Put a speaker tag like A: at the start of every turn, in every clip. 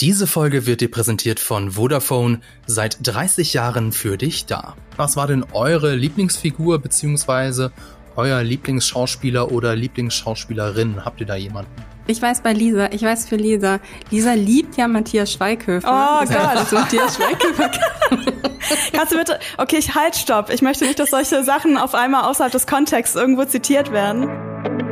A: Diese Folge wird dir präsentiert von Vodafone, seit 30 Jahren für dich da. Was war denn eure Lieblingsfigur bzw. euer Lieblingsschauspieler oder Lieblingsschauspielerin? Habt ihr da jemanden?
B: Ich weiß bei Lisa, ich weiß für Lisa. Lisa liebt ja Matthias Schweighöfer.
C: Oh
B: das heißt,
C: Gott.
B: Matthias Schweighöfer.
C: Kannst du bitte, okay, ich halt, stopp. Ich möchte nicht, dass solche Sachen auf einmal außerhalb des Kontexts irgendwo zitiert werden.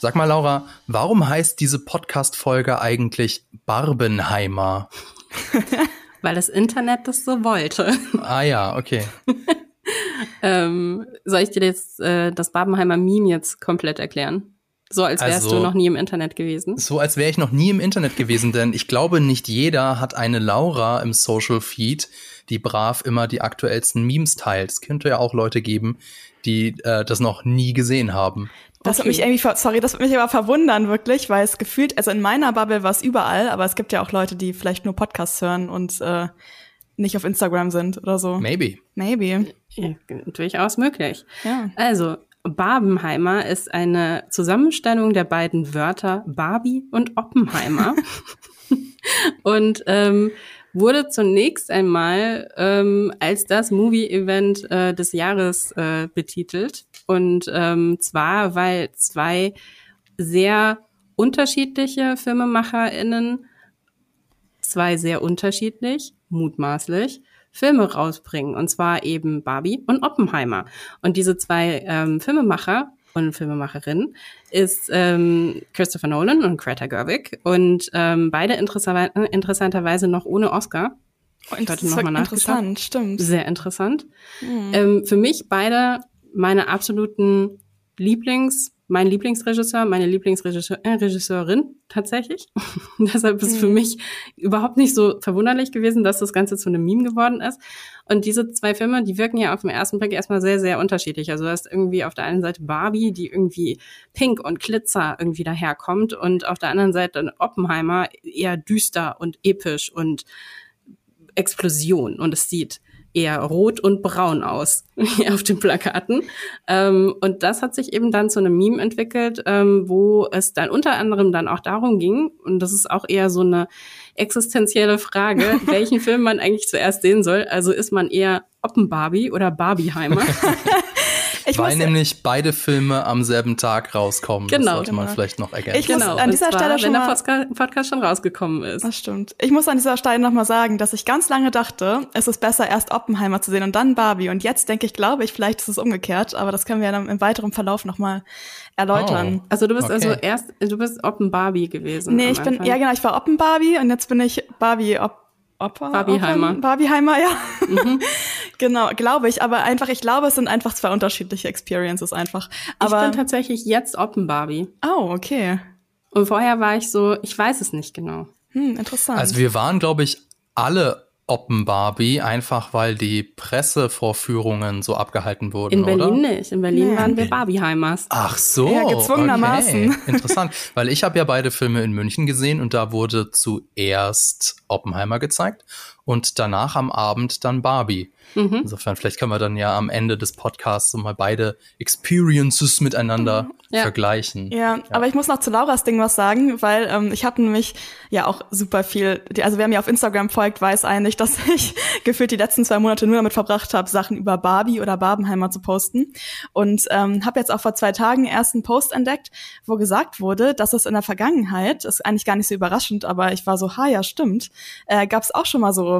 A: Sag mal, Laura, warum heißt diese Podcast-Folge eigentlich Barbenheimer?
B: Weil das Internet das so wollte.
A: Ah ja, okay.
B: ähm, soll ich dir jetzt äh, das Barbenheimer Meme jetzt komplett erklären? So als wärst
A: Also-
B: du noch nie im Internet gewesen.
A: So als wäre ich noch nie im Internet gewesen, denn ich glaube, nicht jeder hat eine Laura im Social Feed, die brav immer die aktuellsten Memes teilt. Es könnte ja auch Leute geben, die äh, das noch nie gesehen haben.
C: Das
B: Okay.
C: wird mich irgendwie, ver- sorry, das wird mich aber verwundern, wirklich, weil es gefühlt, also in meiner Bubble war es überall, aber es gibt ja auch Leute, die vielleicht nur Podcasts hören und äh, nicht auf Instagram sind oder so.
A: Maybe.
C: Maybe.
B: Ja, durchaus möglich.
C: Ja.
B: Also, Barbenheimer ist eine Zusammenstellung der beiden Wörter Barbie und Oppenheimer. und ähm, wurde zunächst einmal ähm, als das Movie-Event äh, des Jahres äh, betitelt. Und ähm, zwar, weil zwei sehr unterschiedliche FilmemacherInnen zwei sehr unterschiedlich, mutmaßlich, Filme rausbringen. Und zwar eben Barbie und Oppenheimer. Und diese zwei ähm, Filmemacher und Filmemacherinnen ist ähm, Christopher Nolan und Greta Gerwig. Und ähm, beide interessanter interessanterweise noch ohne Oscar. Ich hatte noch mal
C: interessant, stimmt.
B: Sehr interessant. Ähm, für mich beide meine absoluten Lieblings, mein Lieblingsregisseur, meine Lieblingsregisseurin äh, tatsächlich. Deshalb ist für mich überhaupt nicht so verwunderlich gewesen, dass das Ganze zu einem Meme geworden ist. Und diese zwei Filme, die wirken ja auf den ersten Blick erstmal sehr, sehr unterschiedlich. Also du hast irgendwie auf der einen Seite Barbie, die irgendwie pink und glitzer irgendwie daherkommt und auf der anderen Seite dann Oppenheimer eher düster und episch und Explosion und es sieht eher rot und braun aus auf den Plakaten. Ähm, und das hat sich eben dann zu einem Meme entwickelt, ähm, wo es dann unter anderem dann auch darum ging, und das ist auch eher so eine existenzielle Frage, welchen Film man eigentlich zuerst sehen soll. Also ist man eher Oppenbarbie oder Barbieheimer?
C: Ich
A: Weil
C: muss,
A: nämlich beide Filme am selben Tag rauskommen.
B: Genau.
A: Das sollte man
C: Genau.
A: vielleicht noch ergänzen.
C: Ich muss
B: genau.
C: an dieser
B: zwar,
C: Stelle schon
B: wenn der Podcast schon rausgekommen ist.
C: das stimmt. Ich muss an dieser Stelle nochmal sagen, dass ich ganz lange dachte, es ist besser, erst Oppenheimer zu sehen und dann Barbie. Und jetzt denke ich, glaube ich, vielleicht ist es umgekehrt, aber das können wir dann im weiteren Verlauf nochmal erläutern.
A: Oh.
B: Also du bist
A: Okay.
B: also erst, du bist Oppenbarbie gewesen.
C: Nee, ich bin,
B: Anfang.
C: ja genau, ich war Oppen-Barbie und jetzt bin ich Barbie Op Opper?
B: Barbieheimer.
C: Oppen- Barbieheimer, ja.
B: Mhm.
C: genau, glaube ich. Aber einfach, ich glaube, es sind einfach zwei unterschiedliche Experiences einfach.
B: ich
C: Aber,
B: bin tatsächlich jetzt Oppenbarbie.
C: oh, okay.
B: Und vorher war ich so, ich weiß es nicht genau.
C: Hm, interessant.
A: Also wir waren, glaube ich, alle Oppen-Barbie, einfach weil die Pressevorführungen so abgehalten wurden,
B: In Berlin
A: oder?
B: nicht. In Berlin
C: Nee.
B: waren wir Barbieheimers.
A: Ach so,
C: Ja, gezwungenermaßen.
A: Okay. Interessant, weil ich habe ja beide Filme in München gesehen und da wurde zuerst Oppenheimer gezeigt und danach am Abend dann Barbie.
B: Mhm.
A: Insofern, vielleicht können wir dann ja am Ende des Podcasts so mal beide Experiences miteinander
C: Mhm.
B: Ja.
A: vergleichen.
C: Ja, aber ich muss noch zu Lauras Ding was sagen, weil ähm, ich habe nämlich ja auch super viel, die- also wer mir auf Instagram folgt, weiß eigentlich, dass ich gefühlt die letzten zwei Monate nur damit verbracht habe, Sachen über Barbie oder Barbenheimer zu posten. Und ähm, habe jetzt auch vor zwei Tagen erst einen Post entdeckt, wo gesagt wurde, dass es in der Vergangenheit, ist eigentlich gar nicht so überraschend, aber ich war so, ha, ja, stimmt, äh, gab es auch schon mal so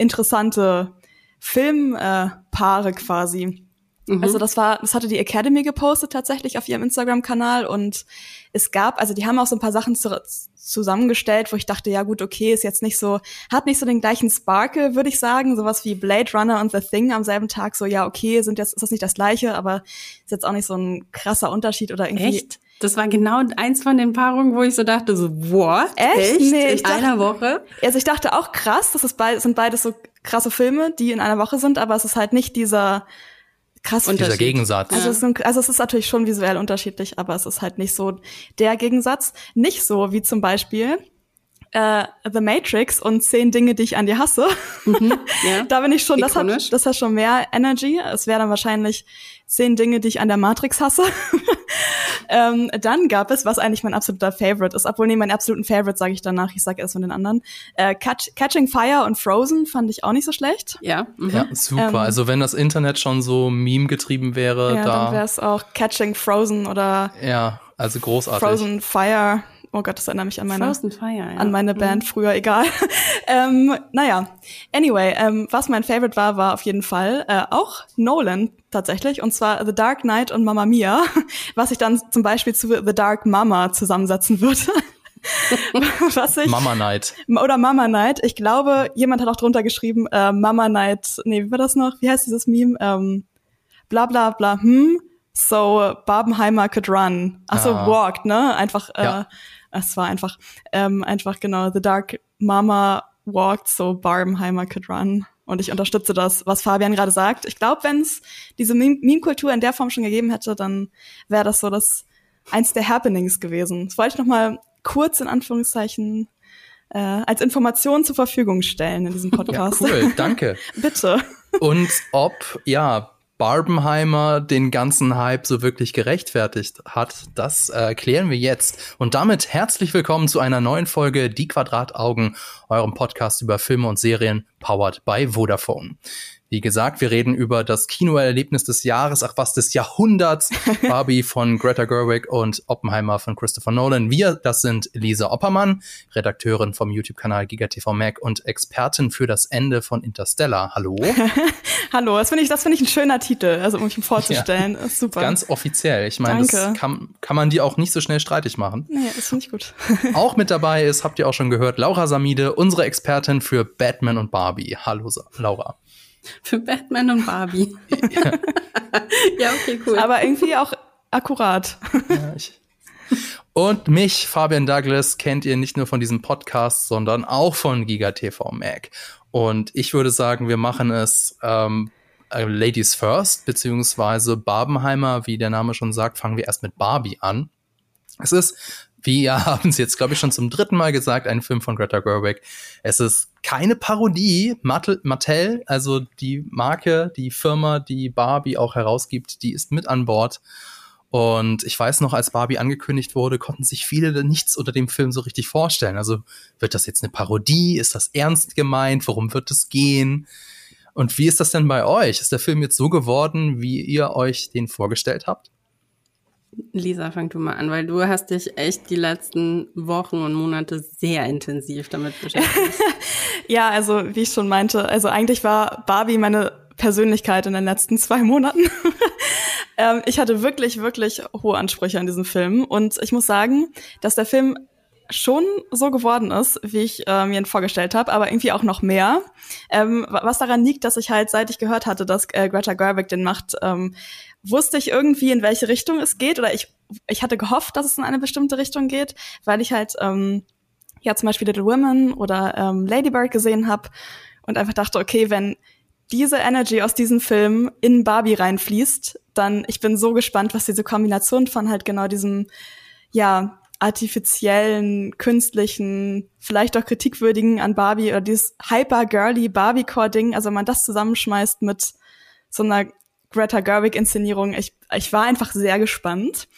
C: interessante Filmpaare äh, quasi.
B: Mhm.
C: Also das war, das hatte die Academy gepostet tatsächlich auf ihrem Instagram-Kanal und es gab, also die haben auch so ein paar Sachen zu, zusammengestellt, wo ich dachte, ja gut, okay, ist jetzt nicht so, hat nicht so den gleichen Sparkle, würde ich sagen, sowas wie Blade Runner und The Thing am selben Tag, so ja okay, sind jetzt ist das nicht das gleiche, aber ist jetzt auch nicht so ein krasser Unterschied oder irgendwie.
B: Echt? Das war genau eins von den Paarungen, wo ich so dachte, so, what?
C: Echt? Nee,
B: In
C: ich dachte-
B: einer Woche?
C: Also ich dachte auch krass, das ist beid, sind beides so krasse Filme, die in einer Woche sind, aber es ist halt nicht dieser krass
B: Und
A: Dieser. Gegensatz.
C: Also, es sind, also es ist natürlich schon visuell unterschiedlich, aber es ist halt nicht so der Gegensatz. Nicht so wie zum Beispiel äh, The Matrix und zehn Dinge, die ich an dir hasse.
B: Ja.
C: da bin ich schon, das
B: Ikonisch.
C: hat, das hat schon mehr Energy. Es wäre dann wahrscheinlich zehn Dinge, die ich an der Matrix hasse. ähm, dann gab es, was eigentlich mein absoluter Favorite ist, obwohl nee, mein absoluten Favorite sage ich danach, ich sage erst von den anderen. Äh, Catch, Catching Fire und Frozen fand ich auch nicht so schlecht.
B: Ja,
A: mhm. ja super. Ähm, also wenn das Internet schon so Meme getrieben wäre,
C: ja,
A: da
C: dann wäre es auch Catching Frozen oder
A: ja, also großartig.
C: Frozen Fire. Oh Gott, das erinnert mich an meine,
B: Fire, ja.
C: an meine Band mhm. früher, egal. ähm, naja, anyway, ähm, was mein Favorite war, war auf jeden Fall äh, auch Nolan tatsächlich, und zwar The Dark Knight und Mamma Mia, was ich dann zum Beispiel zu The Dark Mama zusammensetzen würde.
A: was ich, Mama Night.
C: Oder Mama Night. Ich glaube, jemand hat auch drunter geschrieben, äh, Mama Night, nee, wie war das noch? Wie heißt dieses Meme? Ähm, bla bla bla, hm, so Barbenheimer could run. Ach so, ah. walked, ne? Einfach, äh, ja. Es war einfach, ähm, einfach genau, The Dark Mama walked, so Barbenheimer could run. Und ich unterstütze das, was Fabian gerade sagt. Ich glaube, wenn es diese Meme-Kultur in der Form schon gegeben hätte, dann wäre das so das eins der Happenings gewesen. Das wollte ich noch mal kurz in Anführungszeichen äh, als Information zur Verfügung stellen in diesem Podcast.
A: Ja, cool, danke.
C: Bitte.
A: Und ob, ja, Barbenheimer den ganzen Hype so wirklich gerechtfertigt hat, das äh, klären wir jetzt. Und damit herzlich willkommen zu einer neuen Folge Die Quadrataugen, eurem Podcast über Filme und Serien, powered by Vodafone. Wie gesagt, wir reden über das Kinoerlebnis des Jahres, ach was, des Jahrhunderts. Barbie von Greta Gerwig und Oppenheimer von Christopher Nolan. Wir, das sind Lisa Oppermann, Redakteurin vom YouTube-Kanal GigaTV Mac und Expertin für das Ende von Interstellar. Hallo.
C: Hallo, das finde ich, das finde ich ein schöner Titel, also um mich vorzustellen. Ja, super.
A: Ganz offiziell. Ich meine, das kann, kann man die auch nicht so schnell streitig machen.
C: Nee, das finde ich gut.
A: auch mit dabei ist, habt ihr auch schon gehört, Laura Samide, unsere Expertin für Batman und Barbie. Hallo, Laura.
B: Für Batman und Barbie. Ja. ja, okay, cool.
C: Aber irgendwie auch akkurat. Ja,
A: ich. Und mich, Fabian Douglas, kennt ihr nicht nur von diesem Podcast, sondern auch von GigaTV Mac. Und ich würde sagen, wir machen es ähm, äh, Ladies First, beziehungsweise Barbenheimer, wie der Name schon sagt, fangen wir erst mit Barbie an. Es ist wir haben es jetzt, glaube ich, schon zum dritten Mal gesagt, ein Film von Greta Gerwig. Es ist keine Parodie. Mattel, also die Marke, die Firma, die Barbie auch herausgibt, die ist mit an Bord. Und ich weiß noch, als Barbie angekündigt wurde, konnten sich viele nichts unter dem Film so richtig vorstellen. Also wird das jetzt eine Parodie? Ist das ernst gemeint? Worum wird es gehen? Und wie ist das denn bei euch? Ist der Film jetzt so geworden, wie ihr euch den vorgestellt habt?
B: Lisa, fang du mal an, weil du hast dich echt die letzten Wochen und Monate sehr intensiv damit beschäftigt.
C: ja, also wie ich schon meinte, also eigentlich war Barbie meine Persönlichkeit in den letzten zwei Monaten. ähm, ich hatte wirklich, wirklich hohe Ansprüche an diesem Film und ich muss sagen, dass der Film schon so geworden ist, wie ich äh, mir ihn vorgestellt habe, aber irgendwie auch noch mehr. Ähm, was daran liegt, dass ich halt, seit ich gehört hatte, dass äh, Greta Gerwig den macht, ähm, wusste ich irgendwie, in welche Richtung es geht, oder ich, ich hatte gehofft, dass es in eine bestimmte Richtung geht, weil ich halt ähm, ja zum Beispiel Little Women oder ähm, Lady Bird gesehen habe und einfach dachte, okay, wenn diese Energy aus diesem Film in Barbie reinfließt, dann ich bin so gespannt, was diese Kombination von halt genau diesem ja artifiziellen, künstlichen, vielleicht auch kritikwürdigen an Barbie oder dieses hyper-girly Barbie-Core-Ding, also wenn man das zusammenschmeißt mit so einer Greta Gerwig-Inszenierung, ich, ich war einfach sehr gespannt.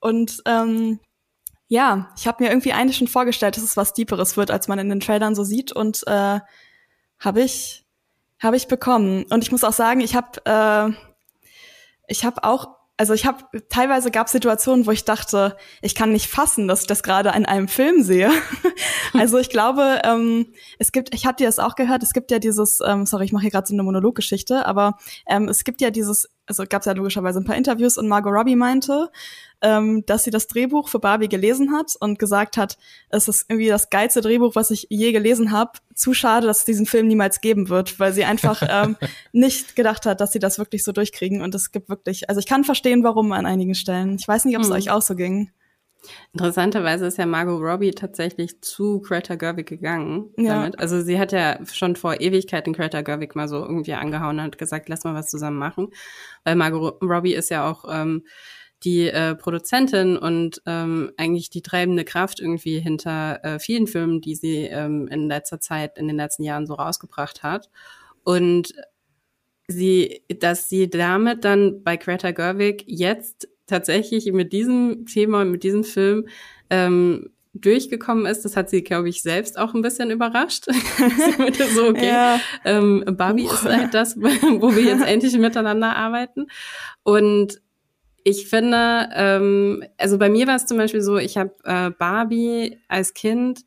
C: Und ähm, ja, ich habe mir irgendwie eigentlich schon vorgestellt, dass es was Deeperes wird, als man in den Trailern so sieht. Und äh, habe ich, hab ich bekommen. Und ich muss auch sagen, ich habe äh, ich habe auch also ich habe teilweise gab Situationen, wo ich dachte, ich kann nicht fassen, dass ich das gerade in einem Film sehe. also ich glaube, ähm, es gibt, ich hatte das auch gehört, es gibt ja dieses, ähm, sorry, ich mache hier gerade so eine Monologgeschichte, aber ähm, es gibt ja dieses, also gab es ja logischerweise ein paar Interviews und Margot Robbie meinte, ähm, dass sie das Drehbuch für Barbie gelesen hat und gesagt hat, es ist irgendwie das geilste Drehbuch, was ich je gelesen habe. Zu schade, dass es diesen Film niemals geben wird, weil sie einfach ähm, nicht gedacht hat, dass sie das wirklich so durchkriegen. Und es gibt wirklich, also ich kann verstehen, warum an einigen Stellen. Ich weiß nicht, ob es hm. euch auch so ging.
B: Interessanterweise ist ja Margot Robbie tatsächlich zu Greta Gerwig gegangen ja. damit. Also sie hat ja schon vor Ewigkeiten Greta Gerwig mal so irgendwie angehauen und hat gesagt, lass mal was zusammen machen. Weil Margot Robbie ist ja auch ähm, die äh, Produzentin und ähm, eigentlich die treibende Kraft irgendwie hinter äh, vielen Filmen, die sie ähm, in letzter Zeit, in den letzten Jahren so rausgebracht hat. Und sie, dass sie damit dann bei Greta Gerwig jetzt tatsächlich mit diesem Thema, mit diesem Film ähm, durchgekommen ist, das hat sie, glaube ich, selbst auch ein bisschen überrascht. so, okay, ja. ähm, Barbie ist halt das, wo wir jetzt endlich miteinander arbeiten. Und ich finde, ähm, also bei mir war es zum Beispiel so, ich habe äh, Barbie als Kind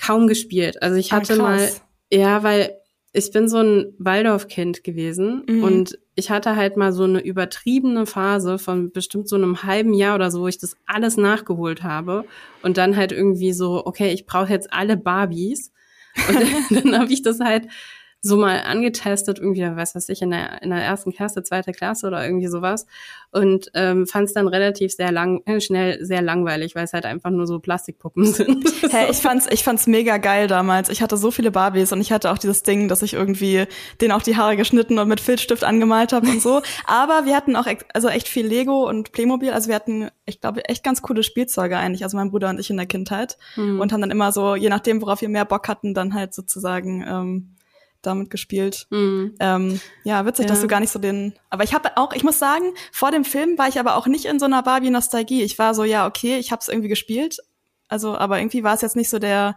B: kaum gespielt. Also ich ah, hatte ah, mal, ja, weil ich bin so ein Waldorf-Kind gewesen mhm. und ich hatte halt mal so eine übertriebene Phase von bestimmt so einem halben Jahr oder so, wo ich das alles nachgeholt habe und dann halt irgendwie so, okay, ich brauche jetzt alle Barbies und dann, dann habe ich das halt so mal angetestet, irgendwie, was weiß ich, in der, in der ersten Klasse, zweite Klasse oder irgendwie sowas. Und ähm, fand es dann relativ sehr lang, äh, schnell sehr langweilig, weil es halt einfach nur so Plastikpuppen sind.
C: hey, ich fand's, ich fand's mega geil damals. Ich hatte so viele Barbies und ich hatte auch dieses Ding, dass ich irgendwie denen auch die Haare geschnitten und mit Filzstift angemalt habe und so. Aber wir hatten auch also echt viel Lego und Playmobil. Also wir hatten, ich glaube, echt ganz coole Spielzeuge eigentlich, also mein Bruder und ich in der Kindheit. Mhm. Und haben dann immer so, je nachdem, worauf wir mehr Bock hatten, dann halt sozusagen ähm, damit gespielt. Mhm. Ähm, ja, witzig, ja. dass du gar nicht so den. Aber ich habe auch, ich muss sagen, vor dem Film war ich aber auch nicht in so einer Barbie-Nostalgie. Ich war so, ja, okay, ich habe es irgendwie gespielt. Also, aber irgendwie war es jetzt nicht so der,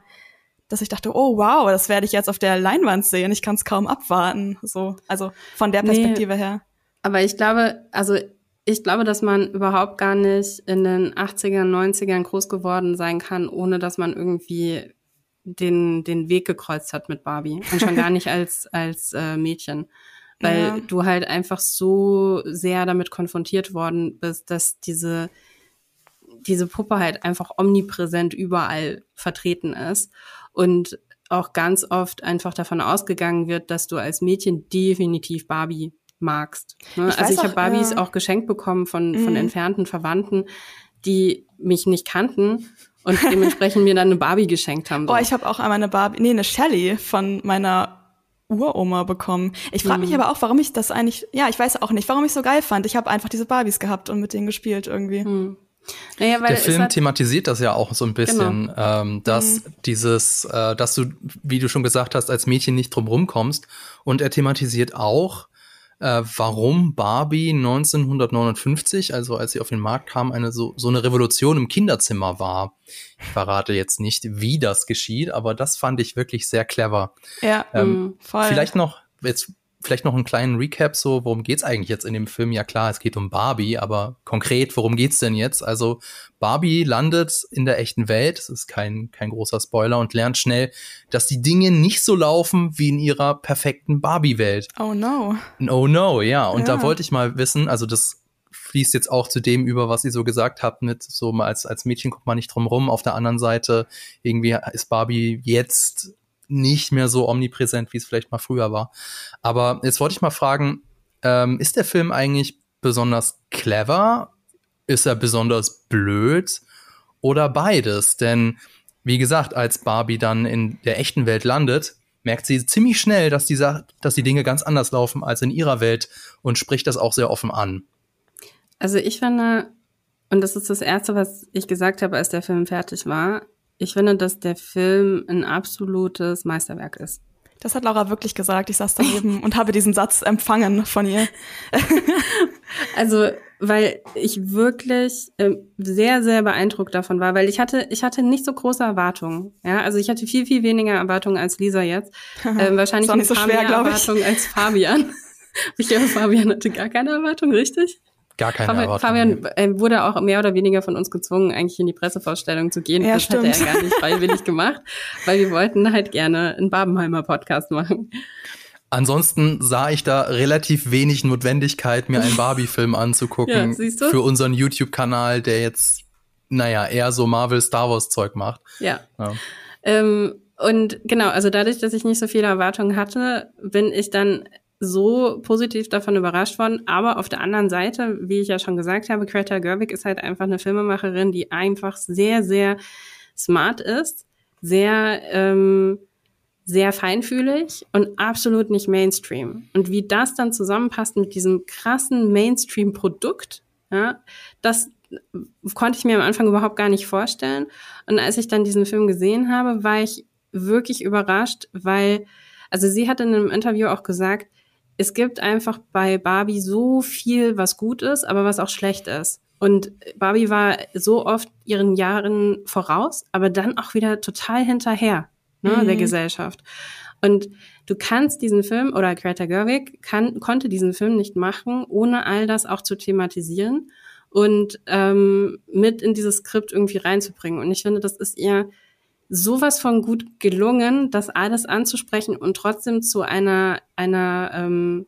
C: dass ich dachte, oh wow, das werde ich jetzt auf der Leinwand sehen. Ich kann es kaum abwarten. So, also von der Perspektive nee, her.
B: Aber ich glaube, also ich glaube, dass man überhaupt gar nicht in den 80ern, 90ern groß geworden sein kann, ohne dass man irgendwie den, den Weg gekreuzt hat mit Barbie und schon gar nicht als, als äh, Mädchen. Weil ja. du halt einfach so sehr damit konfrontiert worden bist, dass diese, diese Puppe halt einfach omnipräsent überall vertreten ist und auch ganz oft einfach davon ausgegangen wird, dass du als Mädchen definitiv Barbie magst. Ne? Ich also ich habe Barbies äh, auch geschenkt bekommen von, von mhm. entfernten Verwandten, die mich nicht kannten und dementsprechend mir dann eine Barbie geschenkt haben.
C: So. Oh, ich habe auch einmal eine Barbie, nee, eine Shelly von meiner Uroma bekommen. Ich frage mich mhm. aber auch, warum ich das eigentlich, ja, ich weiß auch nicht, warum ich so geil fand. Ich habe einfach diese Barbies gehabt und mit denen gespielt irgendwie. Mhm.
A: Naja, der Film thematisiert das ja auch so ein bisschen, genau. ähm, dass mhm. dieses, äh, dass du, wie du schon gesagt hast, als Mädchen nicht drum rumkommst. Und er thematisiert auch, äh, warum Barbie 1959, also als sie auf den Markt kam, eine so, so eine Revolution im Kinderzimmer war. Ich verrate jetzt nicht, wie das geschieht, aber das fand ich wirklich sehr clever.
C: Ja, ähm, mm, voll.
A: Vielleicht noch, jetzt vielleicht noch einen kleinen Recap, so worum geht's eigentlich jetzt in dem Film? Ja klar, es geht um Barbie, aber konkret, worum geht's denn jetzt? Also Barbie landet in der echten Welt, das ist kein, kein großer Spoiler, und lernt schnell, dass die Dinge nicht so laufen wie in ihrer perfekten Barbie-Welt.
C: Oh no.
A: Oh no, ja. Und ja. da wollte ich mal wissen, also das fließt jetzt auch zu dem über, was ihr so gesagt habt, mit so mal als, als Mädchen kommt man nicht drum rum. Auf der anderen Seite, irgendwie ist Barbie jetzt nicht mehr so omnipräsent, wie es vielleicht mal früher war. Aber jetzt wollte ich mal fragen, ähm, ist der Film eigentlich besonders clever? Ist er besonders blöd? Oder beides? Denn, wie gesagt, als Barbie dann in der echten Welt landet, merkt sie ziemlich schnell, dass die, dass die Dinge ganz anders laufen als in ihrer Welt und spricht das auch sehr offen an.
B: Also ich finde, und das ist das Erste, was ich gesagt habe, als der Film fertig war, ich finde, dass der Film ein absolutes Meisterwerk ist.
C: Das hat Laura wirklich gesagt. Ich saß daneben und habe diesen Satz empfangen von ihr.
B: also, weil ich wirklich äh, sehr, sehr beeindruckt davon war, weil ich hatte, ich hatte nicht so große Erwartungen. Ja, also ich hatte viel, viel weniger Erwartungen als Lisa jetzt. Ähm, wahrscheinlich ein
C: so schwer,
B: mehr Erwartungen als Fabian. ich glaube, Fabian hatte gar keine Erwartung, richtig?
A: Gar keine
B: Fabian, Fabian äh, wurde auch mehr oder weniger von uns gezwungen, eigentlich in die Pressevorstellung zu gehen.
C: Ja,
B: das
C: stimmt.
B: hat er gar nicht freiwillig gemacht, weil wir wollten halt gerne einen Babenheimer Podcast machen.
A: Ansonsten sah ich da relativ wenig Notwendigkeit, mir einen Barbie-Film anzugucken
B: ja,
A: für unseren YouTube-Kanal, der jetzt, naja, eher so Marvel Star Wars Zeug macht.
B: Ja. ja. Ähm, und genau, also dadurch, dass ich nicht so viele Erwartungen hatte, bin ich dann so positiv davon überrascht worden. Aber auf der anderen Seite, wie ich ja schon gesagt habe, Greta Gerwig ist halt einfach eine Filmemacherin, die einfach sehr, sehr smart ist, sehr, ähm, sehr feinfühlig und absolut nicht Mainstream. Und wie das dann zusammenpasst mit diesem krassen Mainstream-Produkt, ja, das konnte ich mir am Anfang überhaupt gar nicht vorstellen. Und als ich dann diesen Film gesehen habe, war ich wirklich überrascht, weil, also sie hat in einem Interview auch gesagt, es gibt einfach bei Barbie so viel, was gut ist, aber was auch schlecht ist. Und Barbie war so oft ihren Jahren voraus, aber dann auch wieder total hinterher ne, mhm. der Gesellschaft. Und du kannst diesen Film, oder Greta Gerwig kann, konnte diesen Film nicht machen, ohne all das auch zu thematisieren und ähm, mit in dieses Skript irgendwie reinzubringen. Und ich finde, das ist ihr sowas von gut gelungen, das alles anzusprechen und trotzdem zu einer, einer ähm,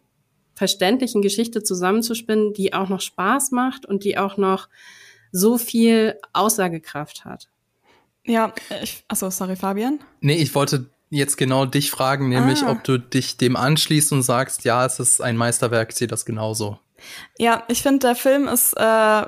B: verständlichen Geschichte zusammenzuspinnen, die auch noch Spaß macht und die auch noch so viel Aussagekraft hat.
C: Ja, ich, achso, sorry, Fabian.
A: Nee, ich wollte jetzt genau dich fragen, nämlich ah. ob du dich dem anschließt und sagst, ja, es ist ein Meisterwerk, ich sehe das genauso.
C: Ja, ich finde, der Film ist äh,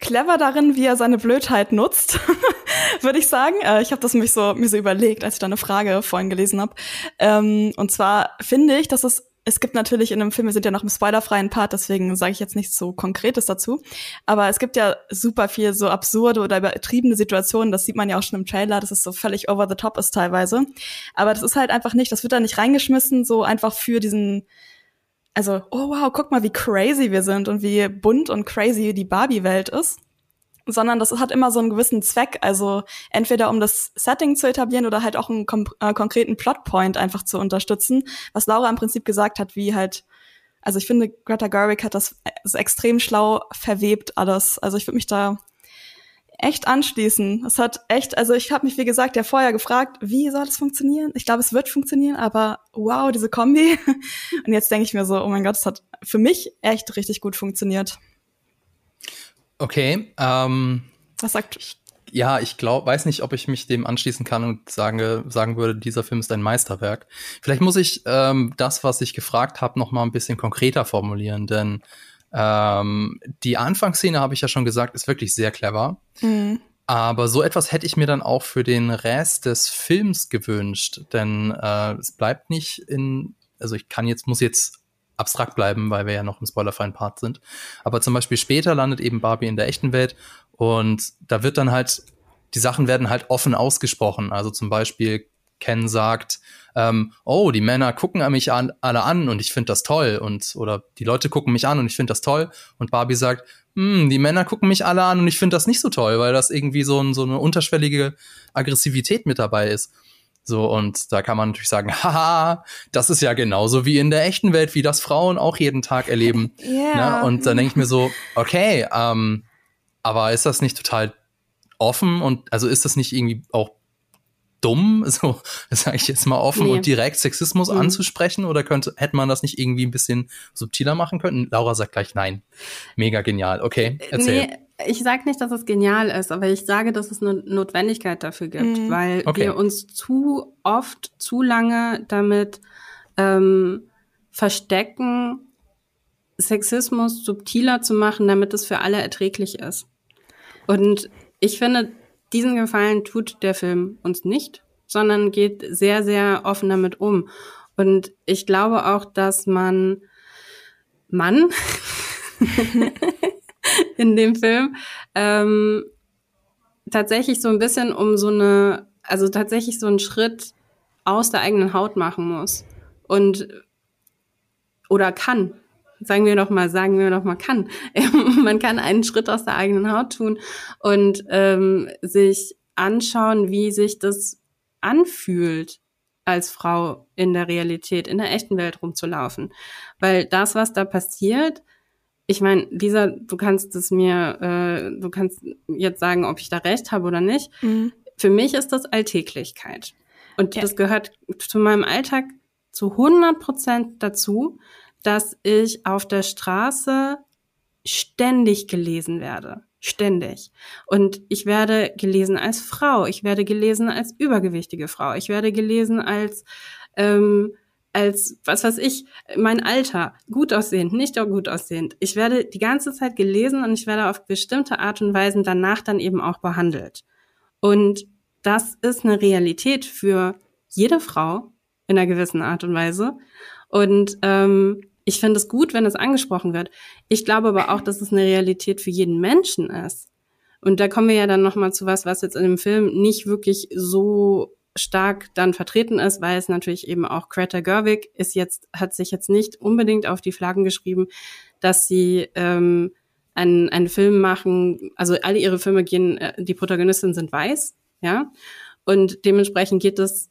C: clever darin, wie er seine Blödheit nutzt, würde ich sagen. Äh, ich habe das mich so, mir so überlegt, als ich da eine Frage vorhin gelesen habe. Ähm, und zwar finde ich, dass es es gibt natürlich in einem Film, wir sind ja noch im spoilerfreien Part, deswegen sage ich jetzt nichts so Konkretes dazu. Aber es gibt ja super viel so absurde oder übertriebene Situationen, das sieht man ja auch schon im Trailer, dass es so völlig over the top ist teilweise. Aber das ist halt einfach nicht, das wird da nicht reingeschmissen, so einfach für diesen, also, oh wow, guck mal, wie crazy wir sind und wie bunt und crazy die Barbie-Welt ist sondern das hat immer so einen gewissen Zweck. Also entweder um das Setting zu etablieren oder halt auch einen äh, konkreten Plotpoint einfach zu unterstützen, was Laura im Prinzip gesagt hat, wie halt, also ich finde, Greta Gerwig hat das so extrem schlau verwebt alles. Also ich würde mich da echt anschließen. Es hat echt, also ich habe mich, wie gesagt, ja vorher gefragt, wie soll das funktionieren? Ich glaube, es wird funktionieren, aber wow, diese Kombi. Und jetzt denke ich mir so, oh mein Gott, es hat für mich echt richtig gut funktioniert.
A: Okay. Ähm,
C: Was sagt?
A: Ich, ja, ich glaube, weiß nicht, ob ich mich dem anschließen kann und sage, sagen würde, dieser Film ist ein Meisterwerk. Vielleicht muss ich ähm, das, was ich gefragt habe, noch mal ein bisschen konkreter formulieren, denn ähm, die Anfangsszene habe ich ja schon gesagt, ist wirklich sehr clever. Mhm. Aber so etwas hätte ich mir dann auch für den Rest des Films gewünscht, denn äh, es bleibt nicht in, also ich kann jetzt, muss jetzt abstrakt bleiben, weil wir ja noch im spoilerfreien Part sind. Aber zum Beispiel später landet eben Barbie in der echten Welt und da wird dann halt, die Sachen werden halt offen ausgesprochen. Also zum Beispiel Ken sagt, ähm, oh, die Männer gucken mich an, alle an und ich finde das toll und oder die Leute gucken mich an und ich finde das toll und Barbie sagt, hm, die Männer gucken mich alle an und ich finde das nicht so toll, weil das irgendwie so, ein, so eine unterschwellige Aggressivität mit dabei ist. So, und da kann man natürlich sagen, haha, das ist ja genauso wie in der echten Welt, wie das Frauen auch jeden Tag erleben. Yeah. Ne? Und dann denke ich mir so, okay, ähm, aber ist das nicht total offen und also ist das nicht irgendwie auch dumm, so sage ich jetzt mal offen nee. und direkt Sexismus mhm. anzusprechen oder könnte hätte man das nicht irgendwie ein bisschen subtiler machen können? Laura sagt gleich nein. Mega genial. Okay, erzähl. Nee
B: ich sage nicht, dass es genial ist, aber ich sage, dass es eine Notwendigkeit dafür gibt, mhm. weil okay. wir uns zu oft, zu lange damit ähm, verstecken, Sexismus subtiler zu machen, damit es für alle erträglich ist. Und ich finde, diesen Gefallen tut der Film uns nicht, sondern geht sehr, sehr offen damit um. Und ich glaube auch, dass man Mann in dem Film, ähm, tatsächlich so ein bisschen um so eine, also tatsächlich so einen Schritt aus der eigenen Haut machen muss. Und oder kann. Sagen wir doch mal, sagen wir doch mal, kann. Man kann einen Schritt aus der eigenen Haut tun und ähm, sich anschauen, wie sich das anfühlt, als Frau in der Realität, in der echten Welt rumzulaufen. Weil das, was da passiert, ich meine, Lisa, du kannst es mir, äh, du kannst jetzt sagen, ob ich da recht habe oder nicht. Mhm. Für mich ist das Alltäglichkeit. Und ja. das gehört zu meinem Alltag zu 100 Prozent dazu, dass ich auf der Straße ständig gelesen werde. Ständig. Und ich werde gelesen als Frau. Ich werde gelesen als übergewichtige Frau. Ich werde gelesen als ähm, als, was weiß ich, mein Alter, gut aussehend, nicht auch gut aussehend. Ich werde die ganze Zeit gelesen und ich werde auf bestimmte Art und Weisen danach dann eben auch behandelt. Und das ist eine Realität für jede Frau in einer gewissen Art und Weise. Und ähm, ich finde es gut, wenn es angesprochen wird. Ich glaube aber auch, dass es eine Realität für jeden Menschen ist. Und da kommen wir ja dann noch mal zu was, was jetzt in dem Film nicht wirklich so stark dann vertreten ist, weil es natürlich eben auch Greta Gerwig ist jetzt, hat sich jetzt nicht unbedingt auf die Flaggen geschrieben, dass sie ähm, einen, einen Film machen, also alle ihre Filme gehen, äh, die Protagonisten sind weiß, ja, und dementsprechend geht es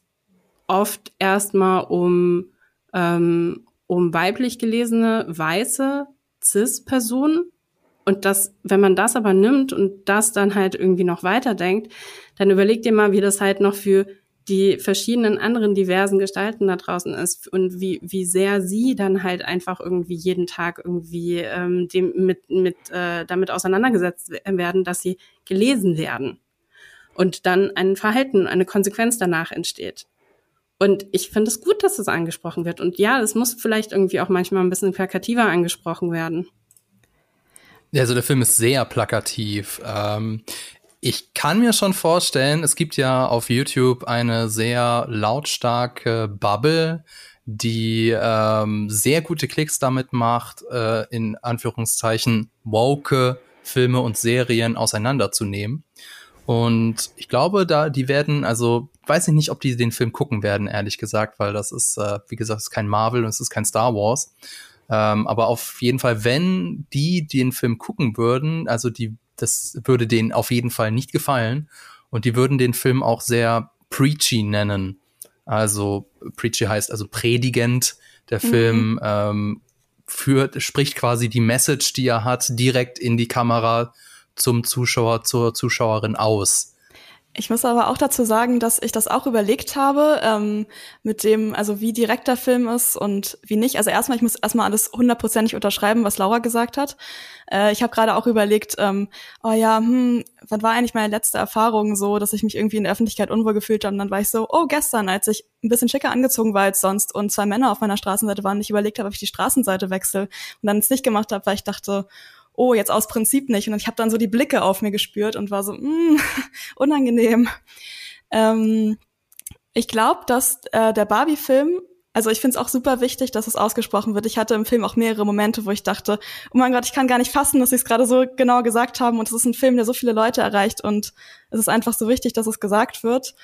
B: oft erstmal um, ähm, um weiblich gelesene, weiße Cis-Personen. Und das, wenn man das aber nimmt und das dann halt irgendwie noch weiterdenkt, dann überlegt ihr mal, wie das halt noch für die verschiedenen anderen diversen Gestalten da draußen ist und wie, wie sehr sie dann halt einfach irgendwie jeden Tag irgendwie ähm, dem, mit, mit, äh, damit auseinandergesetzt werden, dass sie gelesen werden. Und dann ein Verhalten, eine Konsequenz danach entsteht. Und ich finde es gut, dass es angesprochen wird. Und ja, es muss vielleicht irgendwie auch manchmal ein bisschen plakativer angesprochen werden.
A: Ja, also der Film ist sehr plakativ. Ähm, ich kann mir schon vorstellen, es gibt ja auf YouTube eine sehr lautstarke Bubble, die ähm, sehr gute Klicks damit macht, äh, in Anführungszeichen woke Filme und Serien auseinanderzunehmen. Und ich glaube, da die werden, also weiß ich nicht, ob die den Film gucken werden, ehrlich gesagt, weil das ist, äh, wie gesagt, ist kein Marvel und es ist kein Star Wars. Ähm, aber auf jeden Fall, wenn die den Film gucken würden, also die das würde denen auf jeden Fall nicht gefallen. Und die würden den Film auch sehr preachy nennen. Also preachy heißt also predigend. Der mhm. Film ähm, führt, spricht quasi die Message, die er hat, direkt in die Kamera zum Zuschauer, zur Zuschauerin aus.
C: Ich muss aber auch dazu sagen, dass ich das auch überlegt habe, ähm, mit dem, also wie direkt der Film ist und wie nicht. Also erstmal, ich muss erstmal alles hundertprozentig unterschreiben, was Laura gesagt hat. Äh, ich habe gerade auch überlegt, ähm, oh ja, hm, was war eigentlich meine letzte Erfahrung so, dass ich mich irgendwie in der Öffentlichkeit unwohl gefühlt habe. Und dann war ich so, oh, gestern, als ich ein bisschen schicker angezogen war als sonst und zwei Männer auf meiner Straßenseite waren, ich überlegt habe, ob ich die Straßenseite wechsle und dann es nicht gemacht habe, weil ich dachte, oh, jetzt aus Prinzip nicht. Und ich habe dann so die Blicke auf mir gespürt und war so, mm, unangenehm. Ähm, ich glaube, dass äh, der Barbie-Film also ich finde es auch super wichtig, dass es ausgesprochen wird. Ich hatte im Film auch mehrere Momente, wo ich dachte, oh mein Gott, ich kann gar nicht fassen, dass sie es gerade so genau gesagt haben. Und es ist ein Film, der so viele Leute erreicht und es ist einfach so wichtig, dass es gesagt wird.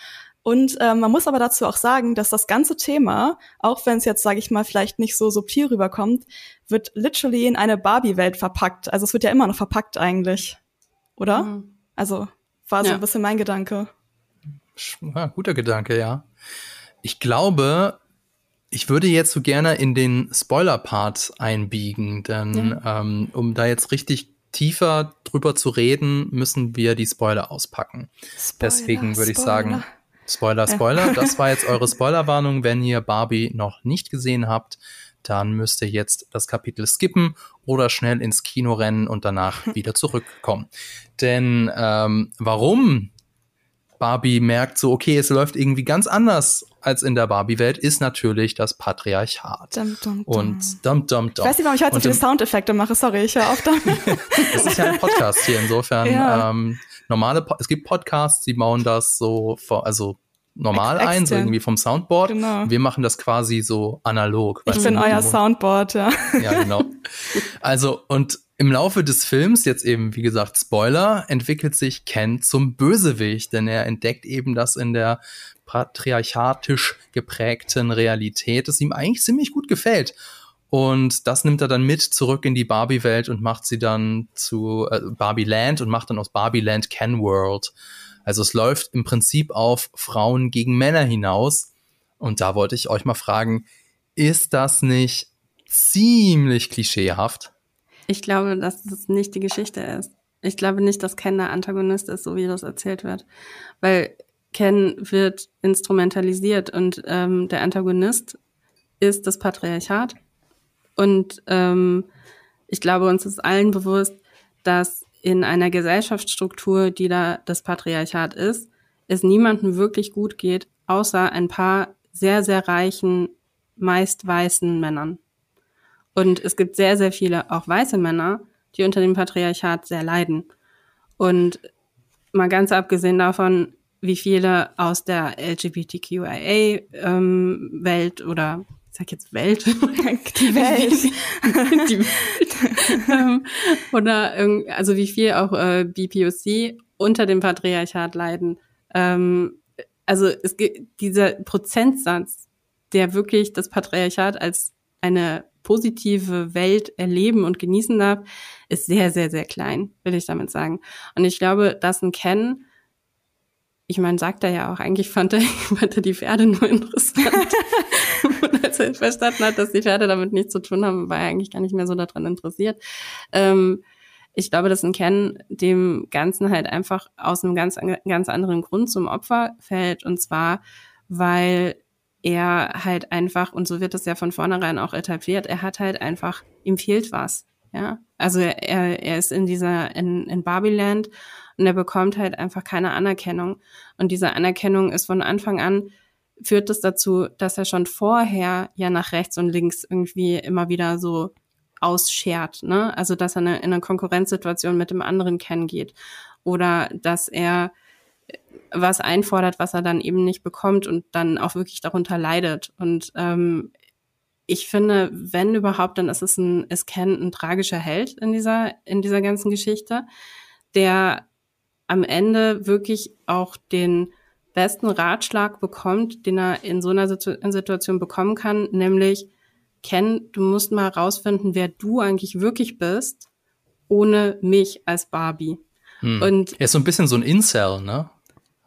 C: Und äh, man muss aber dazu auch sagen, dass das ganze Thema, auch wenn es jetzt, sage ich mal, vielleicht nicht so subtil rüberkommt, wird literally in eine Barbie-Welt verpackt. Also es wird ja immer noch verpackt eigentlich, oder? Mhm. Also war so ja. ein bisschen mein Gedanke.
A: Ja, guter Gedanke, ja. Ich glaube, ich würde jetzt so gerne in den Spoiler-Part einbiegen, denn ja. ähm, um da jetzt richtig tiefer drüber zu reden, müssen wir die Spoiler auspacken. Spoiler, Deswegen würde ich sagen, Spoiler, Spoiler. Das war jetzt eure Spoilerwarnung. Wenn ihr Barbie noch nicht gesehen habt, dann müsst ihr jetzt das Kapitel skippen oder schnell ins Kino rennen und danach wieder zurückkommen. Denn ähm, warum Barbie merkt so, okay, es läuft irgendwie ganz anders als in der Barbie-Welt, ist natürlich das Patriarchat. Dum, dum, dum. Und dum, dum, dum.
C: Ich weiß nicht, warum ich heute so viele Soundeffekte mache. Sorry, ich höre auf damit.
A: Es ist ja ein Podcast hier, insofern ja. ähm, normale, es gibt Podcasts, die bauen das so, vor, also normal Ex ein, so irgendwie vom Soundboard. Genau. Wir machen das quasi so analog.
C: Ich bin euer Soundboard, ja.
A: Ja, genau. Also, und im Laufe des Films, jetzt eben, wie gesagt, Spoiler, entwickelt sich Ken zum Bösewicht, denn er entdeckt eben, dass in der patriarchatisch geprägten Realität es ihm eigentlich ziemlich gut gefällt. Und das nimmt er dann mit zurück in die Barbie-Welt und macht sie dann zu äh, Barbie Land und macht dann aus Barbie Land Ken World. Also es läuft im Prinzip auf Frauen gegen Männer hinaus. Und da wollte ich euch mal fragen, ist das nicht ziemlich klischeehaft?
B: Ich glaube, dass das nicht die Geschichte ist. Ich glaube nicht, dass Ken der Antagonist ist, so wie das erzählt wird. Weil Ken wird instrumentalisiert und ähm, der Antagonist ist das Patriarchat und ähm, ich glaube, uns ist allen bewusst, dass in einer Gesellschaftsstruktur, die da das Patriarchat ist, es niemandem wirklich gut geht, außer ein paar sehr, sehr reichen, meist weißen Männern. Und es gibt sehr, sehr viele auch weiße Männer, die unter dem Patriarchat sehr leiden. Und mal ganz abgesehen davon, wie viele aus der LGBTQIA-Welt ähm, oder sag jetzt Welt.
C: Die Welt. Die
B: oder also wie viel auch äh, BPOC unter dem Patriarchat leiden. Ähm, also es gibt dieser Prozentsatz, der wirklich das Patriarchat als eine positive Welt erleben und genießen darf, ist sehr, sehr, sehr klein, will ich damit sagen. Und ich glaube, dass ein Ken, ich meine, sagt er ja auch, eigentlich fand er, fand er die Pferde nur interessant. und als er verstanden hat, dass die Pferde damit nichts zu tun haben, war er eigentlich gar nicht mehr so daran interessiert. Ähm, ich glaube, dass ein Ken dem Ganzen halt einfach aus einem ganz, ganz anderen Grund zum Opfer fällt. Und zwar, weil er halt einfach, und so wird es ja von vornherein auch etabliert, er hat halt einfach, ihm fehlt was. Ja, also er, er ist in dieser, in, in Barbieland und er bekommt halt einfach keine Anerkennung. Und diese Anerkennung ist von Anfang an, führt es dazu, dass er schon vorher ja nach rechts und links irgendwie immer wieder so ausschert, ne? Also dass er in eine Konkurrenzsituation mit dem anderen Ken geht oder dass er was einfordert, was er dann eben nicht bekommt und dann auch wirklich darunter leidet. Und ähm, ich finde, wenn überhaupt, dann ist es ein, es Ken ein tragischer Held in dieser, in dieser ganzen Geschichte, der am Ende wirklich auch den besten Ratschlag bekommt, den er in so einer Situation bekommen kann, nämlich Ken, du musst mal herausfinden, wer du eigentlich wirklich bist, ohne mich als Barbie.
A: Hm. Und er ist so ein bisschen so ein Incel, ne?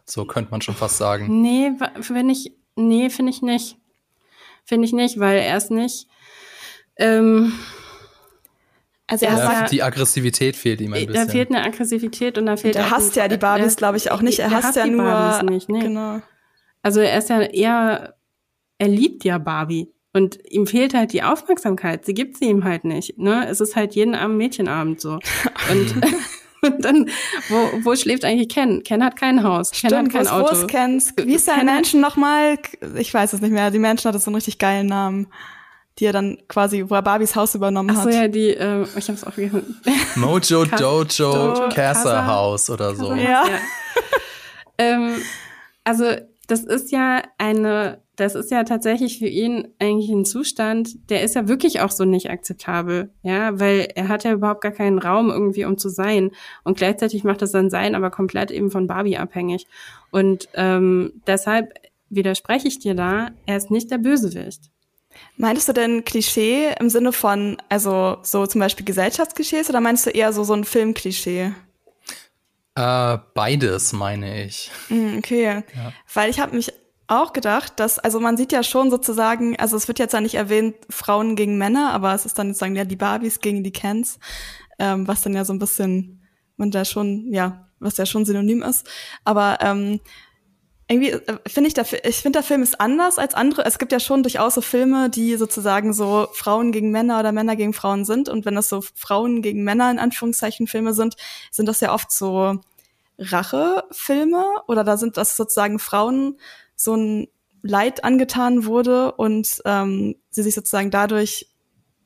A: So könnte man schon fast sagen.
B: Nee, finde ich, nee, finde ich nicht. Finde ich nicht, weil er ist nicht. Ähm,
A: also er ja, die Aggressivität fehlt ihm ein bisschen.
B: Da fehlt eine Aggressivität und da fehlt.
C: Der hasst ja die Barbies, glaube ich, auch nicht. Er hasst ja nur. Barbies nicht,
B: nee. Genau. Also er ist ja eher, er liebt ja Barbie. Und ihm fehlt halt die Aufmerksamkeit. Sie gibt sie ihm halt nicht. Ne? Es ist halt jeden Abend Mädchenabend so. Und Und dann, wo, wo schläft eigentlich Ken? Ken hat kein Haus. Ken
C: Stimmt,
B: hat kein Auto.
C: Kens? Wie ist der Menschen nochmal? Ich weiß es nicht mehr. Die Menschen hatte so einen richtig geilen Namen die er dann quasi, wo er Barbies Haus übernommen
B: Ach
C: so, hat.
B: ja, die, äh, ich hab's auch vergessen.
A: Mojo Dojo Casa House oder so.
C: Ja. ja.
B: ähm, also, das ist ja eine das ist ja tatsächlich für ihn eigentlich ein Zustand, der ist ja wirklich auch so nicht akzeptabel, ja, weil er hat ja überhaupt gar keinen Raum irgendwie, um zu sein. Und gleichzeitig macht das sein Sein aber komplett eben von Barbie abhängig. Und ähm, deshalb widerspreche ich dir da, er ist nicht der Bösewicht.
C: Meintest du denn Klischee im Sinne von, also so zum Beispiel Gesellschaftsklischees oder meinst du eher so so ein Filmklischee?
A: Äh, beides meine ich.
C: Mm, okay, ja. weil ich habe mich auch gedacht, dass, also man sieht ja schon sozusagen, also es wird jetzt ja nicht erwähnt, Frauen gegen Männer, aber es ist dann sozusagen ja die Barbies gegen die Kens, ähm, was dann ja so ein bisschen, man da schon, ja, was ja schon synonym ist. Aber ähm, irgendwie äh, finde ich, der, ich finde, der Film ist anders als andere. Es gibt ja schon durchaus so Filme, die sozusagen so Frauen gegen Männer oder Männer gegen Frauen sind. Und wenn das so Frauen gegen Männer in Anführungszeichen Filme sind, sind das ja oft so Rachefilme oder da sind das sozusagen Frauen so ein Leid angetan wurde und ähm, sie sich sozusagen dadurch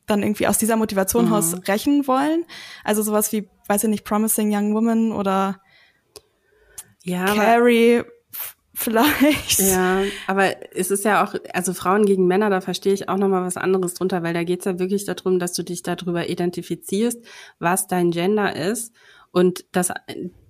C: dann irgendwie aus dieser Motivation mhm. rächen wollen. Also sowas wie, weiß ich nicht, Promising Young Woman oder
B: ja,
C: Carrie vielleicht.
B: Ja, aber es ist ja auch, also Frauen gegen Männer, da verstehe ich auch nochmal was anderes drunter, weil da geht's ja wirklich darum, dass du dich darüber identifizierst, was dein Gender ist und dass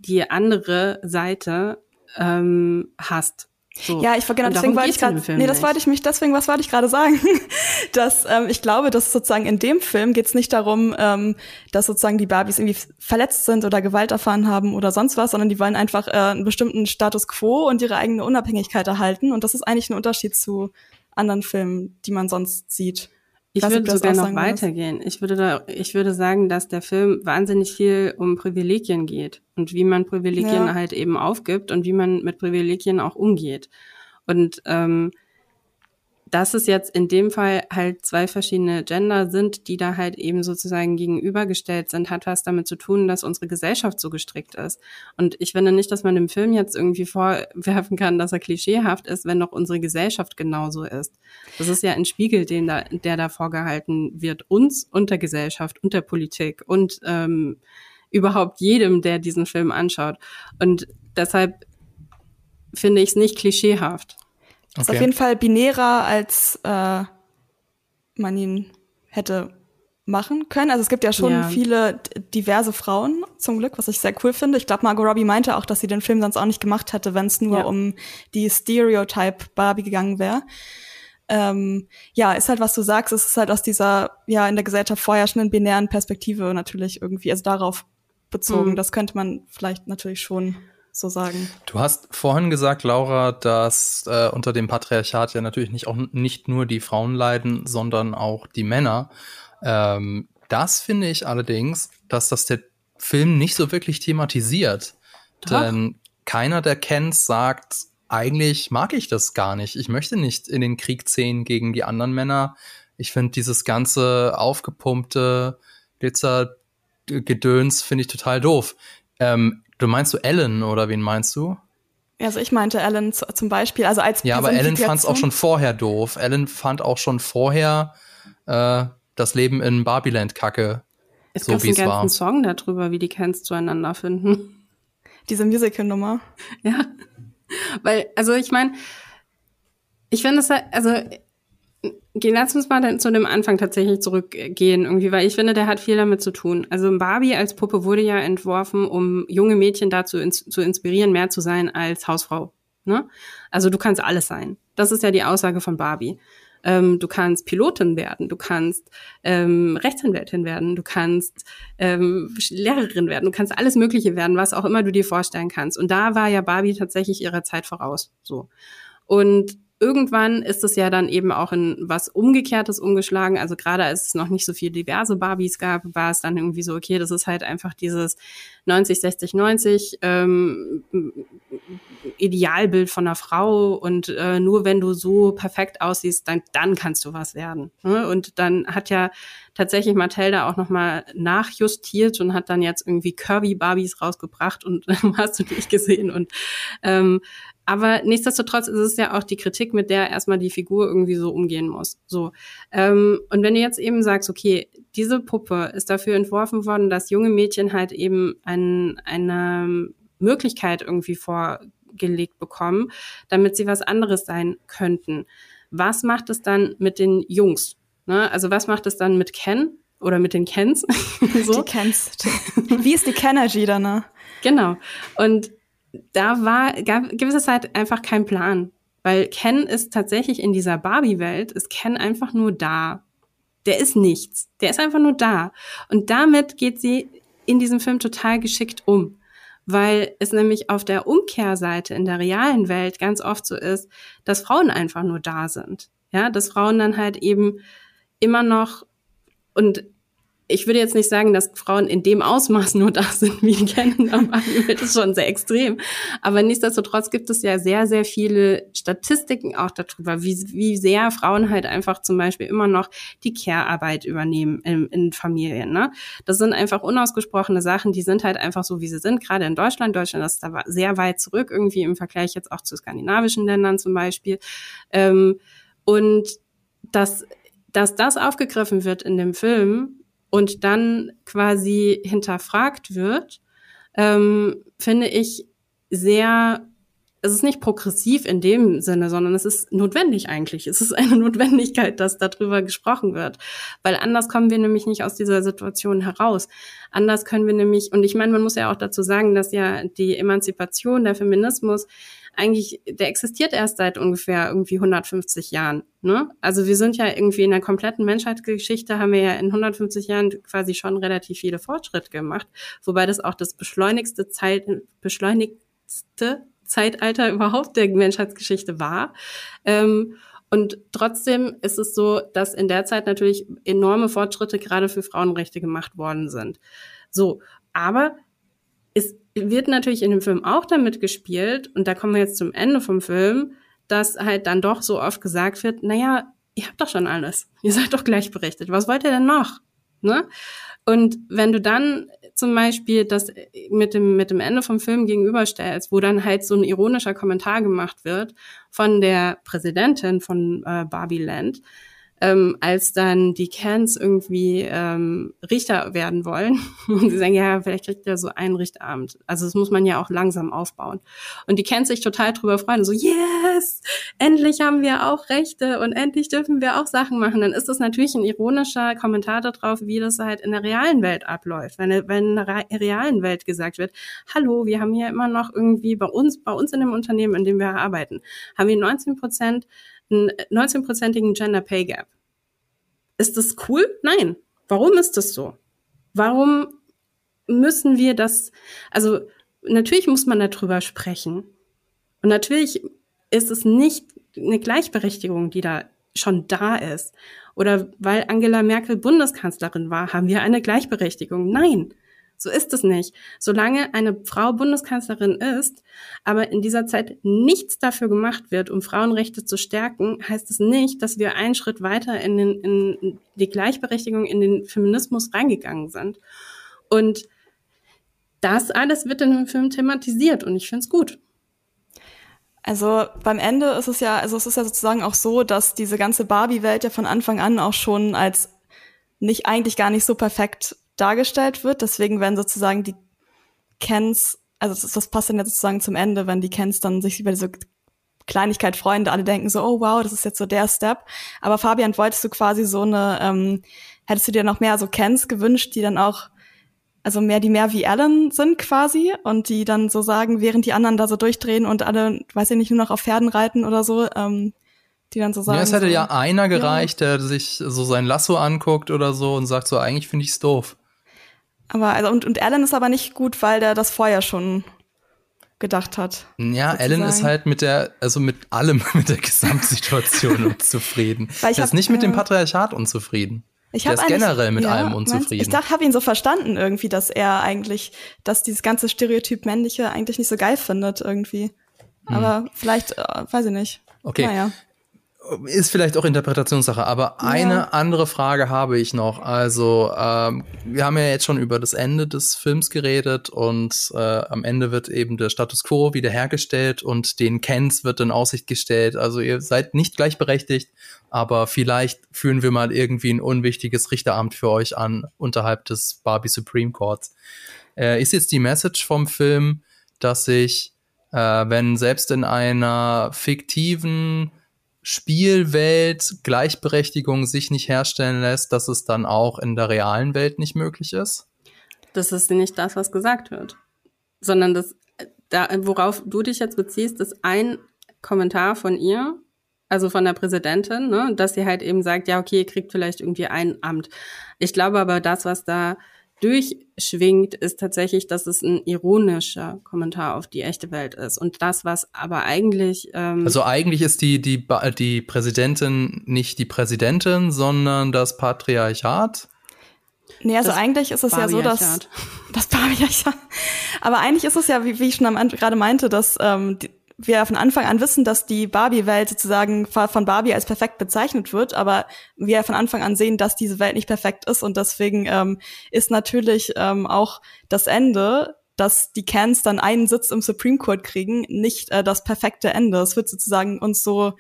B: die andere Seite ähm, hast.
C: So. Ja, ich genau, deswegen wollte ich gerade, nee, das wollte ich mich, deswegen, was wollte ich gerade sagen, dass ähm, ich glaube, dass sozusagen in dem Film geht es nicht darum, ähm, dass sozusagen die Barbies irgendwie verletzt sind oder Gewalt erfahren haben oder sonst was, sondern die wollen einfach äh, einen bestimmten Status quo und ihre eigene Unabhängigkeit erhalten und das ist eigentlich ein Unterschied zu anderen Filmen, die man sonst sieht.
B: Ich würde sogar noch weitergehen. Ich würde da, ich würde sagen, dass der Film wahnsinnig viel um Privilegien geht und wie man Privilegien ja. halt eben aufgibt und wie man mit Privilegien auch umgeht. Und ähm, dass es jetzt in dem Fall halt zwei verschiedene Gender sind, die da halt eben sozusagen gegenübergestellt sind, hat was damit zu tun, dass unsere Gesellschaft so gestrickt ist. Und ich finde nicht, dass man dem Film jetzt irgendwie vorwerfen kann, dass er klischeehaft ist, wenn doch unsere Gesellschaft genauso ist. Das ist ja ein Spiegel, den da, der da vorgehalten wird, uns und der Gesellschaft und der Politik und ähm, überhaupt jedem, der diesen Film anschaut. Und deshalb finde ich es nicht klischeehaft.
C: Okay. Ist auf jeden Fall binärer, als äh, man ihn hätte machen können. Also es gibt ja schon ja. viele diverse Frauen zum Glück, was ich sehr cool finde. Ich glaube, Margot Robbie meinte auch, dass sie den Film sonst auch nicht gemacht hätte, wenn es nur ja. um die Stereotype Barbie gegangen wäre. Ähm, ja, ist halt, was du sagst, es ist halt aus dieser, ja, in der Gesellschaft vorherrschenden binären Perspektive natürlich irgendwie, also darauf bezogen. Mhm. Das könnte man vielleicht natürlich schon so sagen.
A: Du hast vorhin gesagt, Laura, dass äh, unter dem Patriarchat ja natürlich nicht auch nicht nur die Frauen leiden, sondern auch die Männer. Ähm, das finde ich allerdings, dass das der Film nicht so wirklich thematisiert. Doch. Denn keiner der Kens sagt, eigentlich mag ich das gar nicht. Ich möchte nicht in den Krieg ziehen gegen die anderen Männer. Ich finde dieses ganze aufgepumpte Glitzergedöns finde ich total doof. Ähm, du meinst du Ellen oder wen meinst du?
C: Also ich meinte Ellen zum Beispiel, also als
A: Ja, aber Ellen fand es auch schon vorher doof. Ellen fand auch schon vorher äh, das Leben in Barbiland kacke.
B: Es so, gibt einen ganzen war. Song darüber, wie die Cans zueinander finden.
C: Diese Musical-Nummer.
B: Ja. Weil, also ich meine, ich finde es halt, also lass uns mal zu dem Anfang tatsächlich zurückgehen, irgendwie, weil ich finde, der hat viel damit zu tun. Also Barbie als Puppe wurde ja entworfen, um junge Mädchen dazu ins zu inspirieren, mehr zu sein als Hausfrau. Ne? Also du kannst alles sein. Das ist ja die Aussage von Barbie. Ähm, du kannst Pilotin werden, du kannst ähm, Rechtsanwältin werden, du kannst ähm, Lehrerin werden, du kannst alles Mögliche werden, was auch immer du dir vorstellen kannst. Und da war ja Barbie tatsächlich ihrer Zeit voraus. So. Und irgendwann ist es ja dann eben auch in was Umgekehrtes umgeschlagen. Also gerade als es noch nicht so viel diverse Barbies gab, war es dann irgendwie so, okay, das ist halt einfach dieses 90, 60, 90 ähm, Idealbild von einer Frau und äh, nur wenn du so perfekt aussiehst, dann, dann kannst du was werden. Ne? Und dann hat ja tatsächlich Mattel da auch nochmal nachjustiert und hat dann jetzt irgendwie Kirby Barbies rausgebracht und hast du nicht gesehen und ähm, aber nichtsdestotrotz ist es ja auch die Kritik, mit der erstmal die Figur irgendwie so umgehen muss. So. Ähm, und wenn du jetzt eben sagst, okay, diese Puppe ist dafür entworfen worden, dass junge Mädchen halt eben ein, eine Möglichkeit irgendwie vorgelegt bekommen, damit sie was anderes sein könnten. Was macht es dann mit den Jungs? Ne? Also was macht es dann mit Ken oder mit den Kens?
C: so. Die Kens. Wie ist die Kenergy dann? Ne?
B: Genau. Und da war, gab, gibt es halt einfach keinen Plan. Weil Ken ist tatsächlich in dieser Barbie-Welt, ist Ken einfach nur da. Der ist nichts. Der ist einfach nur da. Und damit geht sie in diesem Film total geschickt um. Weil es nämlich auf der Umkehrseite in der realen Welt ganz oft so ist, dass Frauen einfach nur da sind. Ja, dass Frauen dann halt eben immer noch und ich würde jetzt nicht sagen, dass Frauen in dem Ausmaß nur da sind, wie die kennen, das ist schon sehr extrem. Aber nichtsdestotrotz gibt es ja sehr, sehr viele Statistiken auch darüber, wie, wie sehr Frauen halt einfach zum Beispiel immer noch die Care-Arbeit übernehmen in, in Familien. Ne? Das sind einfach unausgesprochene Sachen, die sind halt einfach so, wie sie sind, gerade in Deutschland. Deutschland ist da sehr weit zurück, irgendwie im Vergleich jetzt auch zu skandinavischen Ländern zum Beispiel. Ähm, und dass, dass das aufgegriffen wird in dem Film, und dann quasi hinterfragt wird, ähm, finde ich sehr, es ist nicht progressiv in dem Sinne, sondern es ist notwendig eigentlich. Es ist eine Notwendigkeit, dass darüber gesprochen wird, weil anders kommen wir nämlich nicht aus dieser Situation heraus. Anders können wir nämlich, und ich meine, man muss ja auch dazu sagen, dass ja die Emanzipation, der Feminismus eigentlich, der existiert erst seit ungefähr irgendwie 150 Jahren. Ne? Also wir sind ja irgendwie in der kompletten Menschheitsgeschichte haben wir ja in 150 Jahren quasi schon relativ viele Fortschritte gemacht, wobei das auch das beschleunigste Zeit, beschleunigste Zeitalter überhaupt der Menschheitsgeschichte war. Ähm, und trotzdem ist es so, dass in der Zeit natürlich enorme Fortschritte gerade für Frauenrechte gemacht worden sind. So, aber wird natürlich in dem Film auch damit gespielt, und da kommen wir jetzt zum Ende vom Film, dass halt dann doch so oft gesagt wird, naja, ihr habt doch schon alles. Ihr seid doch gleichberechtigt. Was wollt ihr denn noch? Ne? Und wenn du dann zum Beispiel das mit dem, mit dem Ende vom Film gegenüberstellst, wo dann halt so ein ironischer Kommentar gemacht wird von der Präsidentin von äh, Barbie Land, ähm, als dann die Cans irgendwie ähm, Richter werden wollen. Und sie sagen, ja, vielleicht kriegt er so einen Richterabend. Also das muss man ja auch langsam aufbauen. Und die Cans sich total drüber freuen. So, yes, endlich haben wir auch Rechte und endlich dürfen wir auch Sachen machen. Dann ist das natürlich ein ironischer Kommentar darauf, wie das halt in der realen Welt abläuft. Wenn, wenn in der realen Welt gesagt wird, hallo, wir haben hier immer noch irgendwie bei uns, bei uns in dem Unternehmen, in dem wir arbeiten, haben wir 19 Prozent einen 19-prozentigen Gender Pay Gap. Ist das cool? Nein. Warum ist das so? Warum müssen wir das, also natürlich muss man darüber sprechen. Und natürlich ist es nicht eine Gleichberechtigung, die da schon da ist. Oder weil Angela Merkel Bundeskanzlerin war, haben wir eine Gleichberechtigung. Nein. So ist es nicht. Solange eine Frau Bundeskanzlerin ist, aber in dieser Zeit nichts dafür gemacht wird, um Frauenrechte zu stärken, heißt es nicht, dass wir einen Schritt weiter in, den, in die Gleichberechtigung, in den Feminismus reingegangen sind. Und das alles wird in dem Film thematisiert und ich finde es gut.
C: Also beim Ende ist es ja, also es ist ja sozusagen auch so, dass diese ganze Barbie-Welt ja von Anfang an auch schon als nicht eigentlich gar nicht so perfekt dargestellt wird. Deswegen werden sozusagen die Kens, also das, das passt dann jetzt sozusagen zum Ende, wenn die Kens dann sich über diese Kleinigkeit freuen, alle denken so, oh wow, das ist jetzt so der Step. Aber Fabian, wolltest du quasi so eine, ähm, hättest du dir noch mehr so Kens gewünscht, die dann auch, also mehr, die mehr wie Alan sind quasi und die dann so sagen, während die anderen da so durchdrehen und alle, weiß ich nicht, nur noch auf Pferden reiten oder so, ähm, die dann so sagen.
A: Ja, es hätte
C: so,
A: ja einer gereicht, ja. der sich so sein Lasso anguckt oder so und sagt so, eigentlich finde ich's doof.
C: Aber also und, und Alan ist aber nicht gut, weil der das vorher schon gedacht hat.
A: Ja, sozusagen. Alan ist halt mit der, also mit allem, mit der Gesamtsituation unzufrieden. Weil ich er ist hab, nicht mit dem Patriarchat unzufrieden. Ich der ist generell mit ja, allem unzufrieden.
C: Ich dachte, habe ihn so verstanden irgendwie, dass er eigentlich, dass dieses ganze Stereotyp männliche eigentlich nicht so geil findet irgendwie. Hm. Aber hm. vielleicht, äh, weiß ich nicht.
A: Okay. Naja. Ist vielleicht auch Interpretationssache, aber ja. eine andere Frage habe ich noch. Also, ähm, wir haben ja jetzt schon über das Ende des Films geredet und äh, am Ende wird eben der Status quo wiederhergestellt und den Kens wird in Aussicht gestellt. Also, ihr seid nicht gleichberechtigt, aber vielleicht führen wir mal irgendwie ein unwichtiges Richteramt für euch an unterhalb des Barbie Supreme Courts. Äh, ist jetzt die Message vom Film, dass sich, äh, wenn selbst in einer fiktiven Spielwelt Gleichberechtigung sich nicht herstellen lässt, dass es dann auch in der realen Welt nicht möglich ist?
B: Das ist nicht das, was gesagt wird, sondern das, da, worauf du dich jetzt beziehst, ist ein Kommentar von ihr, also von der Präsidentin, ne, dass sie halt eben sagt, ja, okay, ihr kriegt vielleicht irgendwie ein Amt. Ich glaube aber, das, was da durchschwingt, ist tatsächlich, dass es ein ironischer Kommentar auf die echte Welt ist. Und das, was aber eigentlich. Ähm
A: also eigentlich ist die, die, die Präsidentin nicht die Präsidentin, sondern das Patriarchat.
C: Nee, also das eigentlich ist es ja so, dass das Patriarchat. Aber eigentlich ist es ja, wie, wie ich schon gerade meinte, dass ähm, die, wir von Anfang an wissen, dass die Barbie-Welt sozusagen von Barbie als perfekt bezeichnet wird, aber wir von Anfang an sehen, dass diese Welt nicht perfekt ist und deswegen ähm, ist natürlich ähm, auch das Ende, dass die Cans dann einen Sitz im Supreme Court kriegen, nicht äh, das perfekte Ende. Es wird sozusagen uns so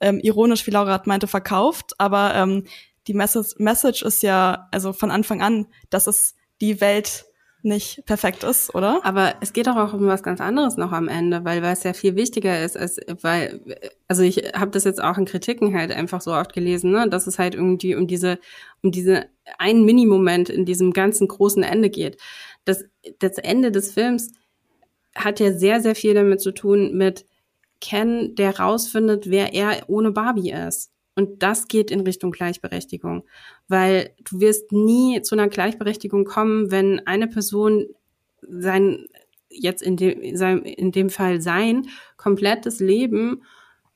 C: ähm, ironisch, wie Laura meinte, verkauft, aber ähm, die Message, Message ist ja also von Anfang an, dass es die Welt nicht perfekt ist, oder?
B: Aber es geht doch auch um was ganz anderes noch am Ende, weil was ja viel wichtiger ist, als weil also ich habe das jetzt auch in Kritiken halt einfach so oft gelesen, ne, dass es halt irgendwie um diese um diese einen Minimoment in diesem ganzen großen Ende geht. Das das Ende des Films hat ja sehr sehr viel damit zu tun mit Ken, der rausfindet, wer er ohne Barbie ist. Und das geht in Richtung Gleichberechtigung, weil du wirst nie zu einer Gleichberechtigung kommen, wenn eine Person sein, jetzt in dem, sein, in dem Fall sein komplettes Leben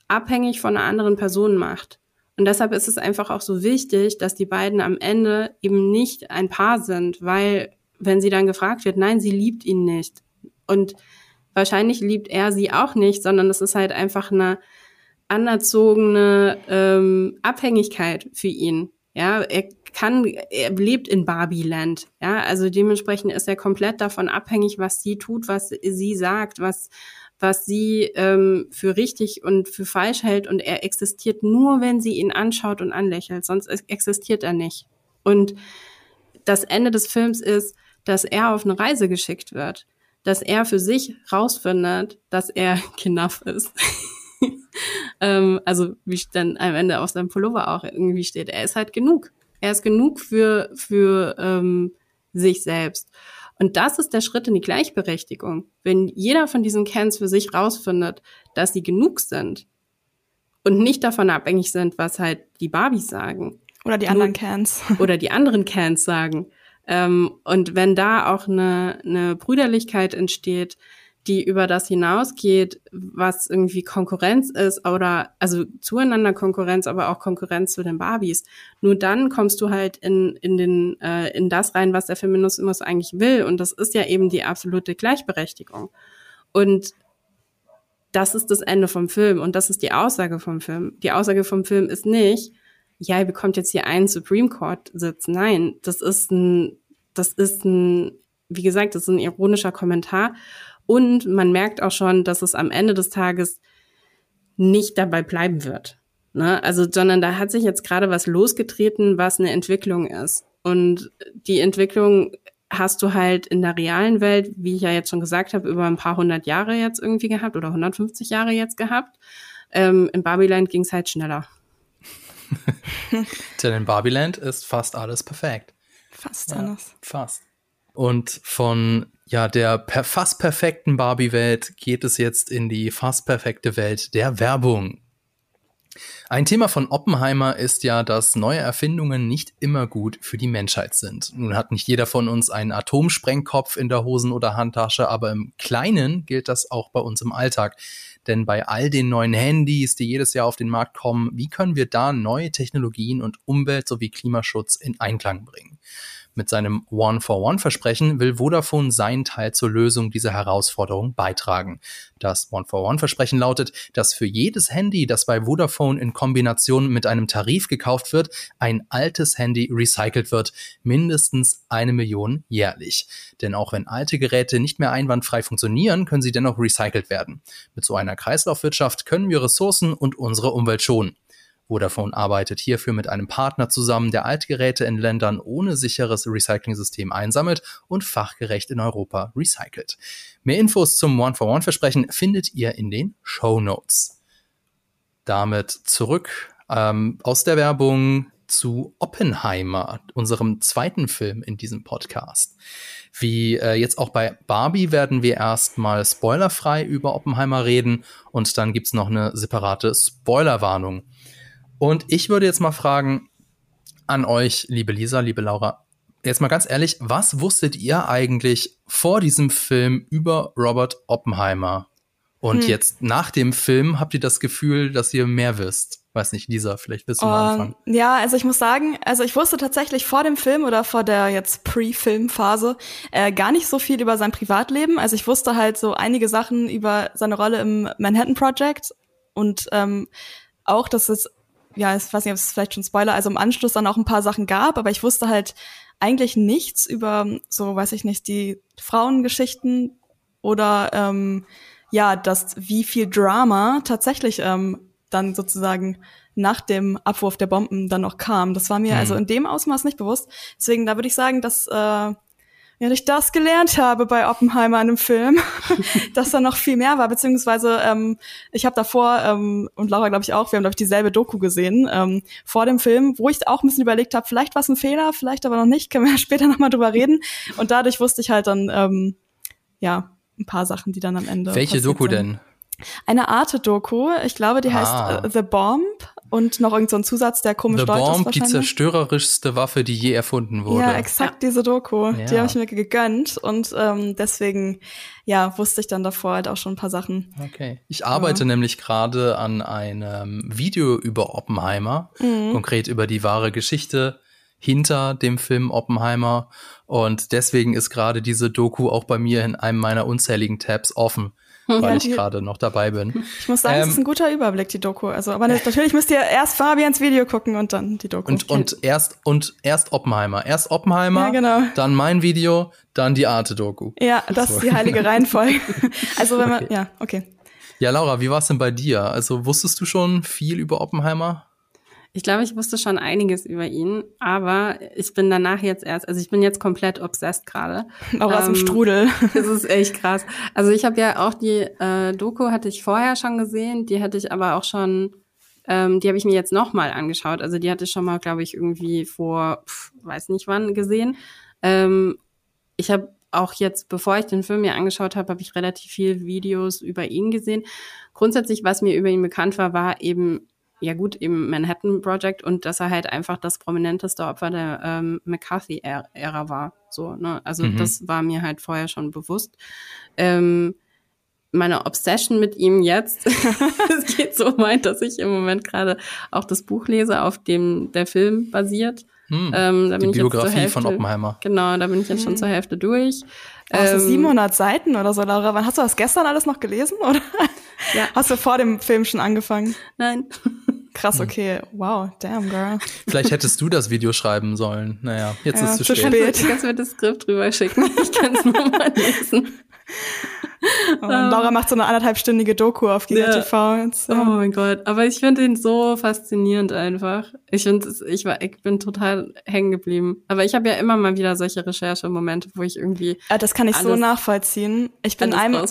B: abhängig von einer anderen Person macht. Und deshalb ist es einfach auch so wichtig, dass die beiden am Ende eben nicht ein Paar sind, weil wenn sie dann gefragt wird, nein, sie liebt ihn nicht. Und wahrscheinlich liebt er sie auch nicht, sondern es ist halt einfach eine, anerzogene ähm, Abhängigkeit für ihn. Ja, er kann, er lebt in Barbieland. Ja, also dementsprechend ist er komplett davon abhängig, was sie tut, was sie sagt, was, was sie ähm, für richtig und für falsch hält und er existiert nur, wenn sie ihn anschaut und anlächelt, sonst existiert er nicht. Und das Ende des Films ist, dass er auf eine Reise geschickt wird, dass er für sich rausfindet, dass er Knaff ist. Ähm, also wie dann am Ende auf seinem Pullover auch irgendwie steht, er ist halt genug. Er ist genug für, für ähm, sich selbst. Und das ist der Schritt in die Gleichberechtigung. Wenn jeder von diesen Cans für sich rausfindet, dass sie genug sind und nicht davon abhängig sind, was halt die Barbies sagen.
C: Oder die anderen Cans.
B: Oder die anderen Cans sagen. Ähm, und wenn da auch eine, eine Brüderlichkeit entsteht, die über das hinausgeht, was irgendwie Konkurrenz ist oder also zueinander Konkurrenz, aber auch Konkurrenz zu den Barbies. Nur dann kommst du halt in in den äh, in das rein, was der Feminismus eigentlich will und das ist ja eben die absolute Gleichberechtigung. Und das ist das Ende vom Film und das ist die Aussage vom Film. Die Aussage vom Film ist nicht, ja, ihr bekommt jetzt hier einen Supreme Court Sitz. Nein, das ist ein das ist ein wie gesagt, das ist ein ironischer Kommentar und man merkt auch schon, dass es am Ende des Tages nicht dabei bleiben wird. Ne? Also, sondern da hat sich jetzt gerade was losgetreten, was eine Entwicklung ist. Und die Entwicklung hast du halt in der realen Welt, wie ich ja jetzt schon gesagt habe, über ein paar hundert Jahre jetzt irgendwie gehabt oder 150 Jahre jetzt gehabt. Ähm, in Babyland ging es halt schneller.
A: Denn in Babyland ist fast alles perfekt.
C: Fast ja, alles.
A: Fast. Und von ja, der per fast perfekten Barbie-Welt geht es jetzt in die fast perfekte Welt der Werbung. Ein Thema von Oppenheimer ist ja, dass neue Erfindungen nicht immer gut für die Menschheit sind. Nun hat nicht jeder von uns einen Atomsprengkopf in der Hosen- oder Handtasche, aber im Kleinen gilt das auch bei uns im Alltag. Denn bei all den neuen Handys, die jedes Jahr auf den Markt kommen, wie können wir da neue Technologien und Umwelt sowie Klimaschutz in Einklang bringen? Mit seinem One-for-One-Versprechen will Vodafone seinen Teil zur Lösung dieser Herausforderung beitragen. Das One-for-One-Versprechen lautet, dass für jedes Handy, das bei Vodafone in Kombination mit einem Tarif gekauft wird, ein altes Handy recycelt wird, mindestens eine Million jährlich. Denn auch wenn alte Geräte nicht mehr einwandfrei funktionieren, können sie dennoch recycelt werden. Mit so einer Kreislaufwirtschaft können wir Ressourcen und unsere Umwelt schonen. Vodafone arbeitet hierfür mit einem Partner zusammen, der Altgeräte in Ländern ohne sicheres Recycling-System einsammelt und fachgerecht in Europa recycelt. Mehr Infos zum One-for-One-Versprechen findet ihr in den Show Notes. Damit zurück ähm, aus der Werbung zu Oppenheimer, unserem zweiten Film in diesem Podcast. Wie äh, jetzt auch bei Barbie werden wir erstmal spoilerfrei über Oppenheimer reden und dann gibt's noch eine separate Spoilerwarnung. Und ich würde jetzt mal fragen an euch, liebe Lisa, liebe Laura, jetzt mal ganz ehrlich, was wusstet ihr eigentlich vor diesem Film über Robert Oppenheimer? Und hm. jetzt nach dem Film habt ihr das Gefühl, dass ihr mehr wisst? Weiß nicht, Lisa, vielleicht willst du mal um, anfangen.
C: Ja, also ich muss sagen, also ich wusste tatsächlich vor dem Film oder vor der jetzt Pre-Film-Phase äh, gar nicht so viel über sein Privatleben. Also ich wusste halt so einige Sachen über seine Rolle im Manhattan Project und ähm, auch, dass es ja, ich weiß nicht, ob es vielleicht schon Spoiler, also im Anschluss dann auch ein paar Sachen gab, aber ich wusste halt eigentlich nichts über so, weiß ich nicht, die Frauengeschichten oder ähm, ja, das wie viel Drama tatsächlich ähm, dann sozusagen nach dem Abwurf der Bomben dann noch kam. Das war mir mhm. also in dem Ausmaß nicht bewusst. Deswegen, da würde ich sagen, dass äh, ja, ich das gelernt habe bei Oppenheimer in einem Film, dass da noch viel mehr war, beziehungsweise ähm, ich habe davor ähm, und Laura glaube ich auch, wir haben glaube ich dieselbe Doku gesehen ähm, vor dem Film, wo ich auch ein bisschen überlegt habe, vielleicht war es ein Fehler, vielleicht aber noch nicht, können wir später nochmal drüber reden. Und dadurch wusste ich halt dann ähm, ja ein paar Sachen, die dann am Ende.
A: Welche Doku sind. denn?
C: Eine Arte-Doku, ich glaube, die ah. heißt uh, The Bomb und noch irgendein so Zusatz, der komisch
A: The
C: deutsch
A: Bomb, ist die zerstörerischste Waffe, die je erfunden wurde.
C: Ja, exakt ja. diese Doku. Ja. Die habe ich mir gegönnt und ähm, deswegen ja wusste ich dann davor halt auch schon ein paar Sachen.
A: Okay. Ich arbeite ja. nämlich gerade an einem Video über Oppenheimer, mhm. konkret über die wahre Geschichte hinter dem Film Oppenheimer und deswegen ist gerade diese Doku auch bei mir in einem meiner unzähligen Tabs offen weil ich gerade noch dabei bin.
C: Ich muss sagen, ähm, es ist ein guter Überblick, die Doku. Also, aber natürlich müsst ihr erst Fabians Video gucken und dann die Doku.
A: Und, und erst, und erst Oppenheimer. Erst Oppenheimer,
C: ja, genau.
A: dann mein Video, dann die Arte-Doku.
C: Ja, das so. ist die heilige Reihenfolge. also, wenn man, okay. ja, okay.
A: Ja, Laura, wie war es denn bei dir? Also, wusstest du schon viel über Oppenheimer?
B: Ich glaube, ich wusste schon einiges über ihn, aber ich bin danach jetzt erst, also ich bin jetzt komplett obsessed gerade.
C: Auch ähm, aus dem ähm, Strudel.
B: Das ist echt krass. Also ich habe ja auch die äh, Doku hatte ich vorher schon gesehen, die hatte ich aber auch schon, ähm, die habe ich mir jetzt nochmal angeschaut. Also die hatte ich schon mal, glaube ich, irgendwie vor, pf, weiß nicht wann gesehen. Ähm, ich habe auch jetzt, bevor ich den Film mir angeschaut habe, habe ich relativ viel Videos über ihn gesehen. Grundsätzlich, was mir über ihn bekannt war, war eben ja gut, eben Manhattan Project und dass er halt einfach das prominenteste Opfer der ähm, McCarthy-Ära war. So, ne? Also mhm. das war mir halt vorher schon bewusst. Ähm, meine Obsession mit ihm jetzt, es geht so weit, dass ich im Moment gerade auch das Buch lese, auf dem der Film basiert.
A: Hm, ähm, da bin die Biografie ich jetzt zur Hälfte, von Oppenheimer.
B: Genau, da bin ich jetzt schon zur Hälfte durch.
C: Oh, ähm, 700 Seiten oder so, Laura. Wann hast du das gestern alles noch gelesen, oder? Ja. Hast du vor dem Film schon angefangen?
B: Nein.
C: Krass, hm. okay. Wow, damn, girl.
A: Vielleicht hättest du das Video schreiben sollen. Naja, jetzt ja, ist es zu spät.
B: spät. Du kannst mir das Skript drüber schicken. Ich kann es nochmal lesen.
C: Oh, Laura macht so eine anderthalbstündige Doku auf Giga ja. TV.
B: Jetzt, ja. Oh mein Gott, aber ich finde ihn so faszinierend einfach. Ich finde, ich war, ich bin total hängen geblieben. Aber ich habe ja immer mal wieder solche Recherchemomente, wo ich irgendwie.
C: Ja, das kann ich alles, so nachvollziehen. Ich bin einmal,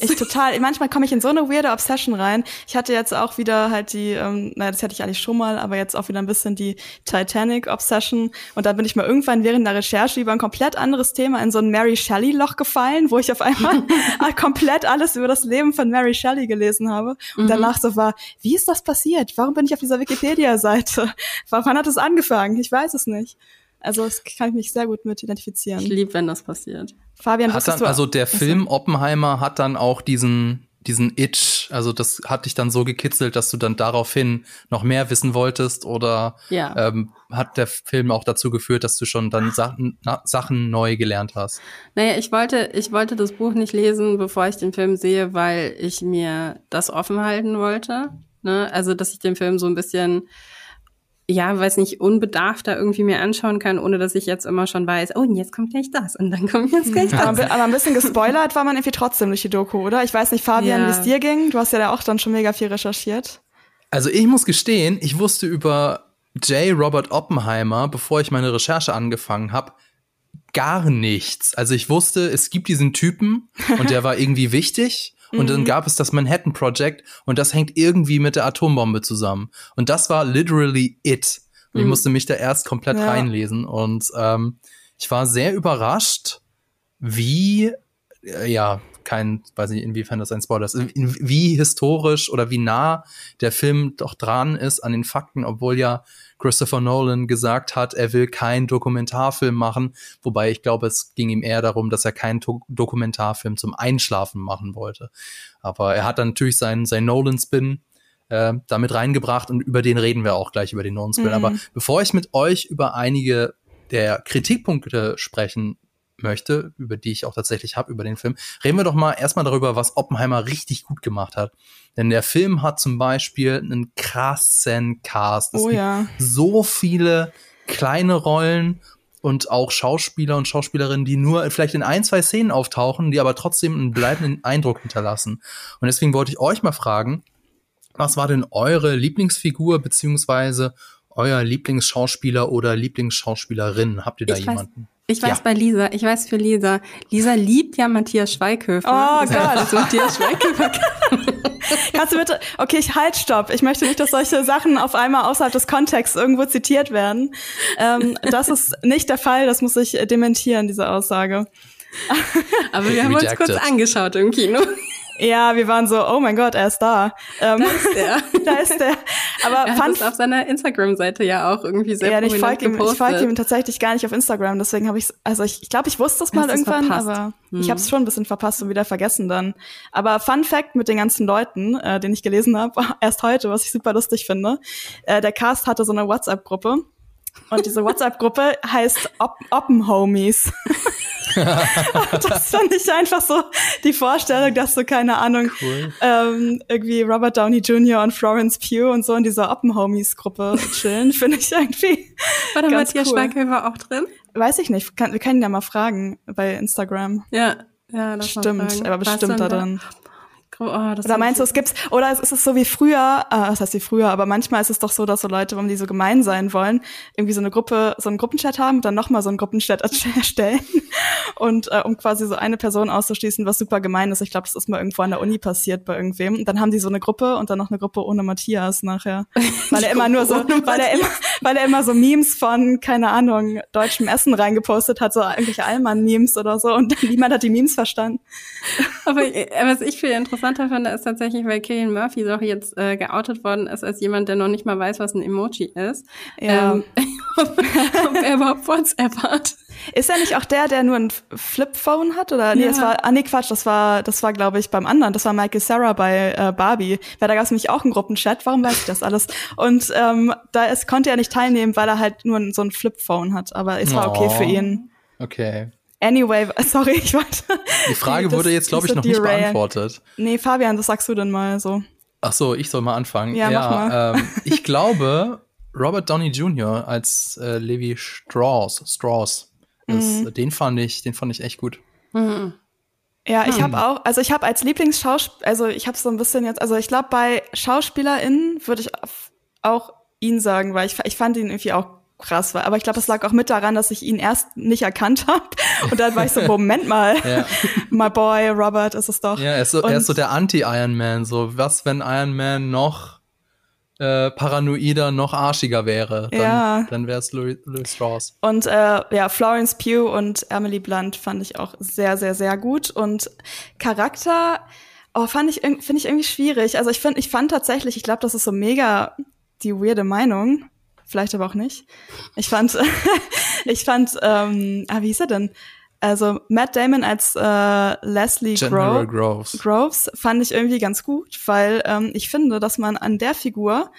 C: ich total. Manchmal komme ich in so eine weirde Obsession rein. Ich hatte jetzt auch wieder halt die, ähm, naja, das hatte ich eigentlich schon mal, aber jetzt auch wieder ein bisschen die Titanic Obsession. Und dann bin ich mal irgendwann während der Recherche über ein komplett anderes Thema in so ein Mary Shelley Loch gefallen, wo ich auf einmal komplett alles über das Leben von Mary Shelley gelesen habe und mhm. danach so war, wie ist das passiert? Warum bin ich auf dieser Wikipedia-Seite? Wann hat es angefangen? Ich weiß es nicht. Also das kann ich mich sehr gut mit identifizieren.
B: Ich liebe, wenn das passiert.
C: Fabian,
A: hat dann, also der Film Oppenheimer hat dann auch diesen diesen Itch, also das hat dich dann so gekitzelt, dass du dann daraufhin noch mehr wissen wolltest oder ja. ähm, hat der Film auch dazu geführt, dass du schon dann Sachen, na, Sachen neu gelernt hast?
B: Naja, ich wollte, ich wollte das Buch nicht lesen, bevor ich den Film sehe, weil ich mir das offen halten wollte. Ne? Also, dass ich den Film so ein bisschen ja, weiß nicht, unbedarft da irgendwie mir anschauen kann, ohne dass ich jetzt immer schon weiß, oh, und jetzt kommt gleich das und dann kommt jetzt gleich das.
C: Aber, aber ein bisschen gespoilert war man irgendwie trotzdem durch die Doku, oder? Ich weiß nicht, Fabian, ja. wie es dir ging. Du hast ja da auch dann schon mega viel recherchiert.
A: Also ich muss gestehen, ich wusste über J. Robert Oppenheimer, bevor ich meine Recherche angefangen habe, gar nichts. Also ich wusste, es gibt diesen Typen und der war irgendwie wichtig und mhm. dann gab es das Manhattan Project und das hängt irgendwie mit der Atombombe zusammen. Und das war literally it. Und mhm. ich musste mich da erst komplett ja. reinlesen. Und ähm, ich war sehr überrascht, wie, äh, ja, kein, weiß nicht, inwiefern das ein Spoiler ist, wie historisch oder wie nah der Film doch dran ist an den Fakten, obwohl ja Christopher Nolan gesagt hat, er will keinen Dokumentarfilm machen, wobei ich glaube, es ging ihm eher darum, dass er keinen Do Dokumentarfilm zum Einschlafen machen wollte. Aber er hat dann natürlich seinen, seinen Nolan-Spin äh, damit reingebracht und über den reden wir auch gleich über den Nolan-Spin. Mhm. Aber bevor ich mit euch über einige der Kritikpunkte sprechen möchte, über die ich auch tatsächlich habe, über den Film, reden wir doch mal erstmal darüber, was Oppenheimer richtig gut gemacht hat. Denn der Film hat zum Beispiel einen krassen Cast. Es
C: oh, ja.
A: so viele kleine Rollen und auch Schauspieler und Schauspielerinnen, die nur vielleicht in ein, zwei Szenen auftauchen, die aber trotzdem einen bleibenden Eindruck hinterlassen. Und deswegen wollte ich euch mal fragen, was war denn eure Lieblingsfigur beziehungsweise euer Lieblingsschauspieler oder Lieblingsschauspielerin? Habt ihr da
B: ich
A: jemanden?
B: Weiß, ich weiß ja. bei Lisa, ich weiß für Lisa. Lisa liebt ja Matthias Schweighöfer.
C: Oh das Gott. Heißt, Matthias Schweighöfer. Kannst du bitte, okay, ich halt, stopp. Ich möchte nicht, dass solche Sachen auf einmal außerhalb des Kontexts irgendwo zitiert werden. Ähm, das ist nicht der Fall, das muss ich dementieren, diese Aussage.
B: Aber wir haben uns kurz angeschaut im Kino.
C: Ja, wir waren so, oh mein Gott, er ist da.
B: Ähm, da ist der.
C: da ist der.
B: Aber er hat es auf seiner Instagram-Seite ja auch irgendwie sehr ja,
C: ich folge ihm, ich folge ihm tatsächlich gar nicht auf Instagram, deswegen habe ich also ich, ich glaube, ich wusste es mal irgendwann, verpasst. aber hm. ich habe es schon ein bisschen verpasst und wieder vergessen dann. Aber Fun Fact mit den ganzen Leuten, äh, den ich gelesen habe, erst heute, was ich super lustig finde. Äh, der Cast hatte so eine WhatsApp-Gruppe und diese WhatsApp-Gruppe heißt Op Oppenhomies. das fand ich einfach so die Vorstellung, dass so, keine Ahnung, cool. ähm, irgendwie Robert Downey Jr. und Florence Pugh und so in dieser Oppenhomies-Gruppe chillen, finde ich irgendwie
B: War da Matthias cool. Schweighöfer auch drin?
C: Weiß ich nicht. wir können ihn ja mal fragen bei Instagram.
B: Ja, ja, das
C: Stimmt, aber bestimmt da drin. Oh, oder meinst du, es gibt's, oder es ist so wie früher, äh, was heißt wie früher, aber manchmal ist es doch so, dass so Leute, wenn die so gemein sein wollen, irgendwie so eine Gruppe, so einen Gruppenchat haben, dann nochmal so einen Gruppenchat erstellen und äh, um quasi so eine Person auszuschließen, was super gemein ist. Ich glaube, das ist mal irgendwo an der Uni passiert bei irgendwem. Und dann haben die so eine Gruppe und dann noch eine Gruppe ohne Matthias nachher. Weil er immer nur so, weil er immer, weil er immer so Memes von, keine Ahnung, deutschem Essen reingepostet hat, so irgendwelche Allmann-Memes oder so und niemand hat die Memes verstanden.
B: Aber äh, was ich viel interessanter finde, ist tatsächlich, weil Killian Murphy doch jetzt äh, geoutet worden ist als jemand, der noch nicht mal weiß, was ein Emoji ist. Ja. Ähm, ob, ob er überhaupt WhatsApp hat.
C: Ist er nicht auch der, der nur ein Flipphone hat? Oder nee, ja. das war, ah nee, Quatsch, das war, das war, glaube ich, beim anderen. Das war Michael Sarah bei äh, Barbie. Weil da gab es nämlich auch einen Gruppenchat. Warum weiß ich das alles? Und ähm, da ist, konnte er nicht teilnehmen, weil er halt nur so ein Flipphone hat. Aber es war okay für ihn.
A: Okay.
C: Anyway, sorry, ich wollte.
A: Die Frage wurde jetzt, glaube ich, noch nicht beantwortet.
C: Nee, Fabian, das sagst du denn mal so.
A: Ach so, ich soll mal anfangen.
C: Ja, ja mach mal.
A: Ähm, ich glaube, Robert Downey Jr. als äh, Levi Strauss, Strauss ist, mhm. den fand ich, den fand ich echt gut. Mhm.
C: Ja, ich habe auch, also ich habe als Lieblingsschauspieler, also ich habe so ein bisschen jetzt, also ich glaube bei SchauspielerInnen würde ich auch ihn sagen, weil ich, ich fand ihn irgendwie auch krass war. Aber ich glaube, das lag auch mit daran, dass ich ihn erst nicht erkannt habe. Und dann war ich so, Moment mal, ja. my boy Robert ist es doch.
A: Ja, er ist so, er ist so der Anti-Iron Man. So, was, wenn Iron Man noch äh, paranoider, noch arschiger wäre, dann, ja. dann wäre es Louis, Louis Strauss.
C: Und äh, ja, Florence Pugh und Emily Blunt fand ich auch sehr, sehr, sehr gut. Und Charakter, oh, fand ich, finde ich irgendwie schwierig. Also ich finde, ich fand tatsächlich, ich glaube, das ist so mega die weirde Meinung. Vielleicht aber auch nicht. Ich fand, ich fand, ähm, ah, wie hieß er denn? Also Matt Damon als äh, Leslie Gro Groves. Groves fand ich irgendwie ganz gut, weil ähm, ich finde, dass man an der Figur,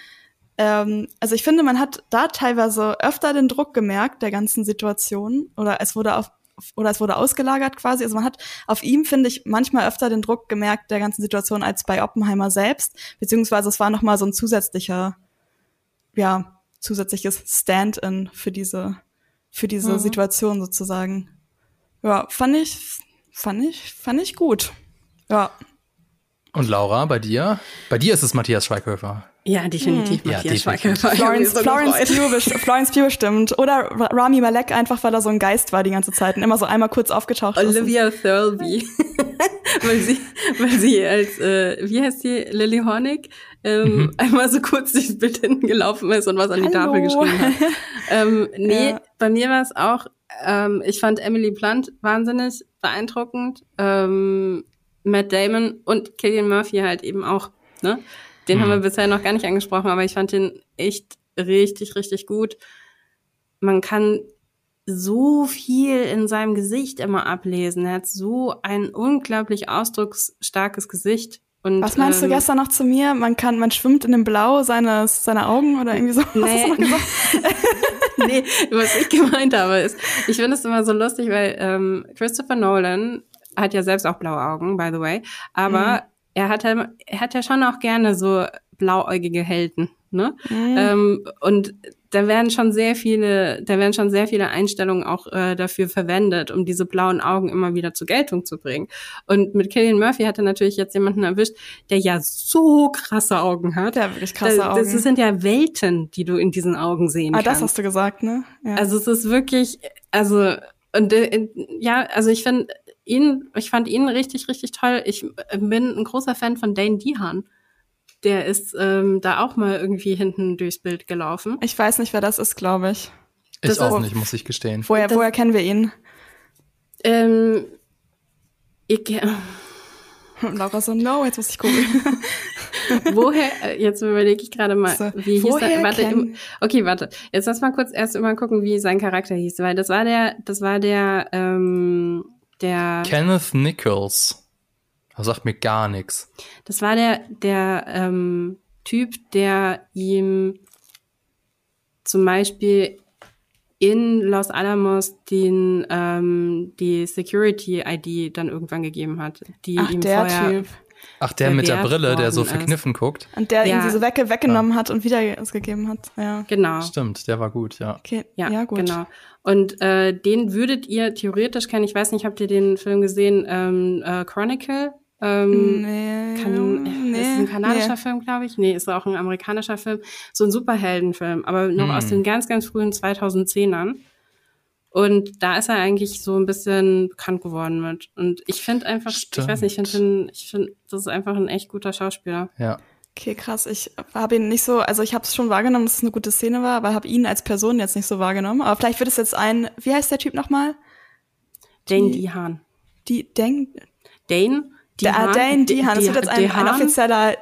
C: ähm, also ich finde, man hat da teilweise öfter den Druck gemerkt der ganzen Situation oder es wurde auf oder es wurde ausgelagert quasi. Also man hat auf ihm, finde ich, manchmal öfter den Druck gemerkt der ganzen Situation als bei Oppenheimer selbst, beziehungsweise es war noch mal so ein zusätzlicher, ja, zusätzliches Stand-in für diese, für diese mhm. Situation sozusagen. Ja, fand ich, fand ich, fand ich gut. Ja.
A: Und Laura, bei dir? Bei dir ist es Matthias Schweighöfer.
B: Ja, definitiv hm. Matthias ja. Schweighöfer.
C: Florence, so Florence, Pugh, Florence Pugh bestimmt. Oder Rami Malek einfach, weil er so ein Geist war die ganze Zeit und immer so einmal kurz aufgetaucht
B: ist. Olivia Thirlby. weil sie, weil sie als, äh, wie heißt sie, Lily Hornick, ähm, mhm. einmal so kurz durchs Bild hinten gelaufen ist und was an die Hallo. Tafel geschrieben hat. ähm, nee, ja. bei mir war es auch ähm, ich fand Emily Blunt wahnsinnig beeindruckend. Ähm, Matt Damon und Killian Murphy halt eben auch. Ne? Den mhm. haben wir mhm. bisher noch gar nicht angesprochen, aber ich fand den echt richtig, richtig gut. Man kann so viel in seinem Gesicht immer ablesen. Er hat so ein unglaublich ausdrucksstarkes Gesicht. Und,
C: Was meinst ähm, du gestern noch zu mir? Man kann, man schwimmt in dem Blau seines, seiner Augen oder irgendwie so? Nee.
B: nee, was ich gemeint habe, ist, ich finde es immer so lustig, weil ähm, Christopher Nolan hat ja selbst auch blaue Augen, by the way, aber mhm. er hat ja, er hat ja schon auch gerne so blauäugige Helden, ne? Mhm. Ähm, und da werden schon sehr viele, da werden schon sehr viele Einstellungen auch äh, dafür verwendet, um diese blauen Augen immer wieder zur Geltung zu bringen. Und mit Killian Murphy hat er natürlich jetzt jemanden erwischt, der ja so krasse Augen hat.
C: Ja, wirklich krasse da, Augen.
B: Das sind ja Welten, die du in diesen Augen sehen ah, kannst.
C: Ah, das hast du gesagt, ne?
B: Ja. Also es ist wirklich, also und äh, ja, also ich finde ihn, ich fand ihn richtig, richtig toll. Ich bin ein großer Fan von Dane Dehan der ist ähm, da auch mal irgendwie hinten durchs Bild gelaufen.
C: Ich weiß nicht, wer das ist, glaube ich.
A: Ich das auch ist, nicht, muss ich gestehen.
C: Woher, das, woher kennen wir ihn?
B: Ähm, ich,
C: Laura so, no, jetzt muss ich gucken.
B: woher, äh, jetzt überlege ich gerade mal, so, wie hieß er? Warte, im, okay, warte. Jetzt lass mal kurz erst mal gucken, wie sein Charakter hieß, weil das war der, das war der, ähm, der.
A: Kenneth Nichols. Das sagt mir gar nichts.
B: Das war der, der ähm, Typ, der ihm zum Beispiel in Los Alamos den, ähm, die Security-ID dann irgendwann gegeben hat, die
C: Ach,
B: ihm
C: der
B: vorher
C: Typ.
A: Ach, der mit der Brille, der so
B: worden ist.
A: verkniffen guckt.
C: Und der
B: Ja.
C: irgendwie so wegge weggenommen hat und wieder es gegeben hat. Ja.
B: Genau.
A: Stimmt, der war gut, ja.
C: Okay.
B: Ja,
C: Ja, gut.
B: genau. Und äh, den würdet ihr theoretisch kennen. Ich weiß nicht, habt ihr den Film gesehen? Ähm, äh, Chronicle. Ähm,
C: Nee.
B: kann,
C: nee,
B: ist ein kanadischer
C: nee.
B: Film, glaube ich. Nee, ist auch ein amerikanischer Film. So ein Superheldenfilm, aber noch
A: Hm.
B: aus den ganz, ganz frühen 2010ern. Und da ist er eigentlich so ein bisschen bekannt geworden mit. Und ich finde einfach, ich weiß nicht, ich
A: Stimmt.
B: finde, ich finde, das ist einfach ein echt guter Schauspieler.
A: Ja.
C: Okay, krass. Ich habe ihn nicht so, also ich habe es schon wahrgenommen, dass es eine gute Szene war, aber habe ihn als Person jetzt nicht so wahrgenommen. Aber vielleicht wird es jetzt ein, wie heißt der Typ nochmal?
B: Dane Dehan.
C: Die Dane,
B: Dane?
C: Der, Dane Dehan. Das wird jetzt ein, ein
B: Dehan?
C: offizieller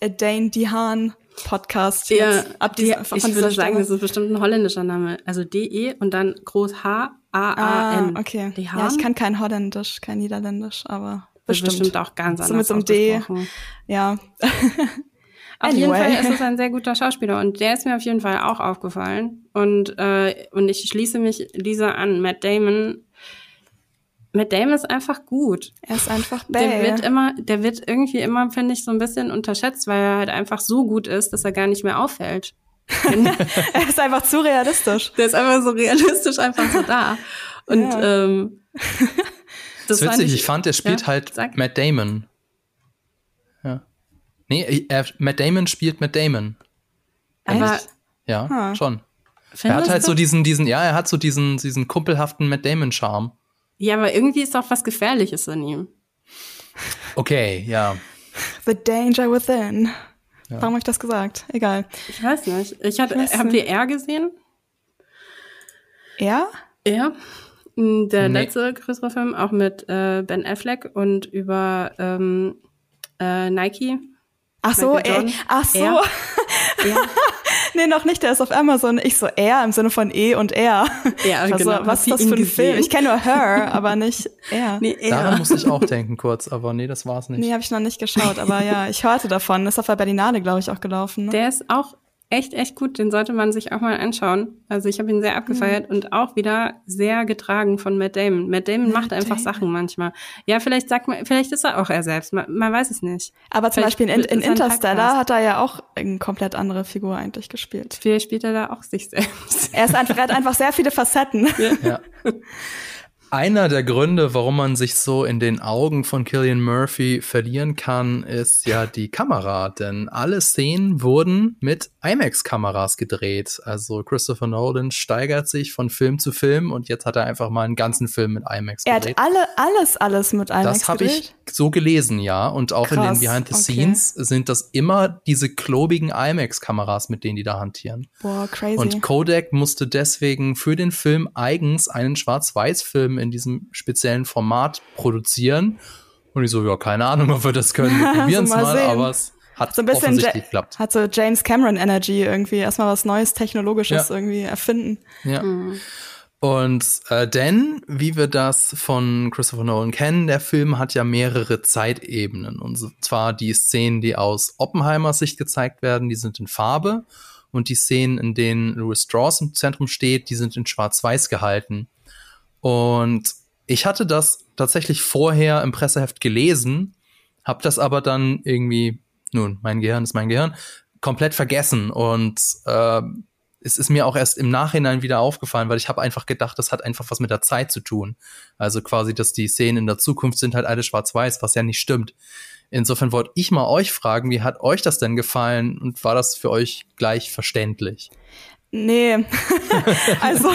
C: äh, Dane Dehan Podcast.
B: Ja,
C: jetzt, ab
B: die, ich würde sagen, das ist bestimmt ein holländischer Name. Also D-E und dann groß H-A-A-N.
C: Ah, okay.
B: Die
C: Ja, ich kann kein Holländisch, kein Niederländisch, aber
B: bestimmt.
C: bestimmt.
B: auch ganz
C: So
B: anders
C: mit so einem D. Ja.
B: Auf jeden. Fall ist es ein sehr guter Schauspieler und der ist mir auf jeden Fall auch aufgefallen. Und, äh, und ich schließe mich Lisa an. Matt Damon. Matt Damon ist einfach gut.
C: Er ist einfach
B: Der
C: Bell.
B: wird immer, der wird irgendwie immer, finde ich, so ein bisschen unterschätzt, weil er halt einfach so gut ist, dass er gar nicht mehr auffällt.
C: er ist einfach zu realistisch.
B: Der ist einfach so realistisch einfach so da. Und
C: Ja.
B: ähm,
A: Das ist
B: fand
A: witzig, ich, fand, der spielt
B: Ja,
A: halt
B: sag.
A: Matt Damon. Ja. Nee, er, Matt Damon spielt Matt Damon.
B: Aber
A: Ja,
C: Ah.
A: schon. Er
B: findest
A: hat halt
B: du?
A: so diesen, diesen, ja, er hat so diesen, diesen kumpelhaften Matt Damon-Charme.
B: Ja, aber irgendwie ist auch was Gefährliches in ihm.
A: Okay, ja.
C: The danger within. Warum habe ich das gesagt? Egal.
B: Ich weiß nicht. Ich hatte,
C: weiß
B: habt ihr R gesehen?
C: Er?
B: Er? Mm, Der
A: Nee.
B: letzte größere Film, auch mit äh, Ben Affleck und über ähm, äh, Nike.
C: Ach so, er,
B: Jordan.
C: ach so.
B: Er. Ja.
C: Nee, noch nicht, der ist auf Amazon. Ich so er im Sinne von E und er.
B: Ja,
C: war
B: genau.
C: was ist das für ein Film?
B: gesehen?
C: Ich kenne nur Her, aber nicht er.
B: Nee,
A: Daran
B: er.
A: musste ich auch denken kurz, aber nee, das war's nicht.
C: Nee, habe ich noch nicht geschaut, aber ja, ich hörte davon. Ist auf der Berlinale, glaube ich, auch gelaufen. Ne?
B: Der ist auch echt, echt gut. Den sollte man sich auch mal anschauen. Also ich habe ihn sehr abgefeiert und auch wieder sehr getragen von Matt Damon. Matt Damon
C: Matt
B: macht einfach
C: Damon.
B: Sachen manchmal. Ja, vielleicht sagt man, vielleicht ist er auch er selbst. Man, man weiß es nicht.
C: aber zum
B: vielleicht
C: Beispiel in, in
B: er
C: Interstellar hat er ja auch eine komplett andere Figur eigentlich gespielt.
B: Vielleicht spielt er da auch sich selbst.
C: Er, ist einfach, er hat einfach sehr viele Facetten.
A: Ja. Einer der Gründe, warum man sich so in den Augen von Killian Murphy verlieren kann, ist ja die Kamera. Denn alle Szenen wurden mit IMAX-Kameras gedreht. Also Christopher Nolan steigert sich von Film zu Film und jetzt hat er einfach mal einen ganzen Film mit IMAX
C: Er hat
A: gedreht.
C: alle, alles, alles mit IMAX
A: Das habe
C: gedreht.
A: ich so gelesen, ja. Und auch in
C: Krass,
A: den Behind the
C: okay.
A: Scenes sind das immer diese klobigen IMAX-Kameras, mit denen die da hantieren.
C: Boah, crazy.
A: Und Kodak musste deswegen für den Film eigens einen Schwarz-Weiß-Film in diesem speziellen Format produzieren. Und ich so, ja, keine Ahnung, ob wir das können. Wir probieren es
C: Also mal
A: mal, aber es hat
C: so ein bisschen
A: offensichtlich
C: Ja-
A: geklappt.
C: hat so James Cameron Energy irgendwie erstmal was Neues Technologisches
A: Ja.
C: irgendwie erfinden.
A: Ja. Und äh, denn, wie wir das von Christopher Nolan kennen, der Film hat ja mehrere Zeitebenen. Und zwar die Szenen, die aus Oppenheimers Sicht gezeigt werden, die sind in Farbe. Und die Szenen, in denen Louis Strauss im Zentrum steht, die sind in Schwarz-Weiß gehalten. Und ich hatte das tatsächlich vorher im Presseheft gelesen, habe das aber dann irgendwie, nun, mein Gehirn ist mein Gehirn, komplett vergessen. Und äh, es ist mir auch erst im Nachhinein wieder aufgefallen, weil ich habe einfach gedacht, das hat einfach was mit der Zeit zu tun. Also quasi, dass die Szenen in der Zukunft sind halt alle schwarz-weiß, was ja nicht stimmt. Insofern wollte ich mal euch fragen, wie hat euch das denn gefallen und war das für euch gleich verständlich?
C: Nee. also,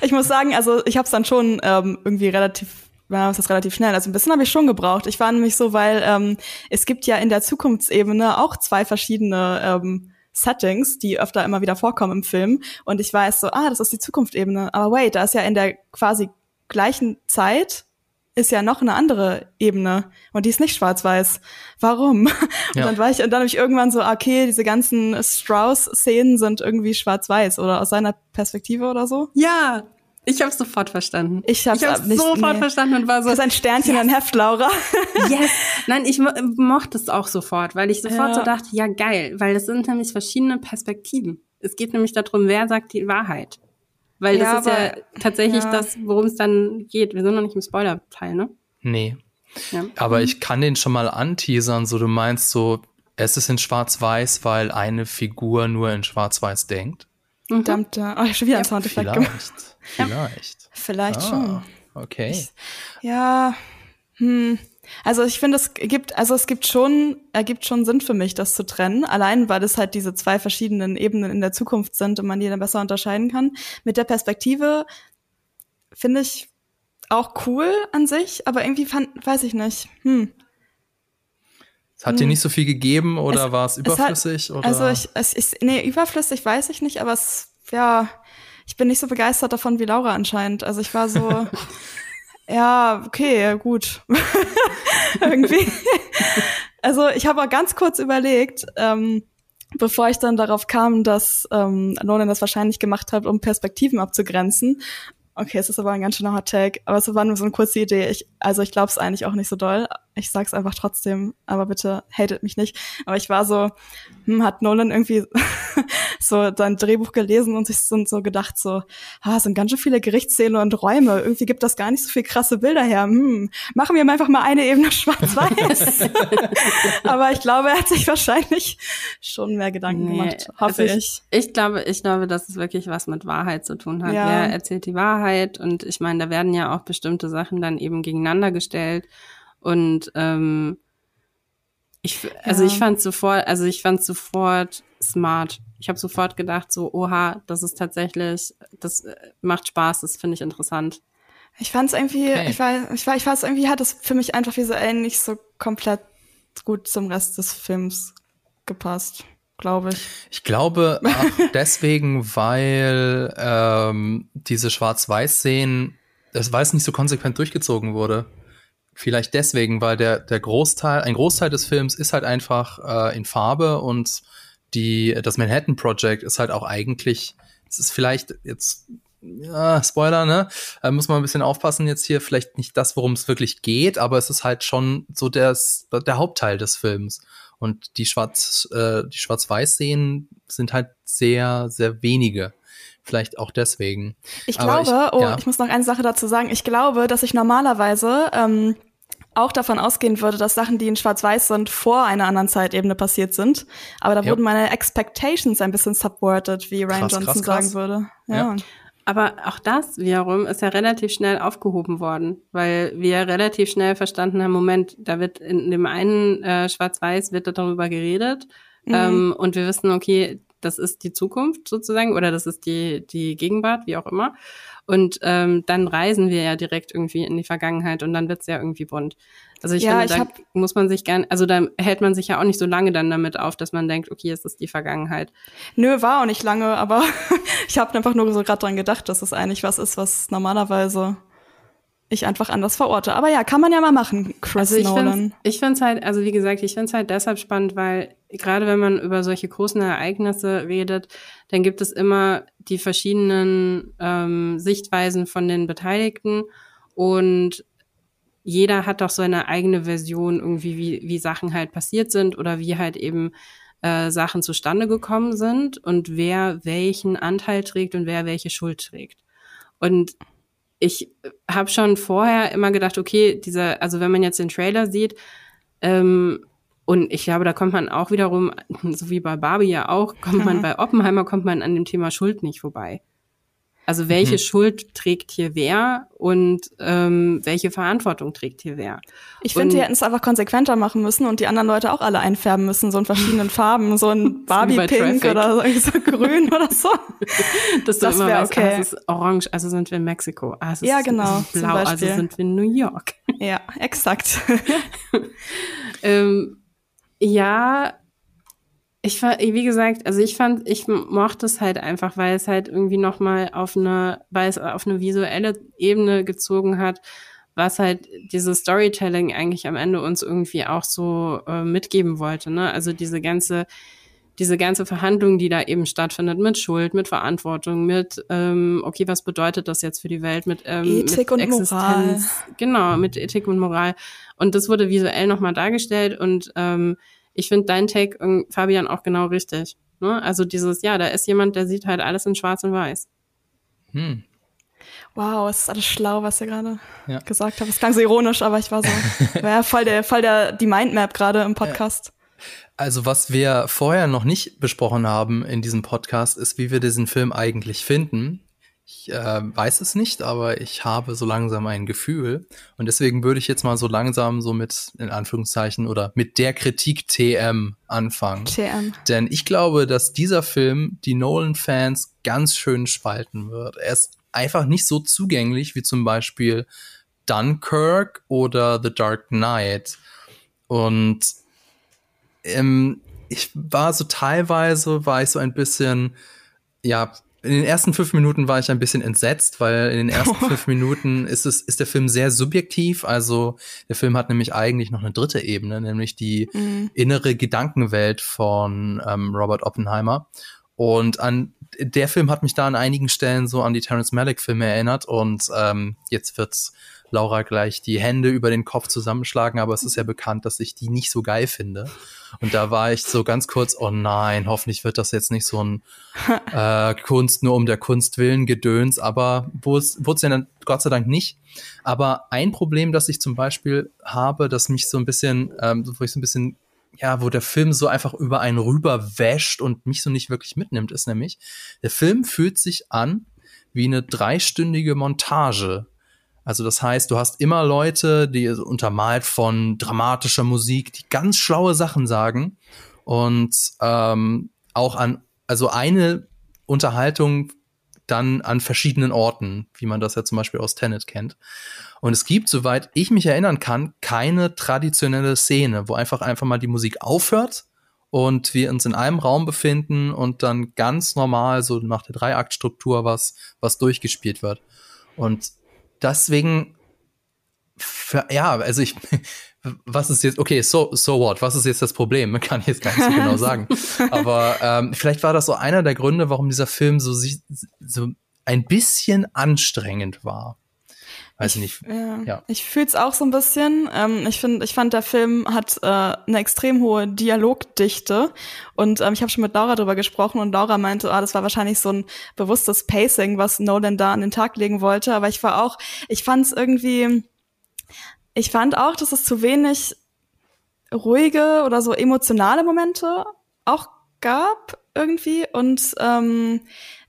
C: ich muss sagen, also ich habe es dann schon ähm, irgendwie relativ was ist relativ schnell. Also ein bisschen habe ich schon gebraucht. Ich war nämlich so, weil ähm, es gibt ja in der Zukunftsebene auch zwei verschiedene ähm, Settings, die öfter immer wieder vorkommen im Film. Und ich weiß so, ah, das ist die Zukunftsebene. Aber wait, da ist ja in der quasi gleichen Zeit ist ja noch eine andere Ebene und die ist nicht schwarz-weiß. Warum? Und
A: Ja.
C: dann war ich, und dann habe ich irgendwann so, okay, diese ganzen Strauss-Szenen sind irgendwie schwarz-weiß oder aus seiner Perspektive oder so.
B: Ja, ich habe sofort verstanden.
C: Ich hab's
B: ich hab's
C: ab- nicht-
B: sofort
C: nee.
B: verstanden und war so,
C: Das ist ein Sternchen, ein Heft, Laura.
B: yes. Nein, ich mo mochte es auch sofort, weil ich sofort
C: Ja.
B: so dachte, ja geil, weil das sind nämlich verschiedene Perspektiven. Es geht nämlich darum, wer sagt die Wahrheit. Weil das ja, ist ja tatsächlich ja. das, worum es dann geht. Wir sind noch nicht im Spoiler-Teil, ne?
A: Nee. Ja. Aber ich kann den schon mal anteasern, so du meinst so, es ist in Schwarz-Weiß, weil eine Figur nur in Schwarz-Weiß denkt.
C: Mhm. Verdammt, oh, ich schon wieder ein Soundeffekt
A: gemacht. Vielleicht.
C: Vielleicht ah, schon.
A: Okay. Ich,
C: ja, hm. Also ich finde, es gibt, also es gibt schon, ergibt schon Sinn für mich, das zu trennen. Allein, weil es halt diese zwei verschiedenen Ebenen in der Zukunft sind und man die dann besser unterscheiden kann. Mit der Perspektive finde ich auch cool an sich, aber irgendwie fand, weiß ich nicht. Hm.
A: Es hat dir hm. nicht so viel gegeben oder es, war es überflüssig? Es hat, oder?
C: Also ich, es ist, nee, überflüssig weiß ich nicht, aber es, ja, ich bin nicht so begeistert davon wie Laura anscheinend. Also ich war so, ja, okay, gut. Irgendwie. also ich habe auch ganz kurz überlegt, ähm, bevor ich dann darauf kam, dass ähm, Nolan das wahrscheinlich gemacht hat, um Perspektiven abzugrenzen. Okay, es ist aber ein ganz schöner Hot Take, aber es war nur so eine kurze Idee. Ich, also ich glaube es eigentlich auch nicht so doll. Ich sag's einfach trotzdem, aber bitte hatet mich nicht. Aber ich war so, hm, hat Nolan irgendwie so sein Drehbuch gelesen und sich so, so gedacht so, ah, sind ganz schön viele Gerichtssäle und Räume. Irgendwie gibt das gar nicht so viel krasse Bilder her. Hm, machen wir einfach mal eine Ebene schwarz-weiß. aber ich glaube, er hat sich wahrscheinlich schon mehr Gedanken nee, gemacht, hoffe also ich.
B: ich. Ich glaube, ich glaube, dass es wirklich was mit Wahrheit zu tun hat. Ja. Wer erzählt die Wahrheit? Und ich meine, da werden ja auch bestimmte Sachen dann eben gegeneinander gestellt. Und ähm, ich, also ja. ich fand sofort, also ich fand sofort smart. Ich habe sofort gedacht, so, oha, das ist tatsächlich, das äh, macht Spaß, das finde ich interessant.
C: Ich fand es irgendwie, okay. ich war, ich war, ich weiß irgendwie hat es für mich einfach visuell nicht so komplett gut zum Rest des Films gepasst, glaube ich.
A: Ich glaube auch deswegen, weil ähm, diese Schwarz-Weiß-Szenen, das weiß nicht so konsequent durchgezogen wurde. Vielleicht deswegen, weil der, der Großteil, ein Großteil des Films ist halt einfach äh, in Farbe und die, das Manhattan Project ist halt auch eigentlich, es ist vielleicht jetzt, ja, Spoiler, ne? Da muss man ein bisschen aufpassen jetzt hier, vielleicht nicht das, worum es wirklich geht, aber es ist halt schon so des, der Hauptteil des Films. Und die Schwarz, äh, die Schwarz-Weiß-Szenen sind halt sehr, sehr wenige. Vielleicht auch deswegen.
C: Ich Aber glaube, ich, oh, ja. ich muss noch eine Sache dazu sagen. Ich glaube, dass ich normalerweise ähm, auch davon ausgehen würde, dass Sachen, die in Schwarz-Weiß sind, vor einer anderen Zeitebene passiert sind. Aber da ja. wurden meine Expectations ein bisschen subverted, wie Ryan krass, Johnson krass, krass. sagen würde. Ja. ja.
B: Aber auch das wiederum ist ja relativ schnell aufgehoben worden, weil wir relativ schnell verstanden haben, Moment, da wird in dem einen äh, Schwarz-Weiß wird darüber geredet mhm. ähm, und wir wissen, okay, das ist die Zukunft sozusagen oder das ist die, die Gegenwart, wie auch immer. Und ähm, dann reisen wir ja direkt irgendwie in die Vergangenheit und dann wird's ja irgendwie bunt. Also ich ja, finde, ich da muss man sich gern, also da hält man sich ja auch nicht so lange dann damit auf, dass man denkt, okay, es ist die Vergangenheit.
C: Nö, war auch nicht lange, aber ich habe einfach nur so gerade dran gedacht, dass es eigentlich was ist, was normalerweise ich einfach anders verorte. Aber ja, kann man ja mal machen, Chris
B: also ich
C: Nolan.
B: Find's, ich finde es halt, also wie gesagt, ich finde es halt deshalb spannend, weil gerade wenn man über solche großen Ereignisse redet, dann gibt es immer die verschiedenen ähm, Sichtweisen von den Beteiligten und jeder hat doch so eine eigene Version irgendwie, wie, wie Sachen halt passiert sind oder wie halt eben äh, Sachen zustande gekommen sind und wer welchen Anteil trägt und wer welche Schuld trägt. Und ich habe schon vorher immer gedacht, okay, dieser, also wenn man jetzt den Trailer sieht, ähm, und ich glaube, da kommt man auch wiederum, so wie bei Barbie ja auch, kommt mhm. man bei Oppenheimer, kommt man an dem Thema Schuld nicht vorbei. Also welche mhm. Schuld trägt hier wer und ähm, welche Verantwortung trägt hier wer?
C: Ich finde, die hätten es einfach konsequenter machen müssen und die anderen Leute auch alle einfärben müssen, so in verschiedenen Farben, so ein Barbie-Pink oder so, so, grün oder so.
B: Dass das wäre okay. Ah, es ist orange, also sind wir in Mexiko. Ah,
C: ja, ist, genau.
B: Es ist blau, also sind wir in New York.
C: Ja, exakt.
B: ähm, ja, ich war, wie gesagt, also ich fand, ich mochte es halt einfach, weil es halt irgendwie nochmal auf eine, weil es auf eine visuelle Ebene gezogen hat, was halt dieses Storytelling eigentlich am Ende uns irgendwie auch so äh, mitgeben wollte, ne? Also diese ganze, diese ganze Verhandlung, die da eben stattfindet, mit Schuld, mit Verantwortung, mit, ähm, okay, was bedeutet das jetzt für die Welt, mit, ähm,
C: Ethik
B: mit
C: und Existenz, Moral.
B: genau, mit Ethik und Moral. Und das wurde visuell nochmal dargestellt und ähm, ich finde dein Take, Fabian, auch genau richtig. Ne? Also dieses, ja, da ist jemand, der sieht halt alles in schwarz und weiß.
C: Hm. Wow, es ist alles schlau, was ihr gerade ja. gesagt habt. Es klang so ironisch, aber ich war so, ja, voll der, voll der, die Mindmap gerade im Podcast.
A: Also was wir vorher noch nicht besprochen haben in diesem Podcast, ist, wie wir diesen Film eigentlich finden. Ich äh, weiß es nicht, aber ich habe so langsam ein Gefühl. Und deswegen würde ich jetzt mal so langsam so mit, in Anführungszeichen, oder mit der Kritik TM anfangen. TM. Denn ich glaube, dass dieser Film die Nolan-Fans ganz schön spalten wird. Er ist einfach nicht so zugänglich wie zum Beispiel Dunkirk oder The Dark Knight. Und ähm, ich war so teilweise, war ich so ein bisschen, ja, in den ersten fünf Minuten war ich ein bisschen entsetzt, weil in den ersten fünf Minuten ist es, ist der Film sehr subjektiv. Also der Film hat nämlich eigentlich noch eine dritte Ebene, nämlich die mhm. innere Gedankenwelt von ähm, Robert Oppenheimer. Und an der Film hat mich da an einigen Stellen so an die Terrence Malick Filme erinnert und ähm, jetzt wird's Laura gleich die Hände über den Kopf zusammenschlagen, aber es ist ja bekannt, dass ich die nicht so geil finde. Und da war ich so ganz kurz, oh nein, hoffentlich wird das jetzt nicht so ein äh, Kunst nur um der Kunst willen Gedöns, aber wurde es ja dann Gott sei Dank nicht. Aber ein Problem, das ich zum Beispiel habe, das mich so ein bisschen, ähm, wo ich so ein bisschen ja, wo der Film so einfach über einen rüber wäscht und mich so nicht wirklich mitnimmt, ist nämlich, der Film fühlt sich an wie eine dreistündige Montage. Also das heißt, du hast immer Leute, die untermalt von dramatischer Musik, die ganz schlaue Sachen sagen und ähm, auch an, also eine Unterhaltung dann an verschiedenen Orten, wie man das ja zum Beispiel aus Tenet kennt. Und es gibt, soweit ich mich erinnern kann, keine traditionelle Szene, wo einfach einfach mal die Musik aufhört und wir uns in einem Raum befinden und dann ganz normal so nach der Dreiaktstruktur was was durchgespielt wird. Und deswegen ja, also ich was ist jetzt, okay, so, so what, was ist jetzt das Problem? Kann ich jetzt gar nicht so genau sagen. Aber ähm, vielleicht war das so einer der Gründe, warum dieser Film so, so ein bisschen anstrengend war. Weiß ich nicht.
C: Ja. ja. Ich fühle es auch so ein bisschen. Ähm, ich finde, ich fand, der Film hat äh, eine extrem hohe Dialogdichte. Und ähm, ich habe schon mit Laura drüber gesprochen und Laura meinte, ah, das war wahrscheinlich so ein bewusstes Pacing, was Nolan da an den Tag legen wollte. Aber ich war auch, ich fand es irgendwie, ich fand auch, dass es zu wenig ruhige oder so emotionale Momente auch gab irgendwie. Und ähm,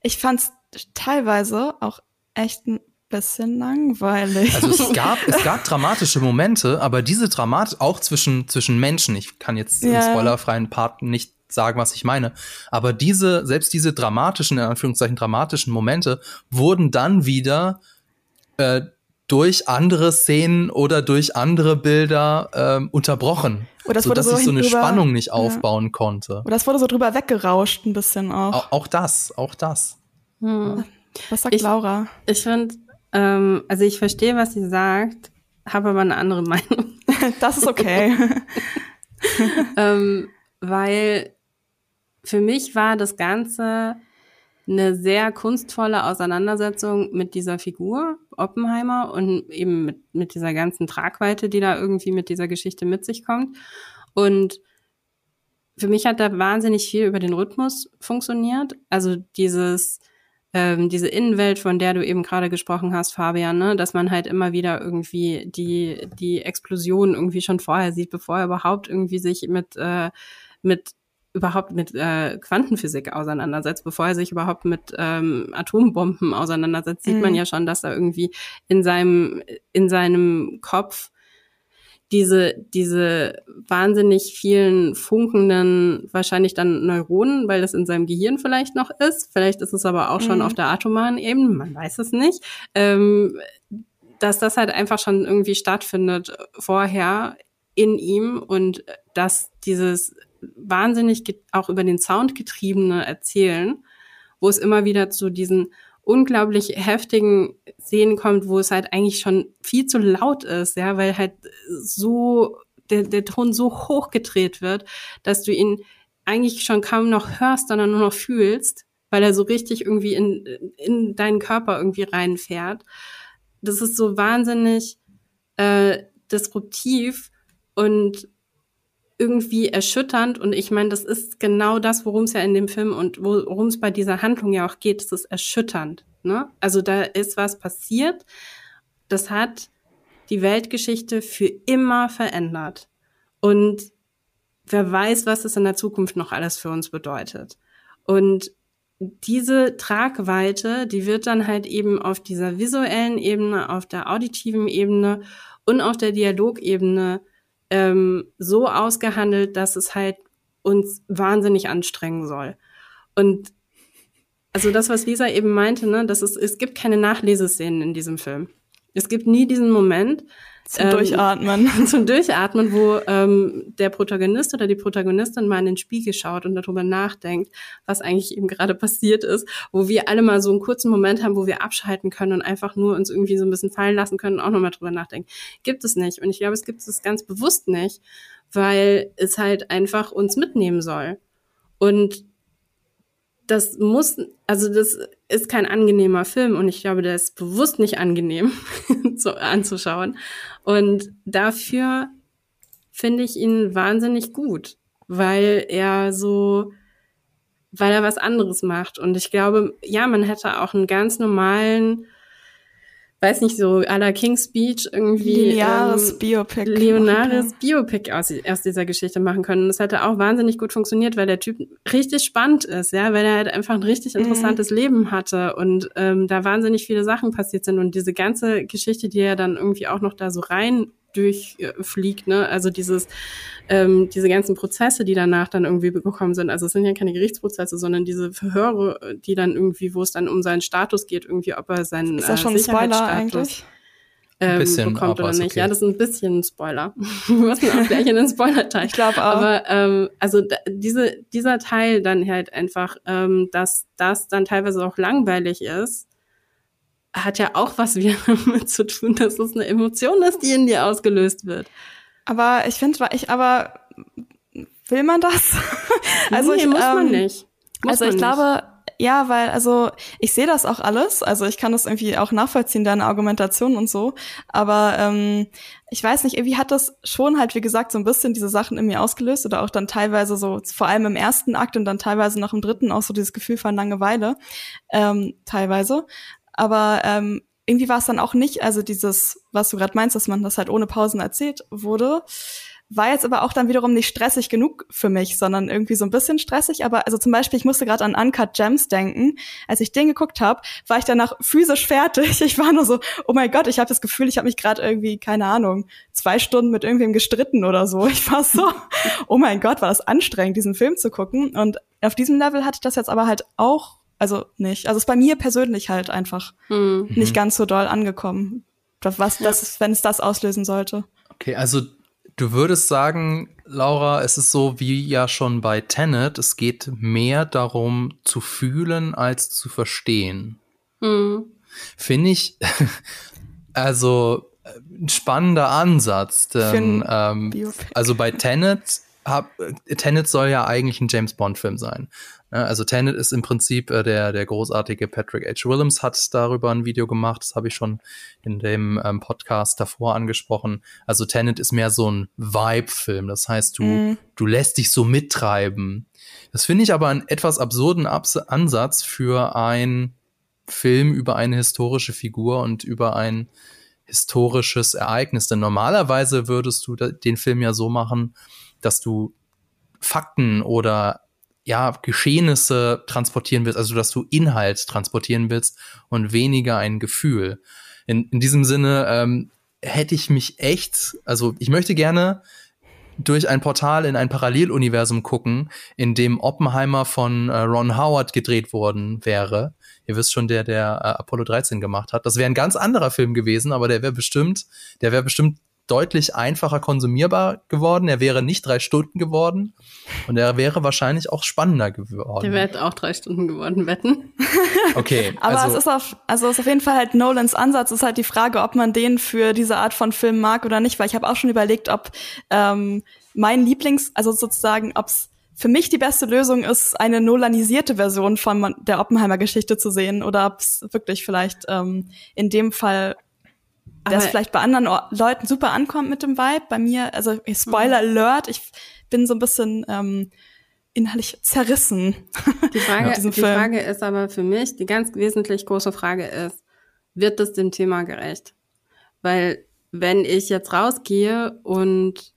C: ich fand es teilweise auch echt ein bisschen langweilig.
A: Also es gab, es gab dramatische Momente, aber diese Dramat auch zwischen, zwischen Menschen, ich kann jetzt ja. im spoilerfreien Part nicht sagen, was ich meine, aber diese, selbst diese dramatischen, in Anführungszeichen dramatischen Momente wurden dann wieder äh, durch andere Szenen oder durch andere Bilder ähm, unterbrochen. Oder das sodass so ich so eine drüber, Spannung nicht aufbauen konnte.
C: Oder das wurde so drüber weggerauscht ein bisschen auch.
A: Auch, auch das, auch das.
C: Hm. Was sagt
B: ich,
C: Laura?
B: Ich finde, ähm, also ich verstehe, was sie sagt, habe aber eine andere Meinung.
C: das ist okay.
B: ähm, weil für mich war das Ganze eine sehr kunstvolle Auseinandersetzung mit dieser Figur, Oppenheimer, und eben mit, mit dieser ganzen Tragweite, die da irgendwie mit dieser Geschichte mit sich kommt. Und für mich hat da wahnsinnig viel über den Rhythmus funktioniert. Also dieses, ähm, diese Innenwelt, von der du eben gerade gesprochen hast, Fabian, ne? dass man halt immer wieder irgendwie die, die Explosion irgendwie schon vorher sieht, bevor er überhaupt irgendwie sich mit, äh, mit überhaupt mit äh, Quantenphysik auseinandersetzt, bevor er sich überhaupt mit ähm, Atombomben auseinandersetzt, sieht mhm. man ja schon, dass da irgendwie in seinem in seinem Kopf diese, diese wahnsinnig vielen funkenden, wahrscheinlich dann Neuronen, weil das in seinem Gehirn vielleicht noch ist. Vielleicht ist es aber auch schon mhm. auf der atomaren Ebene, man weiß es nicht. Ähm, dass das halt einfach schon irgendwie stattfindet vorher in ihm und dass dieses wahnsinnig auch über den Sound getriebene Erzählen, wo es immer wieder zu diesen unglaublich heftigen Szenen kommt, wo es halt eigentlich schon viel zu laut ist, ja, weil halt so der, der Ton so hoch gedreht wird, dass du ihn eigentlich schon kaum noch hörst, sondern nur noch fühlst, weil er so richtig irgendwie in, in deinen Körper irgendwie reinfährt. Das ist so wahnsinnig äh, disruptiv und irgendwie erschütternd und ich meine, das ist genau das, worum es ja in dem Film und worum es bei dieser Handlung ja auch geht, es ist erschütternd. Ne? Also da ist was passiert, das hat die Weltgeschichte für immer verändert. Und wer weiß, was es in der Zukunft noch alles für uns bedeutet. Und diese Tragweite, die wird dann halt eben auf dieser visuellen Ebene, auf der auditiven Ebene und auf der Dialogebene ähm, so ausgehandelt, dass es halt uns wahnsinnig anstrengen soll. Und also das, was Lisa eben meinte, ne, dass es, es gibt keine Nachleseszenen in diesem Film. Es gibt nie diesen Moment,
C: zum ähm, Durchatmen.
B: Zum Durchatmen, wo ähm, der Protagonist oder die Protagonistin mal in den Spiegel schaut und darüber nachdenkt, was eigentlich eben gerade passiert ist, wo wir alle mal so einen kurzen Moment haben, wo wir abschalten können und einfach nur uns irgendwie so ein bisschen fallen lassen können und auch nochmal drüber nachdenken. Gibt es nicht. Und ich glaube, es gibt es ganz bewusst nicht, weil es halt einfach uns mitnehmen soll. Und das muss, also das ist kein angenehmer Film und ich glaube, der ist bewusst nicht angenehm zu, anzuschauen. Und dafür finde ich ihn wahnsinnig gut, weil er so, weil er was anderes macht. Und ich glaube, ja, man hätte auch einen ganz normalen weiß nicht, so à la King's Speech irgendwie
C: lineares ähm, Biopic.
B: Lineares Biopic aus, aus dieser Geschichte machen können. Und das hätte auch wahnsinnig gut funktioniert, weil der Typ richtig spannend ist, ja, weil er halt einfach ein richtig mhm. interessantes mhm. Leben hatte und ähm, da wahnsinnig viele Sachen passiert sind. Und diese ganze Geschichte, die er dann irgendwie auch noch da so rein durchfliegt, ne? Also dieses, ähm, diese ganzen Prozesse, die danach dann irgendwie bekommen sind. Also es sind ja keine Gerichtsprozesse, sondern diese Verhöre, die dann irgendwie, wo es dann um seinen Status geht, irgendwie, ob er seinen
C: ist das äh, schon Spoiler eigentlich?
B: Ähm, bisschen, bekommt oder nicht. Okay. Ja, das ist ein bisschen ein Spoiler. Wir müssen auch gleich in den Spoiler-Teil.
C: Ich glaube auch.
B: Aber ähm, also diese, dieser Teil dann halt einfach, ähm, dass das dann teilweise auch langweilig ist, hat ja auch was wieder damit zu tun, dass es eine Emotion ist, die in dir ausgelöst wird.
C: Aber ich finde, ich aber will man das?
B: also nee, ich, muss ähm, man nicht.
C: Muss also ich glaube, ja, weil also ich sehe das auch alles, also ich kann das irgendwie auch nachvollziehen, deine Argumentation und so, aber ähm, ich weiß nicht, irgendwie hat das schon halt, wie gesagt, so ein bisschen diese Sachen in mir ausgelöst oder auch dann teilweise so, vor allem im ersten Akt und dann teilweise noch im dritten auch so dieses Gefühl von Langeweile, ähm, teilweise. Aber ähm, irgendwie war es dann auch nicht, also dieses, was du gerade meinst, dass man das halt ohne Pausen erzählt wurde, war jetzt aber auch dann wiederum nicht stressig genug für mich, sondern irgendwie so ein bisschen stressig. Aber also zum Beispiel, ich musste gerade an Uncut Gems denken. Als ich den geguckt habe, war ich danach physisch fertig. Ich war nur so, oh mein Gott, ich habe das Gefühl, ich habe mich gerade irgendwie, keine Ahnung, zwei Stunden mit irgendwem gestritten oder so. Ich war so, oh mein Gott, war das anstrengend, diesen Film zu gucken. Und auf diesem Level hatte ich das jetzt aber halt auch also nicht. Also ist bei mir persönlich halt einfach hm. nicht mhm. ganz so doll angekommen. Was das ist, wenn es das auslösen sollte.
A: Okay, also du würdest sagen, Laura, es ist so wie ja schon bei Tenet, es geht mehr darum zu fühlen als zu verstehen. Hm. Finde ich, also ein spannender Ansatz, denn ähm, also bei Tenet hab, Tenet soll ja eigentlich ein James Bond Film sein. Also Tenet ist im Prinzip äh, der, der großartige Patrick H. Willems hat darüber ein Video gemacht. Das habe ich schon in dem ähm, Podcast davor angesprochen. Also Tenet ist mehr so ein Vibe-Film. Das heißt, du, mm. du lässt dich so mittreiben. Das finde ich aber einen etwas absurden Abs Ansatz für ein Film über eine historische Figur und über ein historisches Ereignis. Denn normalerweise würdest du den Film ja so machen, dass du Fakten oder ja, Geschehnisse transportieren willst, also dass du Inhalt transportieren willst und weniger ein Gefühl. In, in diesem Sinne ähm, hätte ich mich echt, also ich möchte gerne durch ein Portal in ein Paralleluniversum gucken, in dem Oppenheimer von äh, Ron Howard gedreht worden wäre. Ihr wisst schon, der der äh, Apollo 13 gemacht hat. Das wäre ein ganz anderer Film gewesen, aber der wäre bestimmt, der wäre bestimmt deutlich einfacher konsumierbar geworden. Er wäre nicht drei Stunden geworden und er wäre wahrscheinlich auch spannender geworden.
B: Der wäre auch drei Stunden geworden, wetten.
A: Okay.
C: Aber also, es ist auf, also es ist auf jeden Fall halt Nolans Ansatz. Es ist halt die Frage, ob man den für diese Art von Film mag oder nicht, weil ich habe auch schon überlegt, ob ähm, mein Lieblings, also sozusagen, ob es für mich die beste Lösung ist, eine nolanisierte Version von der Oppenheimer Geschichte zu sehen oder ob es wirklich vielleicht ähm, in dem Fall das vielleicht bei anderen Leuten super ankommt mit dem Vibe. Bei mir, also Spoiler mhm. Alert, ich bin so ein bisschen ähm, innerlich zerrissen.
B: Die Frage, die Frage ist aber für mich, die ganz wesentlich große Frage ist, wird das dem Thema gerecht? Weil wenn ich jetzt rausgehe und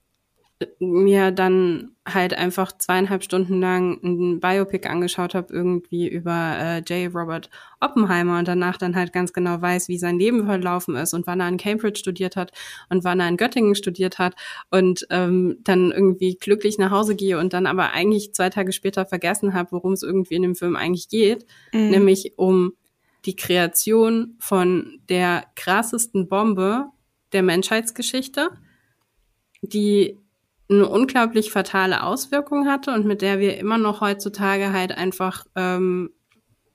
B: mir dann halt einfach zweieinhalb Stunden lang ein Biopic angeschaut habe, irgendwie über äh, J. Robert Oppenheimer und danach dann halt ganz genau weiß, wie sein Leben verlaufen ist und wann er in Cambridge studiert hat und wann er in Göttingen studiert hat und ähm, dann irgendwie glücklich nach Hause gehe und dann aber eigentlich zwei Tage später vergessen habe, worum es irgendwie in dem Film eigentlich geht, mhm. nämlich um die Kreation von der krassesten Bombe der Menschheitsgeschichte, die eine unglaublich fatale Auswirkung hatte und mit der wir immer noch heutzutage halt einfach ähm,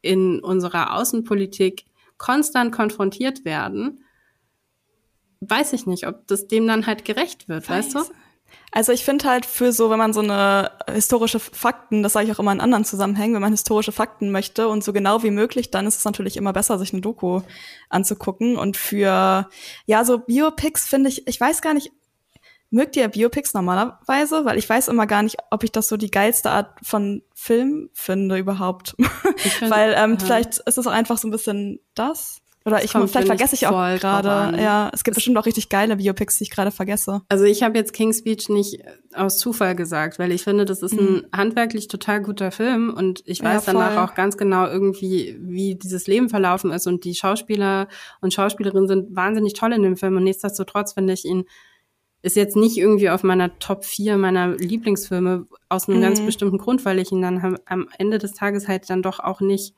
B: in unserer Außenpolitik konstant konfrontiert werden, weiß ich nicht, ob das dem dann halt gerecht wird, Weiß. weißt du?
C: Also ich finde halt für so, wenn man so eine historische Fakten, das sage ich auch immer in anderen Zusammenhängen, wenn man historische Fakten möchte und so genau wie möglich, dann ist es natürlich immer besser, sich eine Doku anzugucken. Und für ja so Biopics finde ich, ich weiß gar nicht, Mögt ihr Biopics normalerweise? Weil ich weiß immer gar nicht, ob ich das so die geilste Art von Film finde überhaupt. Find, Weil ähm, ja. vielleicht ist es auch einfach so ein bisschen das. Oder das ich kommt, vielleicht vergesse ich auch gerade. Ja, es gibt das bestimmt auch richtig geile Biopics, die ich gerade vergesse.
B: Also ich habe jetzt King's Speech nicht aus Zufall gesagt, weil ich finde, das ist ein mhm. handwerklich total guter Film und ich weiß ja, danach auch ganz genau irgendwie, wie dieses Leben verlaufen ist und die Schauspieler und Schauspielerinnen sind wahnsinnig toll in dem Film und nichtsdestotrotz finde ich ihn ist jetzt nicht irgendwie auf meiner Top 4 meiner Lieblingsfilme aus einem mhm. ganz bestimmten Grund, weil ich ihn dann am Ende des Tages halt dann doch auch nicht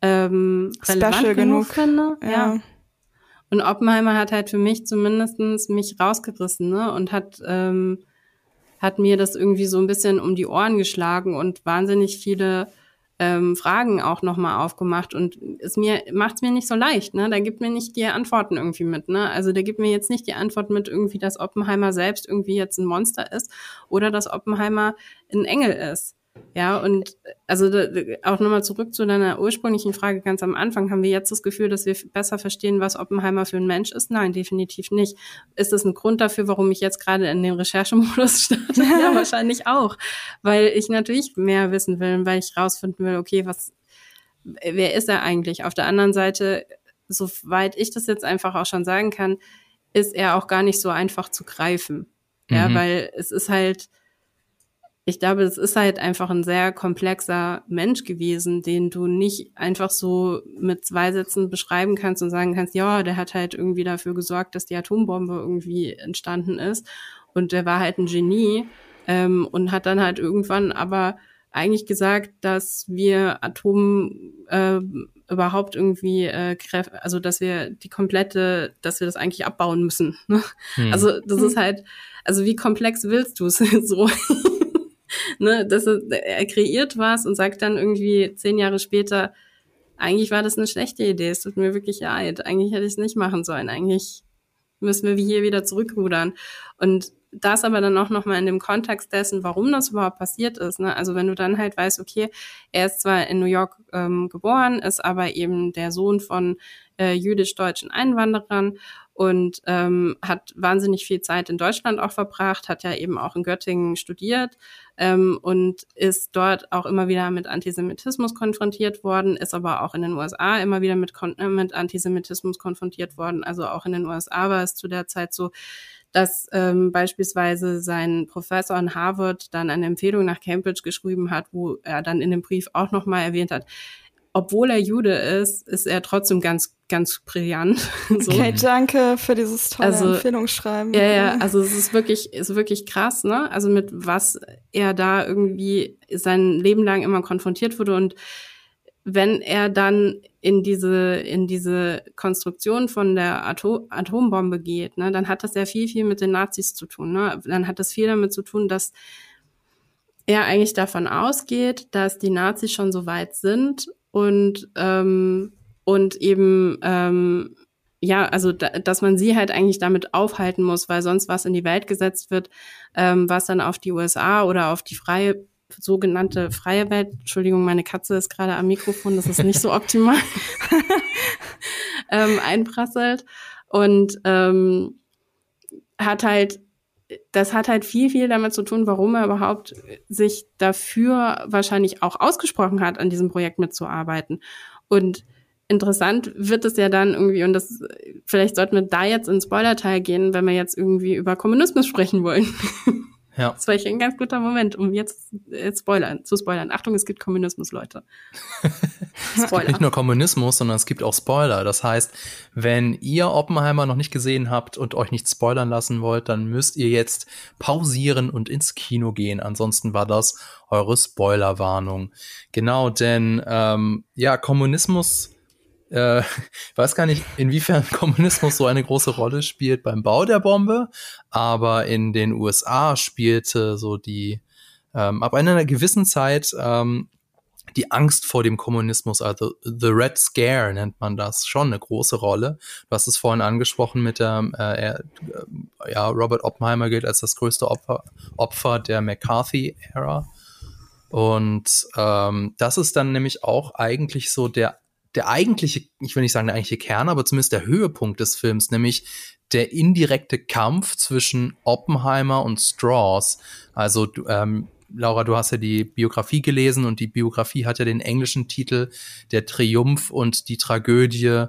B: ähm, relevant Special genug finde. Ja. ja. Und Oppenheimer hat halt für mich zumindestens mich rausgerissen, ne? Und hat, ähm, hat mir das irgendwie so ein bisschen um die Ohren geschlagen und wahnsinnig viele ähm, Fragen auch nochmal aufgemacht und es mir macht es mir nicht so leicht, ne? Da gibt mir nicht die Antworten irgendwie mit, ne? Also der gibt mir jetzt nicht die Antwort mit irgendwie, dass Oppenheimer selbst irgendwie jetzt ein Monster ist oder dass Oppenheimer ein Engel ist. Ja, und also auch nochmal zurück zu deiner ursprünglichen Frage ganz am Anfang. Haben wir jetzt das Gefühl, dass wir besser verstehen, was Oppenheimer für ein Mensch ist? Nein, definitiv nicht. Ist das ein Grund dafür, warum ich jetzt gerade in den Recherchemodus starte? ja, wahrscheinlich auch. Weil ich natürlich mehr wissen will, weil ich rausfinden will, okay, was, wer ist er eigentlich? Auf der anderen Seite, soweit ich das jetzt einfach auch schon sagen kann, ist er auch gar nicht so einfach zu greifen. Ja, mhm. weil es ist halt, ich glaube, es ist halt einfach ein sehr komplexer Mensch gewesen, den du nicht einfach so mit zwei Sätzen beschreiben kannst und sagen kannst, ja, der hat halt irgendwie dafür gesorgt, dass die Atombombe irgendwie entstanden ist. Und der war halt ein Genie ähm, und hat dann halt irgendwann aber eigentlich gesagt, dass wir Atom äh, überhaupt irgendwie äh, also dass wir die komplette, dass wir das eigentlich abbauen müssen. Ne? Hm. Also das hm. ist halt, also wie komplex willst du es so? Ne, das ist, er kreiert was und sagt dann irgendwie zehn Jahre später, eigentlich war das eine schlechte Idee, es tut mir wirklich leid, eigentlich hätte ich es nicht machen sollen, eigentlich müssen wir hier wieder zurückrudern. Und das aber dann auch nochmal in dem Kontext dessen, warum das überhaupt passiert ist. Ne? Also wenn du dann halt weißt, okay, er ist zwar in New York ähm, geboren, ist aber eben der Sohn von äh, jüdisch-deutschen Einwanderern und ähm, hat wahnsinnig viel Zeit in Deutschland auch verbracht, hat ja eben auch in Göttingen studiert ähm, und ist dort auch immer wieder mit Antisemitismus konfrontiert worden, ist aber auch in den USA immer wieder mit, äh, mit Antisemitismus konfrontiert worden. Also auch in den USA war es zu der Zeit so, dass ähm, beispielsweise sein Professor in Harvard dann eine Empfehlung nach Cambridge geschrieben hat, wo er dann in dem Brief auch nochmal erwähnt hat, obwohl er Jude ist, ist er trotzdem ganz, ganz brillant.
C: so. Okay, danke für dieses tolle also, Empfehlungsschreiben.
B: Ja, ja, also es ist wirklich, ist wirklich krass, ne? Also mit was er da irgendwie sein Leben lang immer konfrontiert wurde und wenn er dann in diese, in diese Konstruktion von der Atom Atombombe geht, ne, dann hat das ja viel, viel mit den Nazis zu tun. Ne? Dann hat das viel damit zu tun, dass er eigentlich davon ausgeht, dass die Nazis schon so weit sind und ähm, und eben ähm, ja, also da, dass man sie halt eigentlich damit aufhalten muss, weil sonst was in die Welt gesetzt wird, ähm, was dann auf die USA oder auf die freie sogenannte freie Welt, Entschuldigung, meine Katze ist gerade am Mikrofon, das ist nicht so optimal, ähm, einprasselt. Und ähm, hat halt, das hat halt viel, viel damit zu tun, warum er überhaupt sich dafür wahrscheinlich auch ausgesprochen hat, an diesem Projekt mitzuarbeiten. Und interessant wird es ja dann irgendwie, und das, vielleicht sollten wir da jetzt ins Spoiler-Teil gehen, wenn wir jetzt irgendwie über Kommunismus sprechen wollen. Ja. Das war ein ganz guter Moment, um jetzt äh, spoilern, zu spoilern. Achtung, es gibt Kommunismus, Leute.
A: Spoiler. nicht nur Kommunismus, sondern es gibt auch Spoiler. Das heißt, wenn ihr Oppenheimer noch nicht gesehen habt und euch nicht spoilern lassen wollt, dann müsst ihr jetzt pausieren und ins Kino gehen. Ansonsten war das eure Spoilerwarnung. Genau, denn ähm, ja, Kommunismus äh, ich weiß gar nicht, inwiefern Kommunismus so eine große Rolle spielt beim Bau der Bombe, aber in den USA spielte so die ähm, ab einer gewissen Zeit ähm, die Angst vor dem Kommunismus, also The Red Scare nennt man das, schon eine große Rolle. Du hast es vorhin angesprochen mit der, äh, äh, ja, Robert Oppenheimer gilt als das größte Opfer, Opfer der McCarthy-Ära. Und ähm, das ist dann nämlich auch eigentlich so der der eigentliche, ich will nicht sagen der eigentliche Kern, aber zumindest der Höhepunkt des Films, nämlich der indirekte Kampf zwischen Oppenheimer und Strauss. Also ähm, Laura, du hast ja die Biografie gelesen und die Biografie hat ja den englischen Titel Der Triumph und die Tragödie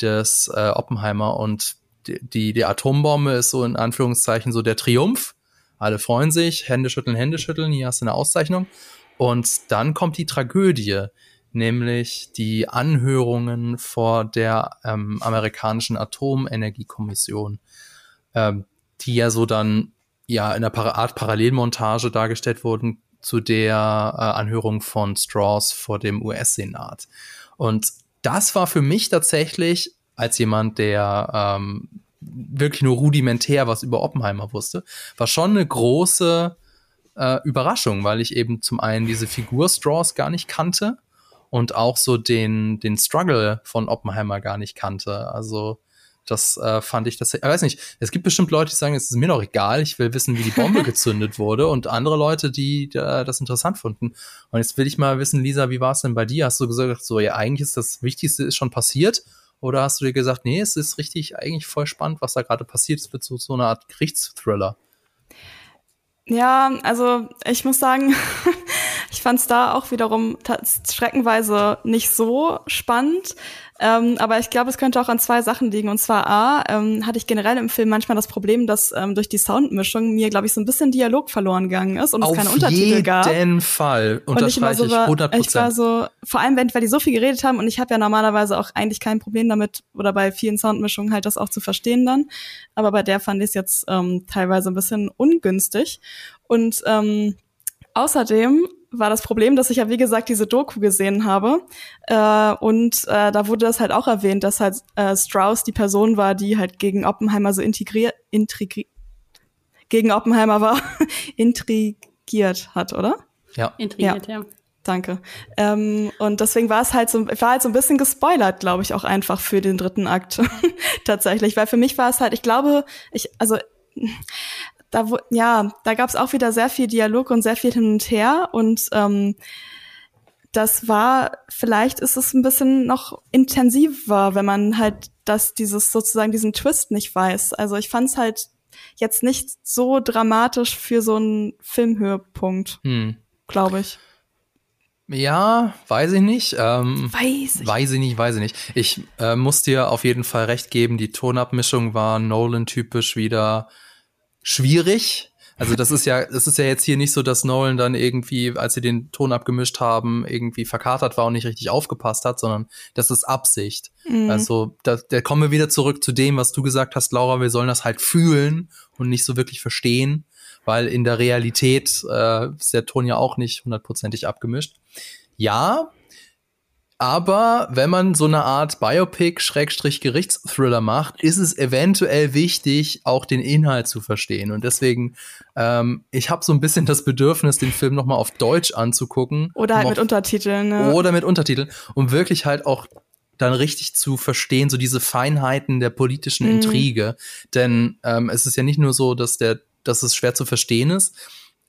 A: des äh, Oppenheimer und die, die, die Atombombe ist so in Anführungszeichen so der Triumph. Alle freuen sich, Hände schütteln, Hände schütteln, hier hast du eine Auszeichnung. Und dann kommt die Tragödie nämlich die Anhörungen vor der ähm, amerikanischen Atomenergiekommission, ähm, die ja so dann ja in einer Art Parallelmontage dargestellt wurden zu der äh, Anhörung von Strauss vor dem US-Senat. Und das war für mich tatsächlich als jemand, der ähm, wirklich nur rudimentär was über Oppenheimer wusste, war schon eine große äh, Überraschung, weil ich eben zum einen diese Figur Strauss gar nicht kannte und auch so den, den Struggle von Oppenheimer gar nicht kannte. Also das äh, fand ich das. Ich weiß nicht, es gibt bestimmt Leute, die sagen, es ist mir doch egal, ich will wissen, wie die Bombe gezündet wurde und andere Leute, die äh, das interessant fanden. Und jetzt will ich mal wissen, Lisa, wie war es denn bei dir? Hast du gesagt, so ja, eigentlich ist das Wichtigste ist schon passiert? Oder hast du dir gesagt, nee, es ist richtig eigentlich voll spannend, was da gerade passiert? Es wird so, so eine Art Gerichtsthriller.
C: Ja, also ich muss sagen, fand es da auch wiederum streckenweise nicht so spannend. Ähm, aber ich glaube, es könnte auch an zwei Sachen liegen. Und zwar A, ähm, hatte ich generell im Film manchmal das Problem, dass ähm, durch die Soundmischung mir, glaube ich, so ein bisschen Dialog verloren gegangen ist und
A: Auf
C: es keine Untertitel gab.
A: Auf jeden Fall. Unterstreiche ich, so ich 100%.
C: Ich war so, vor allem, wenn, weil die so viel geredet haben und ich habe ja normalerweise auch eigentlich kein Problem damit oder bei vielen Soundmischungen halt das auch zu verstehen dann. Aber bei der fand ich es jetzt ähm, teilweise ein bisschen ungünstig. Und ähm, außerdem war das Problem, dass ich ja wie gesagt diese Doku gesehen habe äh, und äh, da wurde das halt auch erwähnt, dass halt äh, Strauss die Person war, die halt gegen Oppenheimer so integriert, intrig gegen Oppenheimer war, intrigiert hat, oder?
A: Ja.
B: Intrigiert, ja. ja.
C: Danke. Ähm, und deswegen war es halt so, war halt so ein bisschen gespoilert, glaube ich, auch einfach für den dritten Akt tatsächlich, weil für mich war es halt, ich glaube, ich, also da ja, da gab es auch wieder sehr viel Dialog und sehr viel hin und her und ähm, das war, vielleicht ist es ein bisschen noch intensiver, wenn man halt das, dieses sozusagen diesen Twist nicht weiß. Also ich fand es halt jetzt nicht so dramatisch für so einen Filmhöhepunkt, hm. glaube ich.
A: Ja, weiß ich nicht. Ähm,
C: weiß ich.
A: Weiß ich nicht, weiß ich nicht. Ich äh, muss dir auf jeden Fall recht geben, die Tonabmischung war Nolan-typisch wieder schwierig. Also das ist ja, das ist ja jetzt hier nicht so, dass Nolan dann irgendwie, als sie den Ton abgemischt haben, irgendwie verkatert war und nicht richtig aufgepasst hat, sondern das ist Absicht. Mhm. Also da, da kommen wir wieder zurück zu dem, was du gesagt hast, Laura, wir sollen das halt fühlen und nicht so wirklich verstehen, weil in der Realität äh, ist der Ton ja auch nicht hundertprozentig abgemischt. Ja, aber wenn man so eine Art Biopic-Gerichtsthriller macht, ist es eventuell wichtig, auch den Inhalt zu verstehen. Und deswegen, ähm, ich habe so ein bisschen das Bedürfnis, den Film noch mal auf Deutsch anzugucken.
C: Oder halt um mit Untertiteln. Ne?
A: Oder mit Untertiteln, um wirklich halt auch dann richtig zu verstehen, so diese Feinheiten der politischen mhm. Intrige. Denn ähm, es ist ja nicht nur so, dass der, dass es schwer zu verstehen ist,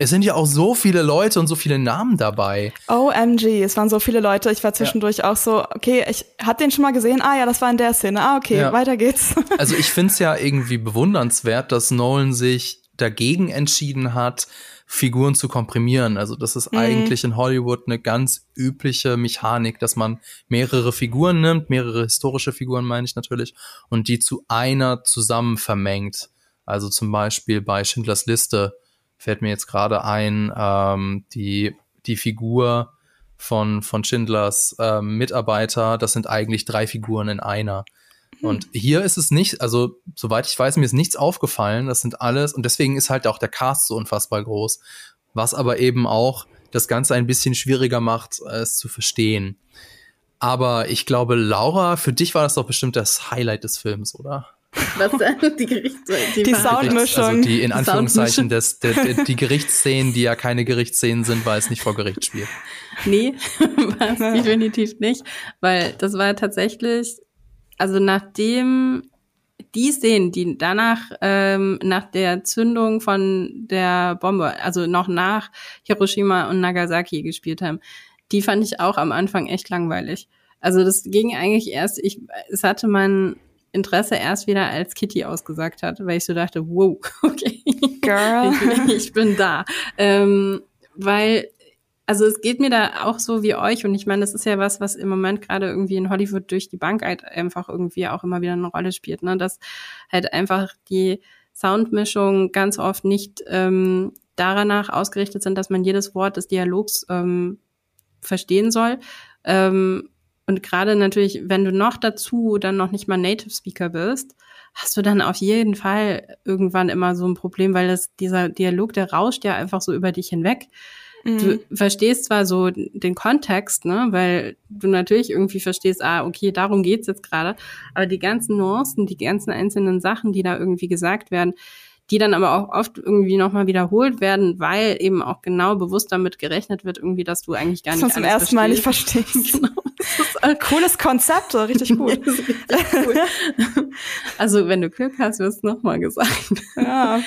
A: Es sind ja auch so viele Leute und so viele Namen dabei.
C: OMG, es waren so viele Leute. Ich war zwischendurch ja. auch so, okay, ich hatte den schon mal gesehen. Ah ja, das war in der Szene. Ah, okay, ja. weiter geht's.
A: Also ich finde es ja irgendwie bewundernswert, dass Nolan sich dagegen entschieden hat, Figuren zu komprimieren. Also das ist mhm. eigentlich in Hollywood eine ganz übliche Mechanik, dass man mehrere Figuren nimmt, mehrere historische Figuren meine ich natürlich, und die zu einer zusammen vermengt. Also zum Beispiel bei Schindlers Liste fällt mir jetzt gerade ein, ähm, die, die Figur von, von Schindlers ähm, Mitarbeiter, das sind eigentlich drei Figuren in einer. Hm. Und hier ist es nicht, also soweit ich weiß, mir ist nichts aufgefallen. Das sind alles, und deswegen ist halt auch der Cast so unfassbar groß. Was aber eben auch das Ganze ein bisschen schwieriger macht, es zu verstehen. Aber ich glaube, Laura, für dich war das doch bestimmt das Highlight des Films, oder?
B: Was? Die Gerichts
C: die, die Soundmischung. Also
A: die in Anführungszeichen des, der, der, die Gerichtsszenen, die ja keine Gerichtsszenen sind, weil es nicht vor Gericht spielt.
B: Nee, war es definitiv nicht, weil das war tatsächlich, also nachdem die Szenen, die danach ähm, nach der Zündung von der Bombe, also noch nach Hiroshima und Nagasaki gespielt haben, die fand ich auch am Anfang echt langweilig. Also das ging eigentlich erst, ich, es hatte mein Interesse erst wieder, als Kitty ausgesagt hat, weil ich so dachte, wow, okay, Girl, ich, ich bin da. Ähm, weil, also es geht mir da auch so wie euch und ich meine, das ist ja was, was im Moment gerade irgendwie in Hollywood durch die Bank halt einfach irgendwie auch immer wieder eine Rolle spielt, ne? dass halt einfach die Soundmischung ganz oft nicht ähm, daranach ausgerichtet sind, dass man jedes Wort des Dialogs ähm, verstehen soll. Ähm, und gerade natürlich, wenn du noch dazu dann noch nicht mal Native Speaker bist, hast du dann auf jeden Fall irgendwann immer so ein Problem, weil das, dieser Dialog, der rauscht ja einfach so über dich hinweg. Mhm. Du verstehst zwar so den Kontext, ne, weil du natürlich irgendwie verstehst, ah, okay, darum geht's jetzt gerade, aber die ganzen Nuancen, die ganzen einzelnen Sachen, die da irgendwie gesagt werden, die dann aber auch oft irgendwie nochmal wiederholt werden, weil eben auch genau bewusst damit gerechnet wird, irgendwie, dass du eigentlich gar nicht
C: das zum ersten Mal nicht verstehst. genau. Cooles Konzept, richtig gut. richtig
B: cool. also wenn du Glück hast, wirst du nochmal gesagt.
C: Ja,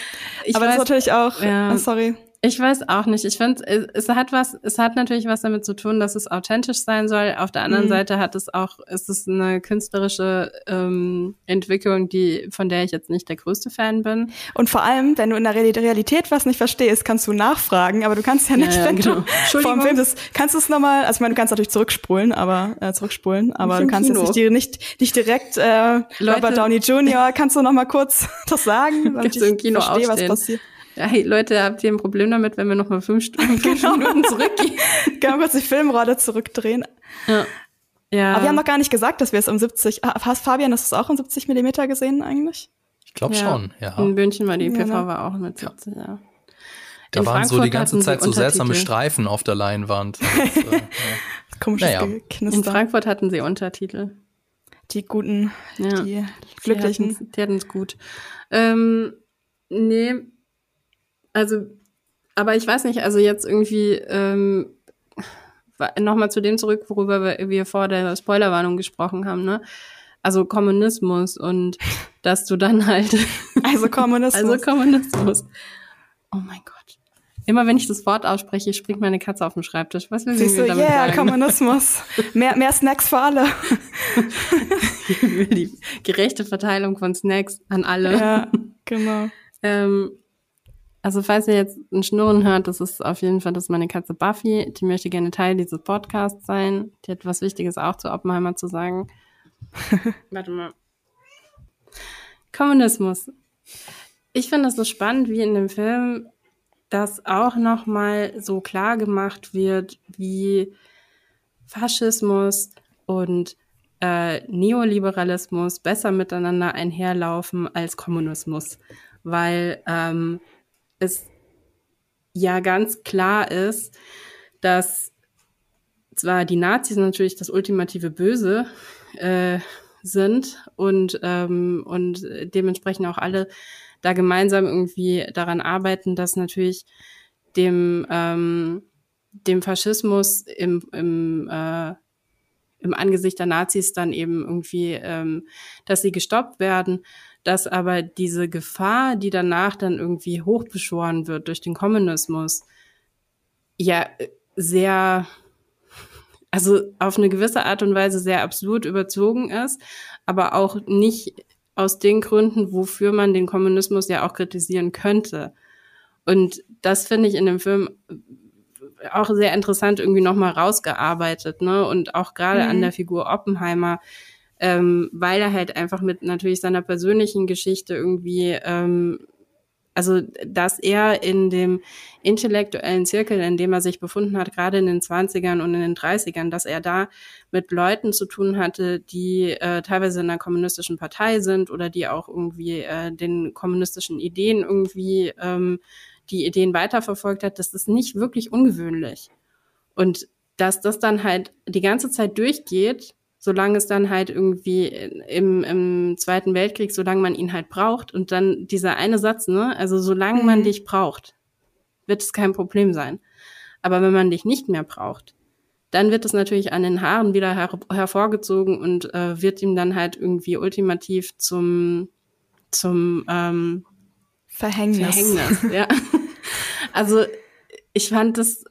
C: ich aber weiß, das ist natürlich auch, ja, oh, sorry.
B: Ich weiß auch nicht. Ich finde, es hat was, es hat natürlich was damit zu tun, dass es authentisch sein soll. Auf der anderen mhm. Seite hat es auch, ist es eine künstlerische ähm, Entwicklung, die, von der ich jetzt nicht der größte Fan bin.
C: Und vor allem, wenn du in der Realität was nicht verstehst, kannst du nachfragen, aber du kannst ja nicht, ja, ja, wenn genau. du vom Film das, kannst du es nochmal, also ich meine, du kannst natürlich zurückspulen, aber äh, zurückspulen, aber du kannst Kino. jetzt nicht, nicht, nicht direkt äh, Leute, Robert Downey Jr., kannst du nochmal kurz das sagen,
B: damit ich verstehe, was passiert. Ja, hey Leute, habt ihr ein Problem damit, wenn wir noch mal fünf, Stunden, fünf genau. Minuten zurückgehen?
C: Können wir kurz die Filmrolle zurückdrehen? Ja. ja. Aber wir haben noch gar nicht gesagt, dass wir es um 70, ah, hast Fabian, hast du es auch um 70 Millimeter gesehen eigentlich?
A: Ich glaube ja. schon, ja.
B: In München war die PV ja, ne? war auch mit 70, ja.
A: Da in waren Frankfurt so die ganze Zeit so seltsame Streifen auf der Leinwand. Das, äh.
C: Komisches naja.
B: Knister. In Frankfurt hatten sie Untertitel.
C: Die guten, die glücklichen.
B: Die hatten es gut. Ähm, nee, also, aber ich weiß nicht, also jetzt irgendwie ähm, nochmal zu dem zurück, worüber wir vor der Spoilerwarnung gesprochen haben, ne? Also Kommunismus und dass du dann halt.
C: Also Kommunismus.
B: also Kommunismus. Oh mein Gott. Immer wenn ich das Wort ausspreche, springt meine Katze auf den Schreibtisch. Was will sie damit
C: yeah, sagen? Kommunismus. mehr, mehr Snacks für alle.
B: die gerechte Verteilung von Snacks an alle.
C: Ja, genau.
B: ähm, also falls ihr jetzt ein Schnurren hört, das ist auf jeden Fall, das ist meine Katze Buffy. Die möchte gerne Teil dieses Podcasts sein. Die hat was Wichtiges auch zu Oppenheimer zu sagen. Warte mal. Kommunismus. Ich finde es so spannend, wie in dem Film das auch noch mal so klar gemacht wird, wie Faschismus und äh, Neoliberalismus besser miteinander einherlaufen als Kommunismus, weil ähm, es ja ganz klar ist, dass zwar die Nazis natürlich das ultimative Böse äh, sind und, ähm, und dementsprechend auch alle da gemeinsam irgendwie daran arbeiten, dass natürlich dem, ähm, dem Faschismus im, im, äh, im Angesicht der Nazis dann eben irgendwie, ähm, dass sie gestoppt werden, dass aber diese Gefahr, die danach dann irgendwie hochbeschworen wird durch den Kommunismus, ja sehr, also auf eine gewisse Art und Weise sehr absurd überzogen ist, aber auch nicht aus den Gründen, wofür man den Kommunismus ja auch kritisieren könnte. Und das finde ich in dem Film auch sehr interessant irgendwie nochmal rausgearbeitet, ne? Und auch gerade mhm. an der Figur Oppenheimer, ähm, weil er halt einfach mit natürlich seiner persönlichen Geschichte irgendwie ähm, also dass er in dem intellektuellen Zirkel, in dem er sich befunden hat, gerade in den 20ern und in den 30ern, dass er da mit Leuten zu tun hatte, die äh, teilweise in einer kommunistischen Partei sind oder die auch irgendwie äh, den kommunistischen Ideen irgendwie ähm, die Ideen weiterverfolgt hat, das ist nicht wirklich ungewöhnlich. Und dass das dann halt die ganze Zeit durchgeht, solange es dann halt irgendwie im, im Zweiten Weltkrieg, solange man ihn halt braucht. Und dann dieser eine Satz, ne? Also solange mhm. man dich braucht, wird es kein Problem sein. Aber wenn man dich nicht mehr braucht, dann wird es natürlich an den Haaren wieder her hervorgezogen und äh, wird ihm dann halt irgendwie ultimativ zum zum ähm,
C: Verhängnis.
B: Verhängnis, ja. also ich fand das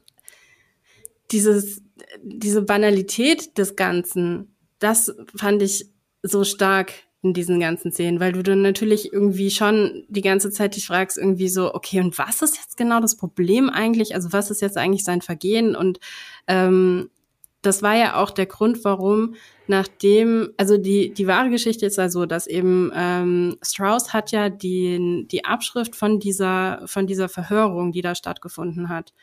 B: dieses diese Banalität des Ganzen das fand ich so stark in diesen ganzen Szenen, weil du dann natürlich irgendwie schon die ganze Zeit dich fragst, irgendwie so, okay, und was ist jetzt genau das Problem eigentlich? Also was ist jetzt eigentlich sein Vergehen? Und ähm, das war ja auch der Grund, warum nachdem, also die, die wahre Geschichte ist ja so, dass eben ähm, Strauss hat ja die, die Abschrift von dieser, von dieser Verhörung, die da stattgefunden hat,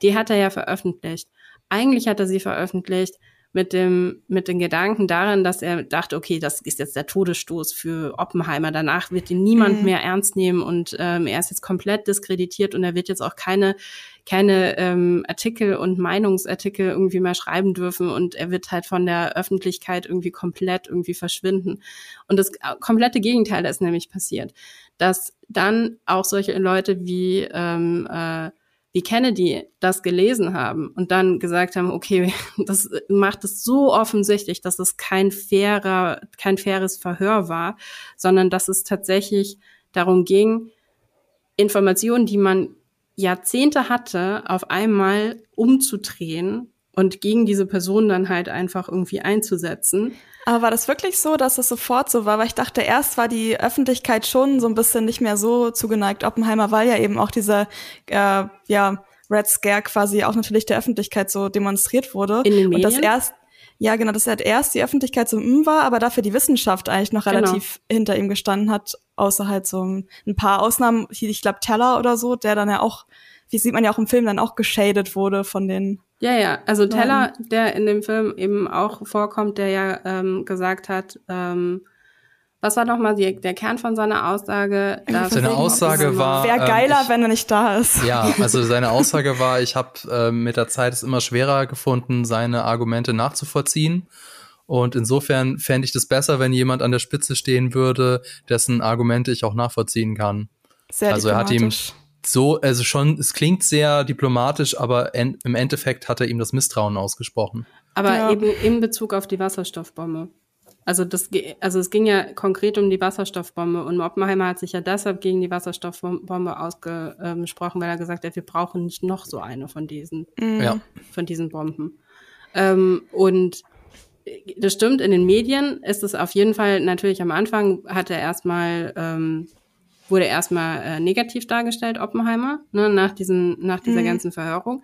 B: die hat er ja veröffentlicht. Eigentlich hat er sie veröffentlicht, mit dem, mit den Gedanken daran, dass er dachte, okay, das ist jetzt der Todesstoß für Oppenheimer. Danach wird ihn niemand mhm. mehr ernst nehmen und ähm, er ist jetzt komplett diskreditiert und er wird jetzt auch keine, keine ähm, Artikel und Meinungsartikel irgendwie mehr schreiben dürfen und er wird halt von der Öffentlichkeit irgendwie komplett irgendwie verschwinden. Und das komplette Gegenteil ist nämlich passiert, dass dann auch solche Leute wie ähm, äh, wie Kennedy das gelesen haben und dann gesagt haben, okay, das macht es so offensichtlich, dass es kein fairer, kein faires Verhör war, sondern dass es tatsächlich darum ging, Informationen, die man Jahrzehnte hatte, auf einmal umzudrehen und gegen diese Person dann halt einfach irgendwie einzusetzen.
C: Aber war das wirklich so, dass es sofort so war? Weil ich dachte, erst war die Öffentlichkeit schon so ein bisschen nicht mehr so zugeneigt. Oppenheimer, weil ja eben auch dieser, äh, ja, Red Scare quasi auch natürlich der Öffentlichkeit so demonstriert wurde.
B: In den Medien?
C: Und das erst, ja, genau, dass halt erst die Öffentlichkeit so mm war, aber dafür die Wissenschaft eigentlich noch genau. relativ genau. hinter ihm gestanden hat, außer halt so ein paar Ausnahmen, ich glaube Teller oder so, der dann ja auch, wie sieht man ja auch im Film, dann auch geschadet wurde von den
B: ja, ja. Also Teller, der in dem Film eben auch vorkommt, der ja ähm, gesagt hat, ähm, was war nochmal der Kern von seiner Aussage?
A: Seine Aussage war.
C: Wäre geiler, ähm, ich, wenn er nicht da ist.
A: Ja, also seine Aussage war, ich habe äh, mit der Zeit es immer schwerer gefunden, seine Argumente nachzuvollziehen. Und insofern fände ich das besser, wenn jemand an der Spitze stehen würde, dessen Argumente ich auch nachvollziehen kann.
C: Sehr
A: also er hat ihm so, also schon, es klingt sehr diplomatisch, aber en, im Endeffekt hat er ihm das Misstrauen ausgesprochen.
B: Aber ja. eben in Bezug auf die Wasserstoffbombe. Also das, also es ging ja konkret um die Wasserstoffbombe und Oppenheimer hat sich ja deshalb gegen die Wasserstoffbombe ausgesprochen, weil er gesagt hat, wir brauchen nicht noch so eine von diesen,
A: mhm. ja.
B: von diesen Bomben. Ähm, und das stimmt, in den Medien ist es auf jeden Fall natürlich am Anfang hat er erstmal ähm, wurde erstmal äh, negativ dargestellt, Oppenheimer, ne, nach, diesen, nach dieser mhm. ganzen Verhörung.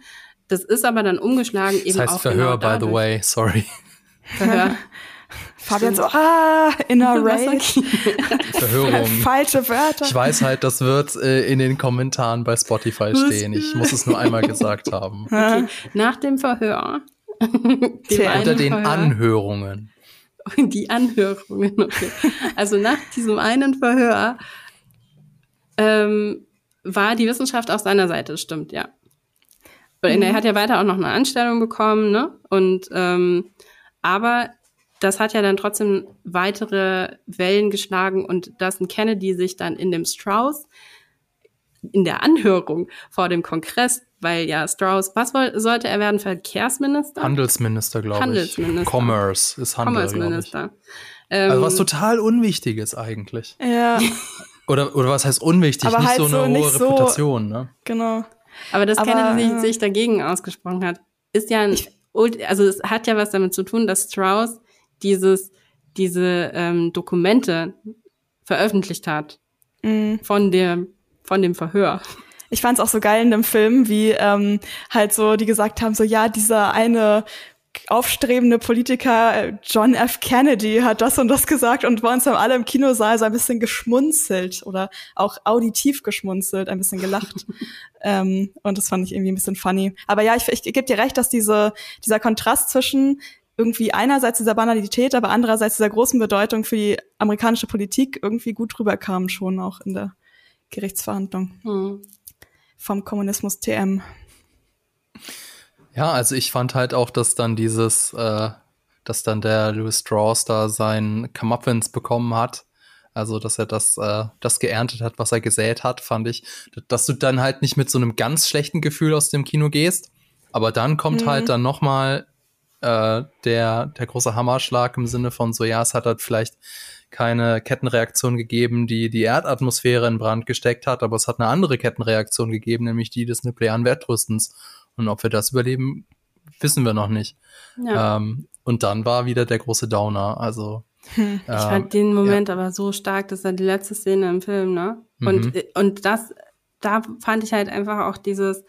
B: Das ist aber dann umgeschlagen eben
A: das heißt
B: auch
A: Verhör,
B: genau
A: by the way, sorry.
B: Verhör.
C: Fabian so, ah, in a race.
A: Verhörung.
C: Falsche Wörter.
A: Ich weiß halt, das wird äh, in den Kommentaren bei Spotify stehen. Ich muss es nur einmal gesagt haben.
B: Okay. Nach dem Verhör.
A: Unter den Verhör, Anhörungen.
B: Die Anhörungen, okay. Also nach diesem einen Verhör ähm, war die Wissenschaft auf seiner Seite, stimmt, ja. Und mhm. er hat ja weiter auch noch eine Anstellung bekommen, ne? Und ähm, aber das hat ja dann trotzdem weitere Wellen geschlagen und dass ein Kennedy sich dann in dem Strauss in der Anhörung vor dem Kongress, weil ja Strauss, was sollte er werden? Verkehrsminister?
A: Handelsminister, glaube ich.
B: Handelsminister.
A: Commerce ist Handel,
B: Commerce Minister.
A: Ähm, also was total Unwichtiges eigentlich.
C: Ja.
A: Oder, oder was heißt unwichtig? Aber nicht halt so eine so, hohe Reputation, ne?
C: Genau.
B: Aber dass Aber, Kennedy äh, sich dagegen ausgesprochen hat, ist ja ein, also es hat ja was damit zu tun, dass Strauss dieses, diese ähm, Dokumente veröffentlicht hat. Mhm. Von dem, von dem Verhör
C: ich fand es auch so geil in dem Film, wie ähm, halt so die gesagt haben, so ja, dieser eine aufstrebende Politiker äh, John F. Kennedy hat das und das gesagt und bei uns haben alle im Kinosaal so ein bisschen geschmunzelt oder auch auditiv geschmunzelt, ein bisschen gelacht. ähm, und das fand ich irgendwie ein bisschen funny. Aber ja, ich, ich, ich gebe dir recht, dass diese, dieser Kontrast zwischen irgendwie einerseits dieser Banalität, aber andererseits dieser großen Bedeutung für die amerikanische Politik irgendwie gut rüberkam schon auch in der Gerichtsverhandlung. Hm vom Kommunismus TM.
A: Ja, also ich fand halt auch, dass dann dieses, äh, dass dann der Louis Strauss da sein Comeuppance bekommen hat. Also, dass er das, äh, das geerntet hat, was er gesät hat, fand ich, dass du dann halt nicht mit so einem ganz schlechten Gefühl aus dem Kino gehst. Aber dann kommt mhm. halt dann noch mal äh, der, der große Hammerschlag im Sinne von so, ja, es hat halt vielleicht keine Kettenreaktion gegeben, die die Erdatmosphäre in Brand gesteckt hat, aber es hat eine andere Kettenreaktion gegeben, nämlich die des nuklearen Wettrüstens. Und ob wir das überleben, wissen wir noch nicht. Ja. Ähm, und dann war wieder der große Downer. Also
B: hm. ich fand ähm, den Moment ja. aber so stark, das ja die letzte Szene im Film, ne? Und mhm. und das, da fand ich halt einfach auch dieses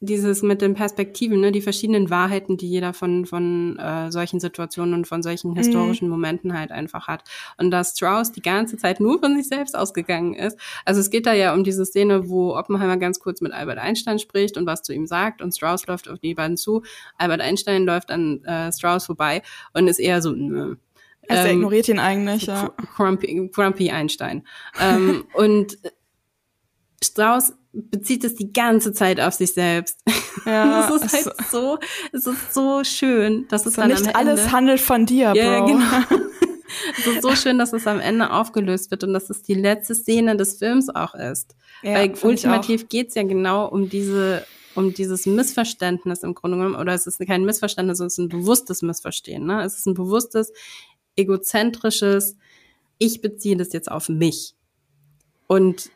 B: dieses mit den Perspektiven, ne, die verschiedenen Wahrheiten, die jeder von, von äh, solchen Situationen und von solchen mhm. historischen. Momenten halt einfach hat. Und dass Strauss die ganze Zeit nur von sich selbst ausgegangen ist. Also es geht da ja um diese Szene, wo Oppenheimer ganz kurz mit Albert Einstein spricht und was zu ihm sagt und Strauss läuft auf die beiden zu. Albert Einstein läuft an äh, Strauss vorbei und ist eher so, nö.
C: Also er ähm, ignoriert ihn eigentlich, ja.
B: Grumpy, Grumpy Einstein. ähm, und Strauss bezieht es die ganze Zeit auf sich selbst. Ja, das ist halt so, es ist so schön, dass es so dann
C: nicht
B: am Ende,
C: alles handelt von dir, Bro. Ja, genau.
B: es ist so schön, dass es am Ende aufgelöst wird und dass es die letzte Szene des Films auch ist. Ja, Weil ultimativ geht's ja genau um diese um dieses Missverständnis im Grunde genommen, oder es ist kein Missverständnis, es ist ein bewusstes Missverstehen. Ne? Es ist ein bewusstes, egozentrisches, ich beziehe das jetzt auf mich. Und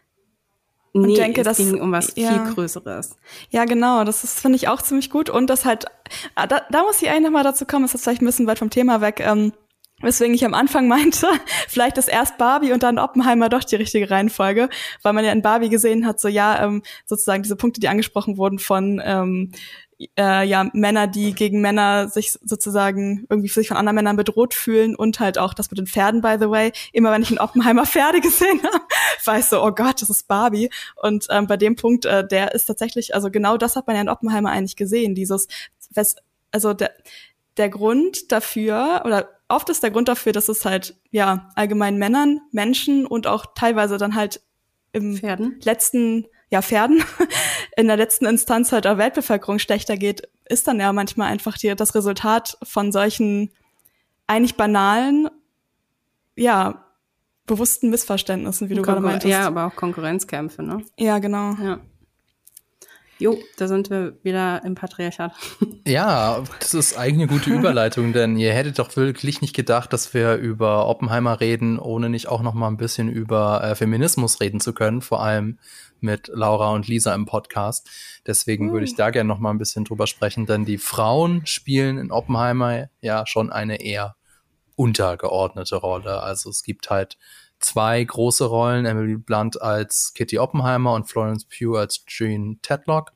B: Nee, und denke, es dass, ging um was ja, viel Größeres.
C: Ja, genau. Das ist finde ich auch ziemlich gut und das halt, ah, da, da muss ich eigentlich nochmal dazu kommen. Das ist vielleicht ein bisschen weit vom Thema weg. Ähm, Weswegen ich am Anfang meinte, vielleicht ist erst Barbie und dann Oppenheimer doch die richtige Reihenfolge, weil man ja in Barbie gesehen hat, so ja, ähm, sozusagen diese Punkte, die angesprochen wurden von ähm, äh, ja Männer, die gegen Männer sich sozusagen irgendwie sich von anderen Männern bedroht fühlen und halt auch das mit den Pferden, by the way. Immer wenn ich in Oppenheimer Pferde gesehen habe, war ich so, oh Gott, das ist Barbie. Und ähm, bei dem Punkt, äh, der ist tatsächlich, also genau das hat man ja in Oppenheimer eigentlich gesehen, dieses, also der, der Grund dafür oder oft ist der Grund dafür, dass es halt ja allgemein Männern, Menschen und auch teilweise dann halt im Pferden. letzten ja, Pferden in der letzten Instanz halt auch Weltbevölkerung schlechter geht, ist dann ja manchmal einfach die, das Resultat von solchen eigentlich banalen, ja, bewussten Missverständnissen, wie du gerade meintest.
B: Ja, aber auch Konkurrenzkämpfe, ne?
C: Ja, genau.
B: Ja. Jo, da sind wir wieder im Patriarchat.
A: Ja, das ist eigentlich eine gute Überleitung, denn ihr hättet doch wirklich nicht gedacht, dass wir über Oppenheimer reden, ohne nicht auch noch mal ein bisschen über äh, Feminismus reden zu können, vor allem mit Laura und Lisa im Podcast. Deswegen mhm. würde ich hm. da gerne noch mal ein bisschen drüber sprechen, denn die Frauen spielen in Oppenheimer ja schon eine eher untergeordnete Rolle. Also es gibt halt zwei große Rollen, Emily Blunt als Kitty Oppenheimer und Florence Pugh als Jean Tedlock.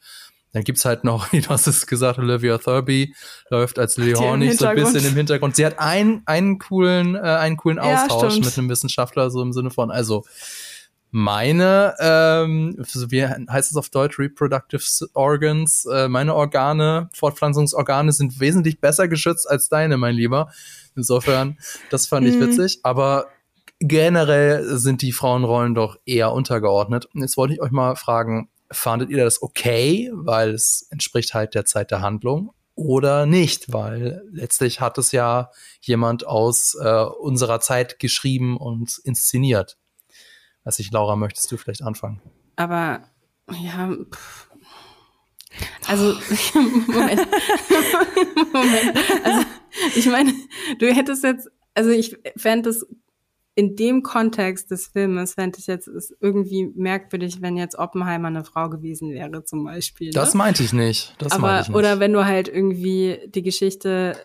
A: Dann gibt's halt noch, du hast es gesagt, Olivia Thurby läuft als Hornig so ein bisschen im Hintergrund. Sie hat einen, einen coolen, äh, einen coolen Austausch ja, mit einem Wissenschaftler, so im Sinne von, also meine, ähm, wie heißt es auf Deutsch, Reproductive Organs, äh, meine Organe, Fortpflanzungsorgane sind wesentlich besser geschützt als deine, mein Lieber. Insofern, das fand ich mhm. witzig. Aber generell sind die Frauenrollen doch eher untergeordnet. Jetzt wollte ich euch mal fragen, fandet ihr das okay, weil es entspricht halt der Zeit der Handlung? Oder nicht, weil letztlich hat es ja jemand aus äh, unserer Zeit geschrieben und inszeniert. Weiß ich, Laura, möchtest du vielleicht anfangen?
B: Aber ja, pff. also Moment, Moment. Also ich meine, du hättest jetzt also ich fände es in dem Kontext des Filmes fände ich jetzt ist irgendwie merkwürdig, wenn jetzt Oppenheimer eine Frau gewesen wäre, zum Beispiel. Ne?
A: Das meinte ich nicht. Das
B: Aber,
A: ich nicht.
B: Oder wenn du halt irgendwie die Geschichte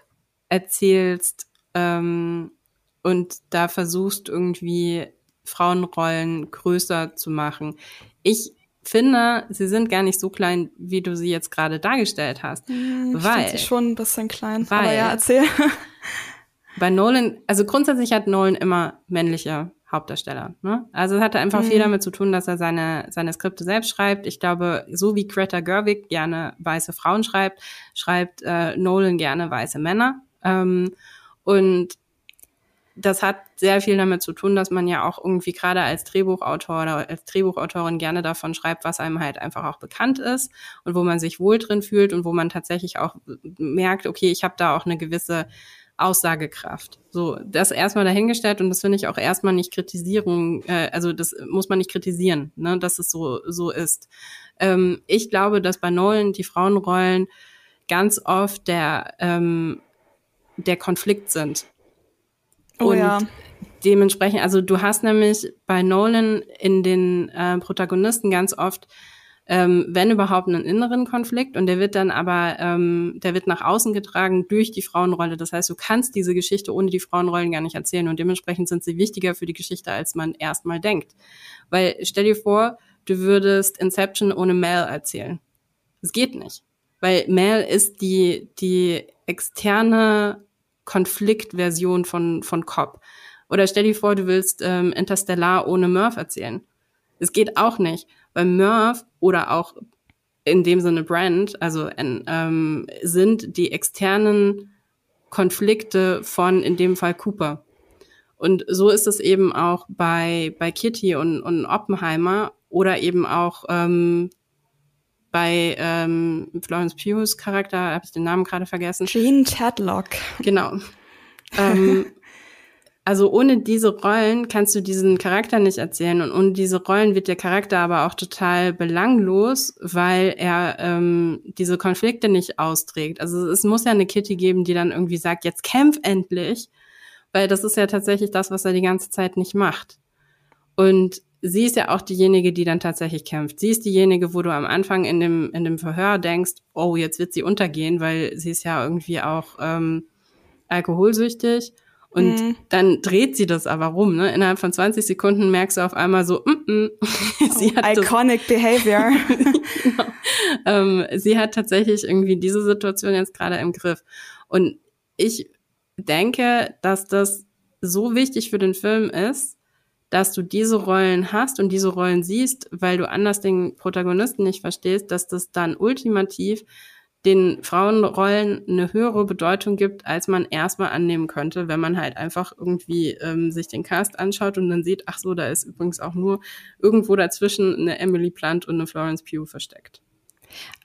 B: erzählst ähm, und da versuchst irgendwie Frauenrollen größer zu machen. Ich finde, sie sind gar nicht so klein, wie du sie jetzt gerade dargestellt hast.
C: Ich
B: weil
C: sie schon ein bisschen klein.
B: Weil,
C: aber ja, erzähl.
B: Bei Nolan, also grundsätzlich hat Nolan immer männliche Hauptdarsteller. Ne? Also es hatte einfach mhm. viel damit zu tun, dass er seine, seine Skripte selbst schreibt. Ich glaube, so wie Greta Gerwig gerne weiße Frauen schreibt, schreibt äh, Nolan gerne weiße Männer. Ähm, und das hat sehr viel damit zu tun, dass man ja auch irgendwie gerade als Drehbuchautor oder als Drehbuchautorin gerne davon schreibt, was einem halt einfach auch bekannt ist und wo man sich wohl drin fühlt und wo man tatsächlich auch merkt, okay, ich habe da auch eine gewisse Aussagekraft. So, das erstmal dahingestellt und das finde ich auch erstmal nicht Kritisierung, äh, also das muss man nicht kritisieren, ne, dass es so, so ist. Ähm, ich glaube, dass bei Nolan die Frauenrollen ganz oft der, ähm, der Konflikt sind.
C: Oh
B: und
C: ja.
B: dementsprechend, also du hast nämlich bei Nolan in den äh, Protagonisten ganz oft ähm, wenn überhaupt einen inneren Konflikt und der wird dann aber, ähm, der wird nach außen getragen durch die Frauenrolle. Das heißt, du kannst diese Geschichte ohne die Frauenrollen gar nicht erzählen und dementsprechend sind sie wichtiger für die Geschichte, als man erstmal denkt. Weil stell dir vor, du würdest Inception ohne Mel erzählen. Das geht nicht. Weil Mel ist die, die externe Konfliktversion von, von Cobb. Oder stell dir vor, du willst ähm, Interstellar ohne Murph erzählen. Es geht auch nicht, weil Murph oder auch in dem Sinne Brand, also ähm, sind die externen Konflikte von in dem Fall Cooper. Und so ist es eben auch bei, bei Kitty und, und Oppenheimer oder eben auch ähm, bei ähm, Florence Pugh's Charakter, habe ich den Namen gerade vergessen.
C: Jean Tadlock.
B: Genau. ähm, also ohne diese Rollen kannst du diesen Charakter nicht erzählen und ohne diese Rollen wird der Charakter aber auch total belanglos, weil er ähm, diese Konflikte nicht austrägt. Also es muss ja eine Kitty geben, die dann irgendwie sagt, jetzt kämpf endlich, weil das ist ja tatsächlich das, was er die ganze Zeit nicht macht. Und sie ist ja auch diejenige, die dann tatsächlich kämpft. Sie ist diejenige, wo du am Anfang in dem, in dem Verhör denkst, oh, jetzt wird sie untergehen, weil sie ist ja irgendwie auch ähm, alkoholsüchtig und mhm. dann dreht sie das aber rum. Ne? Innerhalb von 20 Sekunden merkst du auf einmal so, mm -mm.
C: sie oh, hat iconic das, behavior.
B: genau. ähm, sie hat tatsächlich irgendwie diese Situation jetzt gerade im Griff. Und ich denke, dass das so wichtig für den Film ist, dass du diese Rollen hast und diese Rollen siehst, weil du anders den Protagonisten nicht verstehst, dass das dann ultimativ den Frauenrollen eine höhere Bedeutung gibt, als man erstmal annehmen könnte, wenn man halt einfach irgendwie ähm, sich den Cast anschaut und dann sieht, ach so, da ist übrigens auch nur irgendwo dazwischen eine Emily Plant und eine Florence Pugh versteckt.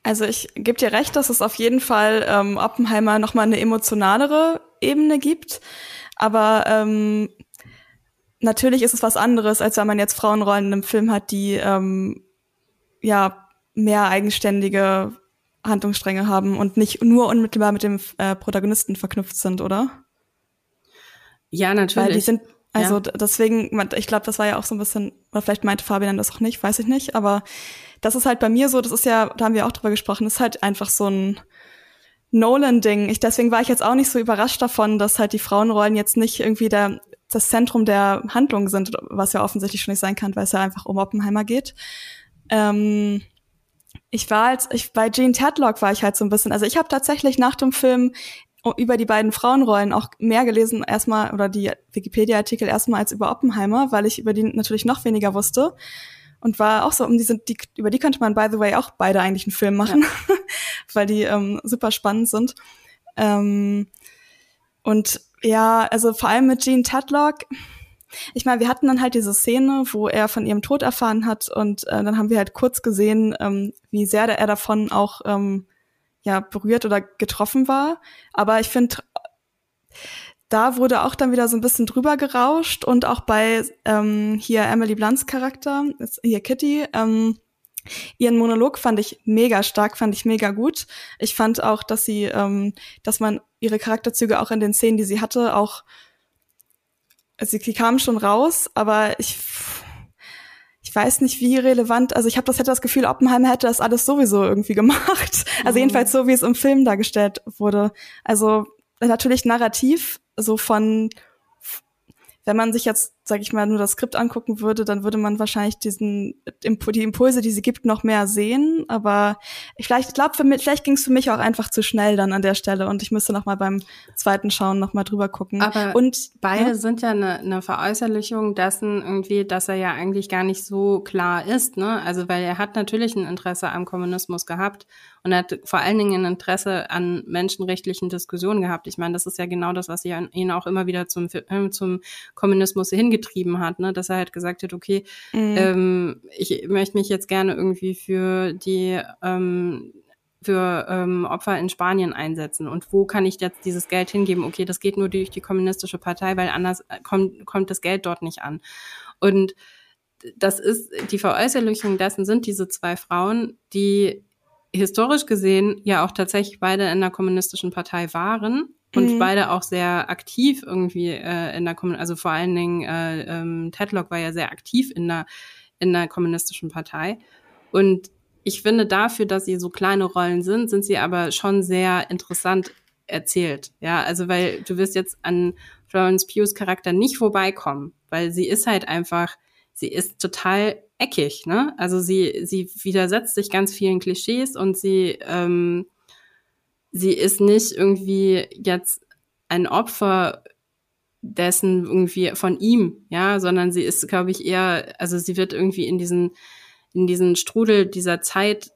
C: Also ich gebe dir recht, dass es auf jeden Fall ähm, Oppenheimer nochmal eine emotionalere Ebene gibt. Aber ähm, natürlich ist es was anderes, als wenn man jetzt Frauenrollen in einem Film hat, die ähm, ja mehr eigenständige Handlungsstränge haben und nicht nur unmittelbar mit dem äh, Protagonisten verknüpft sind, oder?
B: Ja, natürlich.
C: Weil die sind, also ja. deswegen, ich glaube, das war ja auch so ein bisschen, oder vielleicht meinte Fabian das auch nicht, weiß ich nicht, aber das ist halt bei mir so, das ist ja, da haben wir auch drüber gesprochen, ist halt einfach so ein Nolan-Ding. Ich, deswegen war ich jetzt auch nicht so überrascht davon, dass halt die Frauenrollen jetzt nicht irgendwie der, das Zentrum der Handlung sind, was ja offensichtlich schon nicht sein kann, weil es ja einfach um Oppenheimer geht. Ähm, ich war als ich bei Jean Tadlock war ich halt so ein bisschen. Also ich habe tatsächlich nach dem Film über die beiden Frauenrollen auch mehr gelesen erstmal oder die Wikipedia-Artikel erstmal als über Oppenheimer, weil ich über die natürlich noch weniger wusste und war auch so um diese die, über die könnte man by the way auch beide eigentlich einen Film machen, ja. weil die ähm, super spannend sind. Ähm, und ja, also vor allem mit Jean Tadlock ich meine, wir hatten dann halt diese Szene, wo er von ihrem Tod erfahren hat und äh, dann haben wir halt kurz gesehen, ähm, wie sehr er davon auch ähm, ja berührt oder getroffen war. Aber ich finde, da wurde auch dann wieder so ein bisschen drüber gerauscht und auch bei ähm, hier Emily Blunts Charakter, hier Kitty, ähm, Ihren Monolog fand ich mega stark, fand ich mega gut. Ich fand auch, dass sie, ähm, dass man ihre Charakterzüge auch in den Szenen, die sie hatte, auch also sie kam schon raus, aber ich ich weiß nicht, wie relevant, also ich habe das hätte das Gefühl, Oppenheimer hätte das alles sowieso irgendwie gemacht. Also mhm. jedenfalls so, wie es im Film dargestellt wurde. Also natürlich narrativ, so von wenn man sich jetzt, sag ich mal, nur das Skript angucken würde, dann würde man wahrscheinlich diesen die Impulse, die sie gibt, noch mehr sehen. Aber ich vielleicht, ich glaube, vielleicht ging es für mich auch einfach zu schnell dann an der Stelle und ich müsste noch mal beim zweiten Schauen noch mal drüber gucken.
B: Aber und beide ja? sind ja eine, eine Veräußerlichung dessen irgendwie, dass er ja eigentlich gar nicht so klar ist, ne? Also weil er hat natürlich ein Interesse am Kommunismus gehabt und er hat vor allen Dingen ein Interesse an menschenrechtlichen Diskussionen gehabt. Ich meine, das ist ja genau das, was ihn auch immer wieder zum, äh, zum Kommunismus hingetrieben hat, ne? dass er halt gesagt hat, okay, mhm. ähm, ich möchte mich jetzt gerne irgendwie für die ähm, für ähm, Opfer in Spanien einsetzen und wo kann ich jetzt dieses Geld hingeben? Okay, das geht nur durch die kommunistische Partei, weil anders kommt, kommt das Geld dort nicht an. Und das ist die Veräußerlichung dessen sind diese zwei Frauen, die historisch gesehen ja auch tatsächlich beide in der kommunistischen Partei waren und mhm. beide auch sehr aktiv irgendwie äh, in der Kommunistische, also vor allen Dingen äh, ähm, Tedlock war ja sehr aktiv in der in der kommunistischen Partei und ich finde dafür, dass sie so kleine Rollen sind, sind sie aber schon sehr interessant erzählt. Ja, also weil du wirst jetzt an Florence Pugh's Charakter nicht vorbeikommen, weil sie ist halt einfach, sie ist total eckig, ne? Also sie, sie widersetzt sich ganz vielen Klischees und sie, ähm, sie ist nicht irgendwie jetzt ein Opfer dessen irgendwie von ihm, ja, sondern sie ist, glaube ich, eher, also sie wird irgendwie in diesen, in diesen Strudel dieser Zeit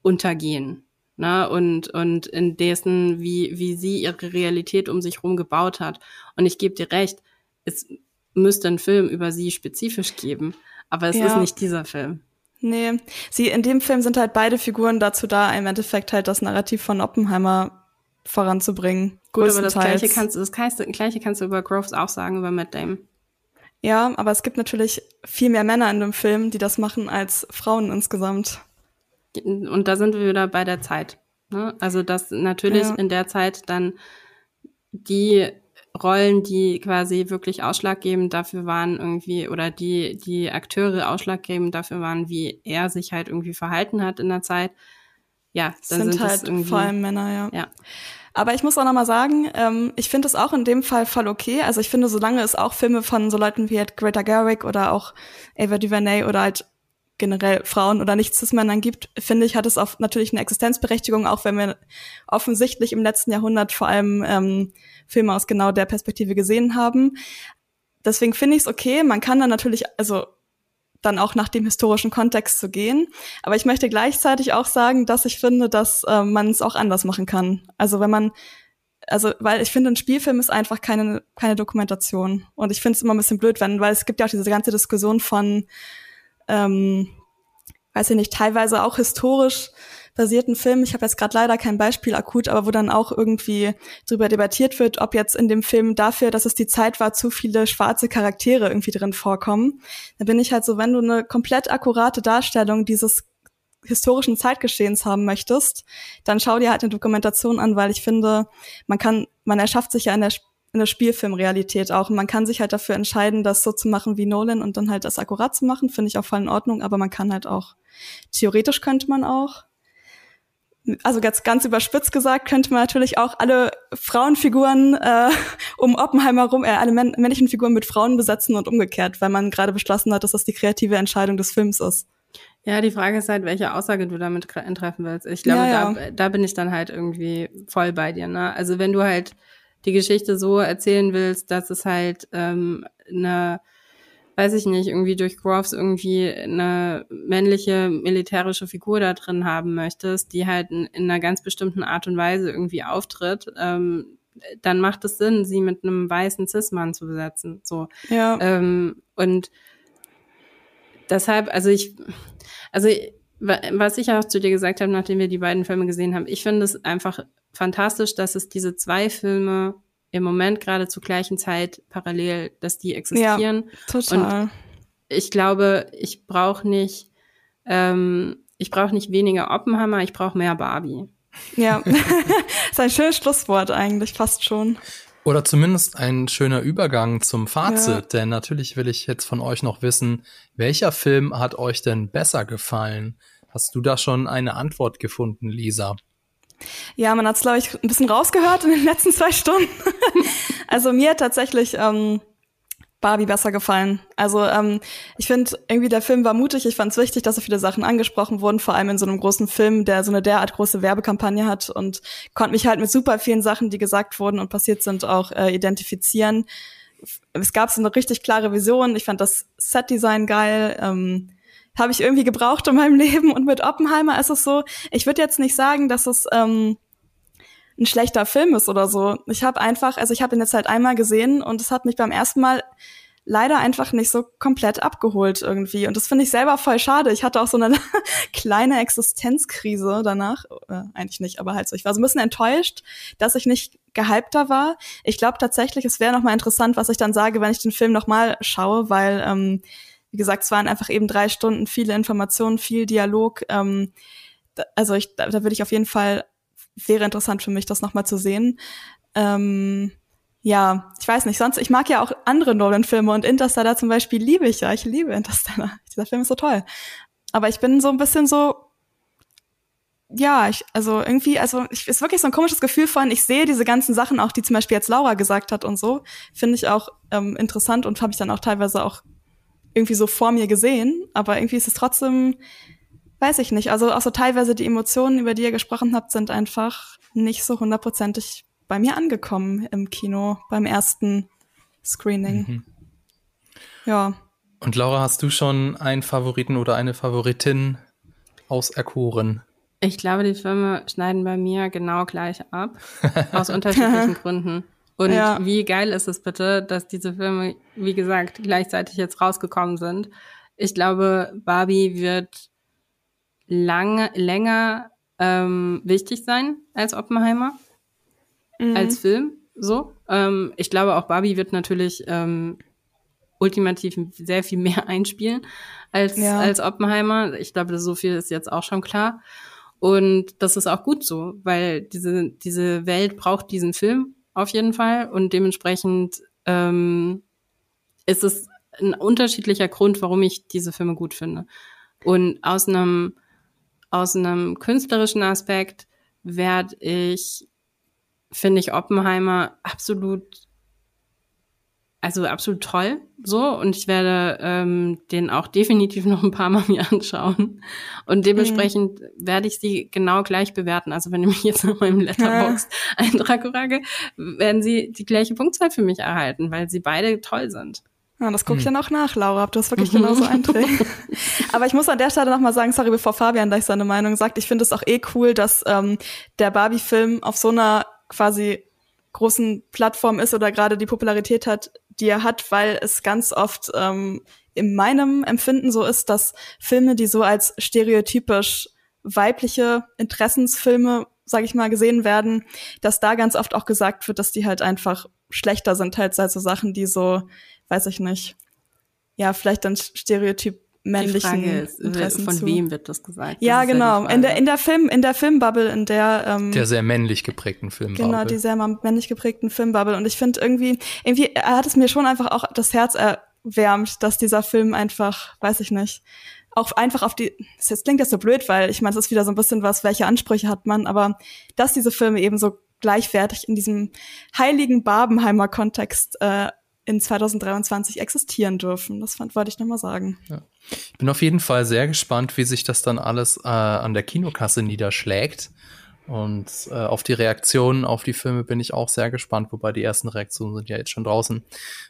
B: untergehen, ne, und, und in dessen, wie, wie sie ihre Realität um sich rum gebaut hat. Und ich gebe dir recht, es müsste einen Film über sie spezifisch geben. Aber es ja. ist nicht dieser Film.
C: Nee, sie in dem Film sind halt beide Figuren dazu da, im Endeffekt halt das Narrativ von Oppenheimer voranzubringen.
B: Gut, aber das gleiche kannst du, das gleiche kannst du über Groves auch sagen, über Matt Damon.
C: Ja, aber es gibt natürlich viel mehr Männer in dem Film, die das machen, als Frauen insgesamt.
B: Und da sind wir wieder bei der Zeit. Ne? Also, dass natürlich ja. in der Zeit dann die Rollen, die quasi wirklich ausschlaggebend dafür waren, irgendwie, oder die, die Akteure ausschlaggebend dafür waren, wie er sich halt irgendwie verhalten hat in der Zeit. Ja,
C: dann sind, sind halt irgendwie, vor allem Männer, ja. ja. Aber ich muss auch nochmal sagen, ähm, ich finde es auch in dem Fall voll okay. Also ich finde, solange es auch Filme von so Leuten wie halt Greta Gerwig oder auch Ava DuVernay oder halt generell Frauen oder nicht Cis-Männern gibt, finde ich, hat es auch natürlich eine Existenzberechtigung, auch wenn wir offensichtlich im letzten Jahrhundert vor allem ähm, Filme aus genau der Perspektive gesehen haben. Deswegen finde ich es okay. Man kann dann natürlich, also dann auch nach dem historischen Kontext zu gehen. Aber ich möchte gleichzeitig auch sagen, dass ich finde, dass äh, man es auch anders machen kann. Also wenn man, also weil ich finde, ein Spielfilm ist einfach keine, keine Dokumentation. Und ich finde es immer ein bisschen blöd, wenn, weil es gibt ja auch diese ganze Diskussion von, ähm, weiß ich nicht, teilweise auch historisch basierten Film. Ich habe jetzt gerade leider kein Beispiel akut, aber wo dann auch irgendwie darüber debattiert wird, ob jetzt in dem Film dafür, dass es die Zeit war, zu viele schwarze Charaktere irgendwie drin vorkommen. Da bin ich halt so, wenn du eine komplett akkurate Darstellung dieses historischen Zeitgeschehens haben möchtest, dann schau dir halt eine Dokumentation an, weil ich finde, man kann, man erschafft sich ja in der, in der Spielfilmrealität auch und man kann sich halt dafür entscheiden, das so zu machen wie Nolan und dann halt das akkurat zu machen, finde ich auch voll in Ordnung, aber man kann halt auch, theoretisch könnte man auch also ganz, ganz überspitzt gesagt, könnte man natürlich auch alle Frauenfiguren äh, um Oppenheimer rum, äh, alle männ männlichen Figuren mit Frauen besetzen und umgekehrt, weil man gerade beschlossen hat, dass das die kreative Entscheidung des Films ist.
B: Ja, die Frage ist halt, welche Aussage du damit treffen willst. Ich glaube, ja, ja. Da, da bin ich dann halt irgendwie voll bei dir. Ne? Also wenn du halt die Geschichte so erzählen willst, dass es halt ähm, eine weiß ich nicht, irgendwie durch Groves irgendwie eine männliche militärische Figur da drin haben möchtest, die halt in, in einer ganz bestimmten Art und Weise irgendwie auftritt, ähm, dann macht es Sinn, sie mit einem weißen Cis-Mann zu besetzen. So. Ja. Ähm, und deshalb, also ich, also was ich auch zu dir gesagt habe, nachdem wir die beiden Filme gesehen haben, ich finde es einfach fantastisch, dass es diese zwei Filme im Moment gerade zur gleichen Zeit parallel, dass die existieren. Ja, total. Und ich glaube, ich brauche nicht, ähm, ich brauche nicht weniger Oppenheimer, ich brauche mehr Barbie.
C: Ja, ist ein schönes Schlusswort eigentlich, fast schon.
A: Oder zumindest ein schöner Übergang zum Fazit, ja. denn natürlich will ich jetzt von euch noch wissen, welcher Film hat euch denn besser gefallen? Hast du da schon eine Antwort gefunden, Lisa?
C: Ja, man hat es, glaube ich, ein bisschen rausgehört in den letzten zwei Stunden. also mir tatsächlich ähm, Barbie besser gefallen. Also ähm, ich finde irgendwie der Film war mutig. Ich fand es wichtig, dass so viele Sachen angesprochen wurden, vor allem in so einem großen Film, der so eine derart große Werbekampagne hat und konnte mich halt mit super vielen Sachen, die gesagt wurden und passiert sind, auch äh, identifizieren. Es gab so eine richtig klare Vision. Ich fand das Setdesign geil. Ähm, habe ich irgendwie gebraucht in meinem Leben und mit Oppenheimer ist es so. Ich würde jetzt nicht sagen, dass es ähm, ein schlechter Film ist oder so. Ich habe einfach, also ich habe ihn jetzt halt einmal gesehen und es hat mich beim ersten Mal leider einfach nicht so komplett abgeholt irgendwie. Und das finde ich selber voll schade. Ich hatte auch so eine kleine Existenzkrise danach. Äh, eigentlich nicht, aber halt so. Ich war so ein bisschen enttäuscht, dass ich nicht gehypter war. Ich glaube tatsächlich, es wäre nochmal interessant, was ich dann sage, wenn ich den Film nochmal schaue, weil, ähm, wie gesagt, es waren einfach eben drei Stunden, viele Informationen, viel Dialog. Ähm, da, also ich, da, da würde ich auf jeden Fall wäre interessant für mich, das nochmal zu sehen. Ähm, ja, ich weiß nicht, sonst, ich mag ja auch andere Nolan-Filme und Interstellar zum Beispiel liebe ich ja. Ich liebe Interstellar. Dieser Film ist so toll. Aber ich bin so ein bisschen so, ja, ich, also irgendwie, also ich, ist wirklich so ein komisches Gefühl von, ich sehe diese ganzen Sachen auch, die zum Beispiel jetzt Laura gesagt hat und so, finde ich auch ähm, interessant und habe ich dann auch teilweise auch irgendwie so vor mir gesehen. Aber irgendwie ist es trotzdem, weiß ich nicht. Also auch so teilweise die Emotionen, über die ihr gesprochen habt, sind einfach nicht so hundertprozentig bei mir angekommen im Kino beim ersten Screening. Mhm. Ja.
A: Und Laura, hast du schon einen Favoriten oder eine Favoritin auserkoren?
B: Ich glaube, die Filme schneiden bei mir genau gleich ab. aus unterschiedlichen Gründen. Und ja. wie geil ist es bitte, dass diese Filme, wie gesagt, gleichzeitig jetzt rausgekommen sind. Ich glaube, Barbie wird lange, länger ähm, wichtig sein als Oppenheimer, mhm. als Film. So. Ähm, ich glaube, auch Barbie wird natürlich ähm, ultimativ sehr viel mehr einspielen als, ja. als Oppenheimer. Ich glaube, so viel ist jetzt auch schon klar. Und das ist auch gut so, weil diese, diese Welt braucht diesen Film auf jeden Fall. Und dementsprechend ähm, ist es ein unterschiedlicher Grund, warum ich diese Filme gut finde. Und aus einem aus einem künstlerischen Aspekt werde ich, finde ich Oppenheimer absolut, also absolut toll so und ich werde ähm, den auch definitiv noch ein paar Mal mir anschauen und dementsprechend mhm. werde ich sie genau gleich bewerten. Also wenn ich mich jetzt nach meinem Letterbox-Eintrag frage, werden sie die gleiche Punktzahl für mich erhalten, weil sie beide toll sind.
C: Ja, das gucke ich hm. dann auch nach, Laura, ob du das wirklich genauso einträgst. Aber ich muss an der Stelle nochmal sagen, sorry, bevor Fabian gleich seine Meinung sagt, ich finde es auch eh cool, dass ähm, der Barbie-Film auf so einer quasi großen Plattform ist oder gerade die Popularität hat, die er hat, weil es ganz oft ähm, in meinem Empfinden so ist, dass Filme, die so als stereotypisch weibliche Interessensfilme, sage ich mal, gesehen werden, dass da ganz oft auch gesagt wird, dass die halt einfach schlechter sind als so Sachen, die so weiß ich nicht, ja, vielleicht dann Stereotyp männlichen ist,
B: Interessen von zu. wem wird das gesagt?
C: Ja, das genau. Ja in der in der Film in der Filmbubble, in der ähm,
A: der sehr männlich geprägten Filmbubble.
C: Genau, die sehr männlich geprägten Filmbubble. Und ich finde irgendwie irgendwie hat es mir schon einfach auch das Herz erwärmt, dass dieser Film einfach, weiß ich nicht, auch einfach auf die. Das klingt jetzt so blöd, weil ich meine, es ist wieder so ein bisschen was, welche Ansprüche hat man, aber dass diese Filme eben so gleichwertig in diesem heiligen Barbenheimer Kontext äh, in 2023 existieren dürfen. Das fand, wollte ich nochmal sagen. Ja.
A: Ich bin auf jeden Fall sehr gespannt, wie sich das dann alles äh, an der Kinokasse niederschlägt. Und äh, auf die Reaktionen auf die Filme bin ich auch sehr gespannt, wobei die ersten Reaktionen sind ja jetzt schon draußen.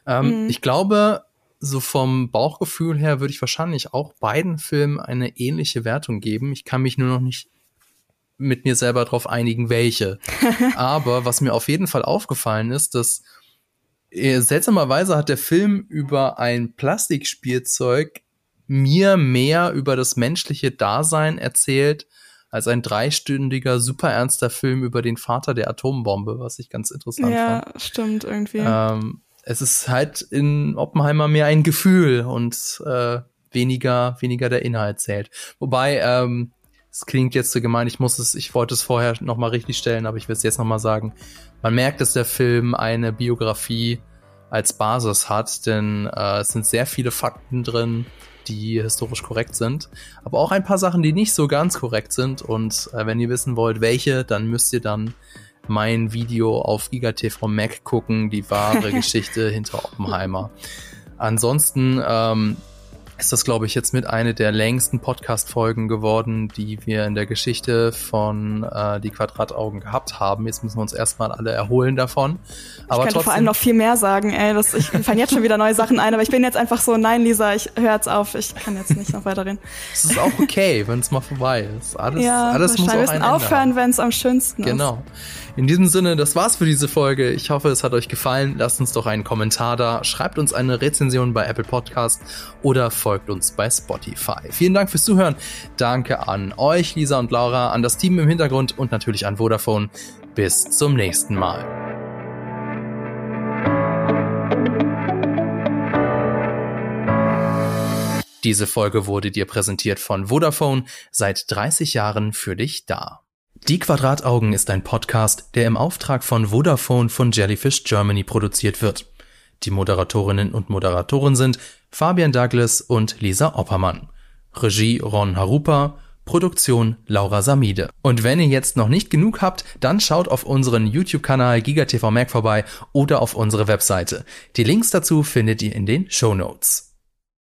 A: Ähm, mhm. Ich glaube, so vom Bauchgefühl her würde ich wahrscheinlich auch beiden Filmen eine ähnliche Wertung geben. Ich kann mich nur noch nicht mit mir selber darauf einigen, welche. Aber was mir auf jeden Fall aufgefallen ist, dass seltsamerweise hat der Film über ein Plastikspielzeug mir mehr über das menschliche Dasein erzählt als ein dreistündiger, super ernster Film über den Vater der Atombombe, was ich ganz interessant ja, fand.
C: Ja, stimmt irgendwie.
A: Ähm, es ist halt in Oppenheimer mehr ein Gefühl und äh, weniger, weniger der Inhalt zählt. Wobei, ähm, es klingt jetzt so gemein, ich muss es, ich wollte es vorher nochmal richtig stellen, aber ich will es jetzt nochmal sagen. Man merkt, dass der Film eine Biografie als Basis hat, denn äh, es sind sehr viele Fakten drin, die historisch korrekt sind, aber auch ein paar Sachen, die nicht so ganz korrekt sind. Und äh, wenn ihr wissen wollt, welche, dann müsst ihr dann mein Video auf GigaTV Mac gucken, die wahre Geschichte hinter Oppenheimer. Ansonsten ähm, ist das, glaube ich, jetzt mit eine der längsten Podcast-Folgen geworden, die wir in der Geschichte von äh, die Quadrataugen gehabt haben. Jetzt müssen wir uns erstmal alle erholen davon.
C: Aber ich könnte trotzdem, vor allem noch viel mehr sagen, ey. Das, ich fange jetzt schon wieder neue Sachen ein, aber ich bin jetzt einfach so, nein, Lisa, ich höre jetzt auf, ich kann jetzt nicht noch weiterreden.
A: Es ist auch okay, wenn es mal vorbei ist. Alles,
C: ja,
A: alles muss auch
C: wir müssen aufhören, wenn es am schönsten
A: genau. ist. Genau. In diesem Sinne, das war's für diese Folge. Ich hoffe, es hat euch gefallen. Lasst uns doch einen Kommentar da, schreibt uns eine Rezension bei Apple Podcast oder folgt uns bei Spotify. Vielen Dank fürs Zuhören. Danke an euch, Lisa und Laura, an das Team im Hintergrund und natürlich an Vodafone. Bis zum nächsten Mal. Diese Folge wurde dir präsentiert von Vodafone, seit 30 Jahren für dich da. Die Quadrataugen ist ein Podcast, der im Auftrag von Vodafone von Jellyfish Germany produziert wird. Die Moderatorinnen und Moderatoren sind Fabian Douglas und Lisa Oppermann. Regie Ron Harupa, Produktion Laura Samide. Und wenn ihr jetzt noch nicht genug habt, dann schaut auf unseren YouTube-Kanal GigaTV Mac vorbei oder auf unsere Webseite. Die Links dazu findet ihr in den Show Notes.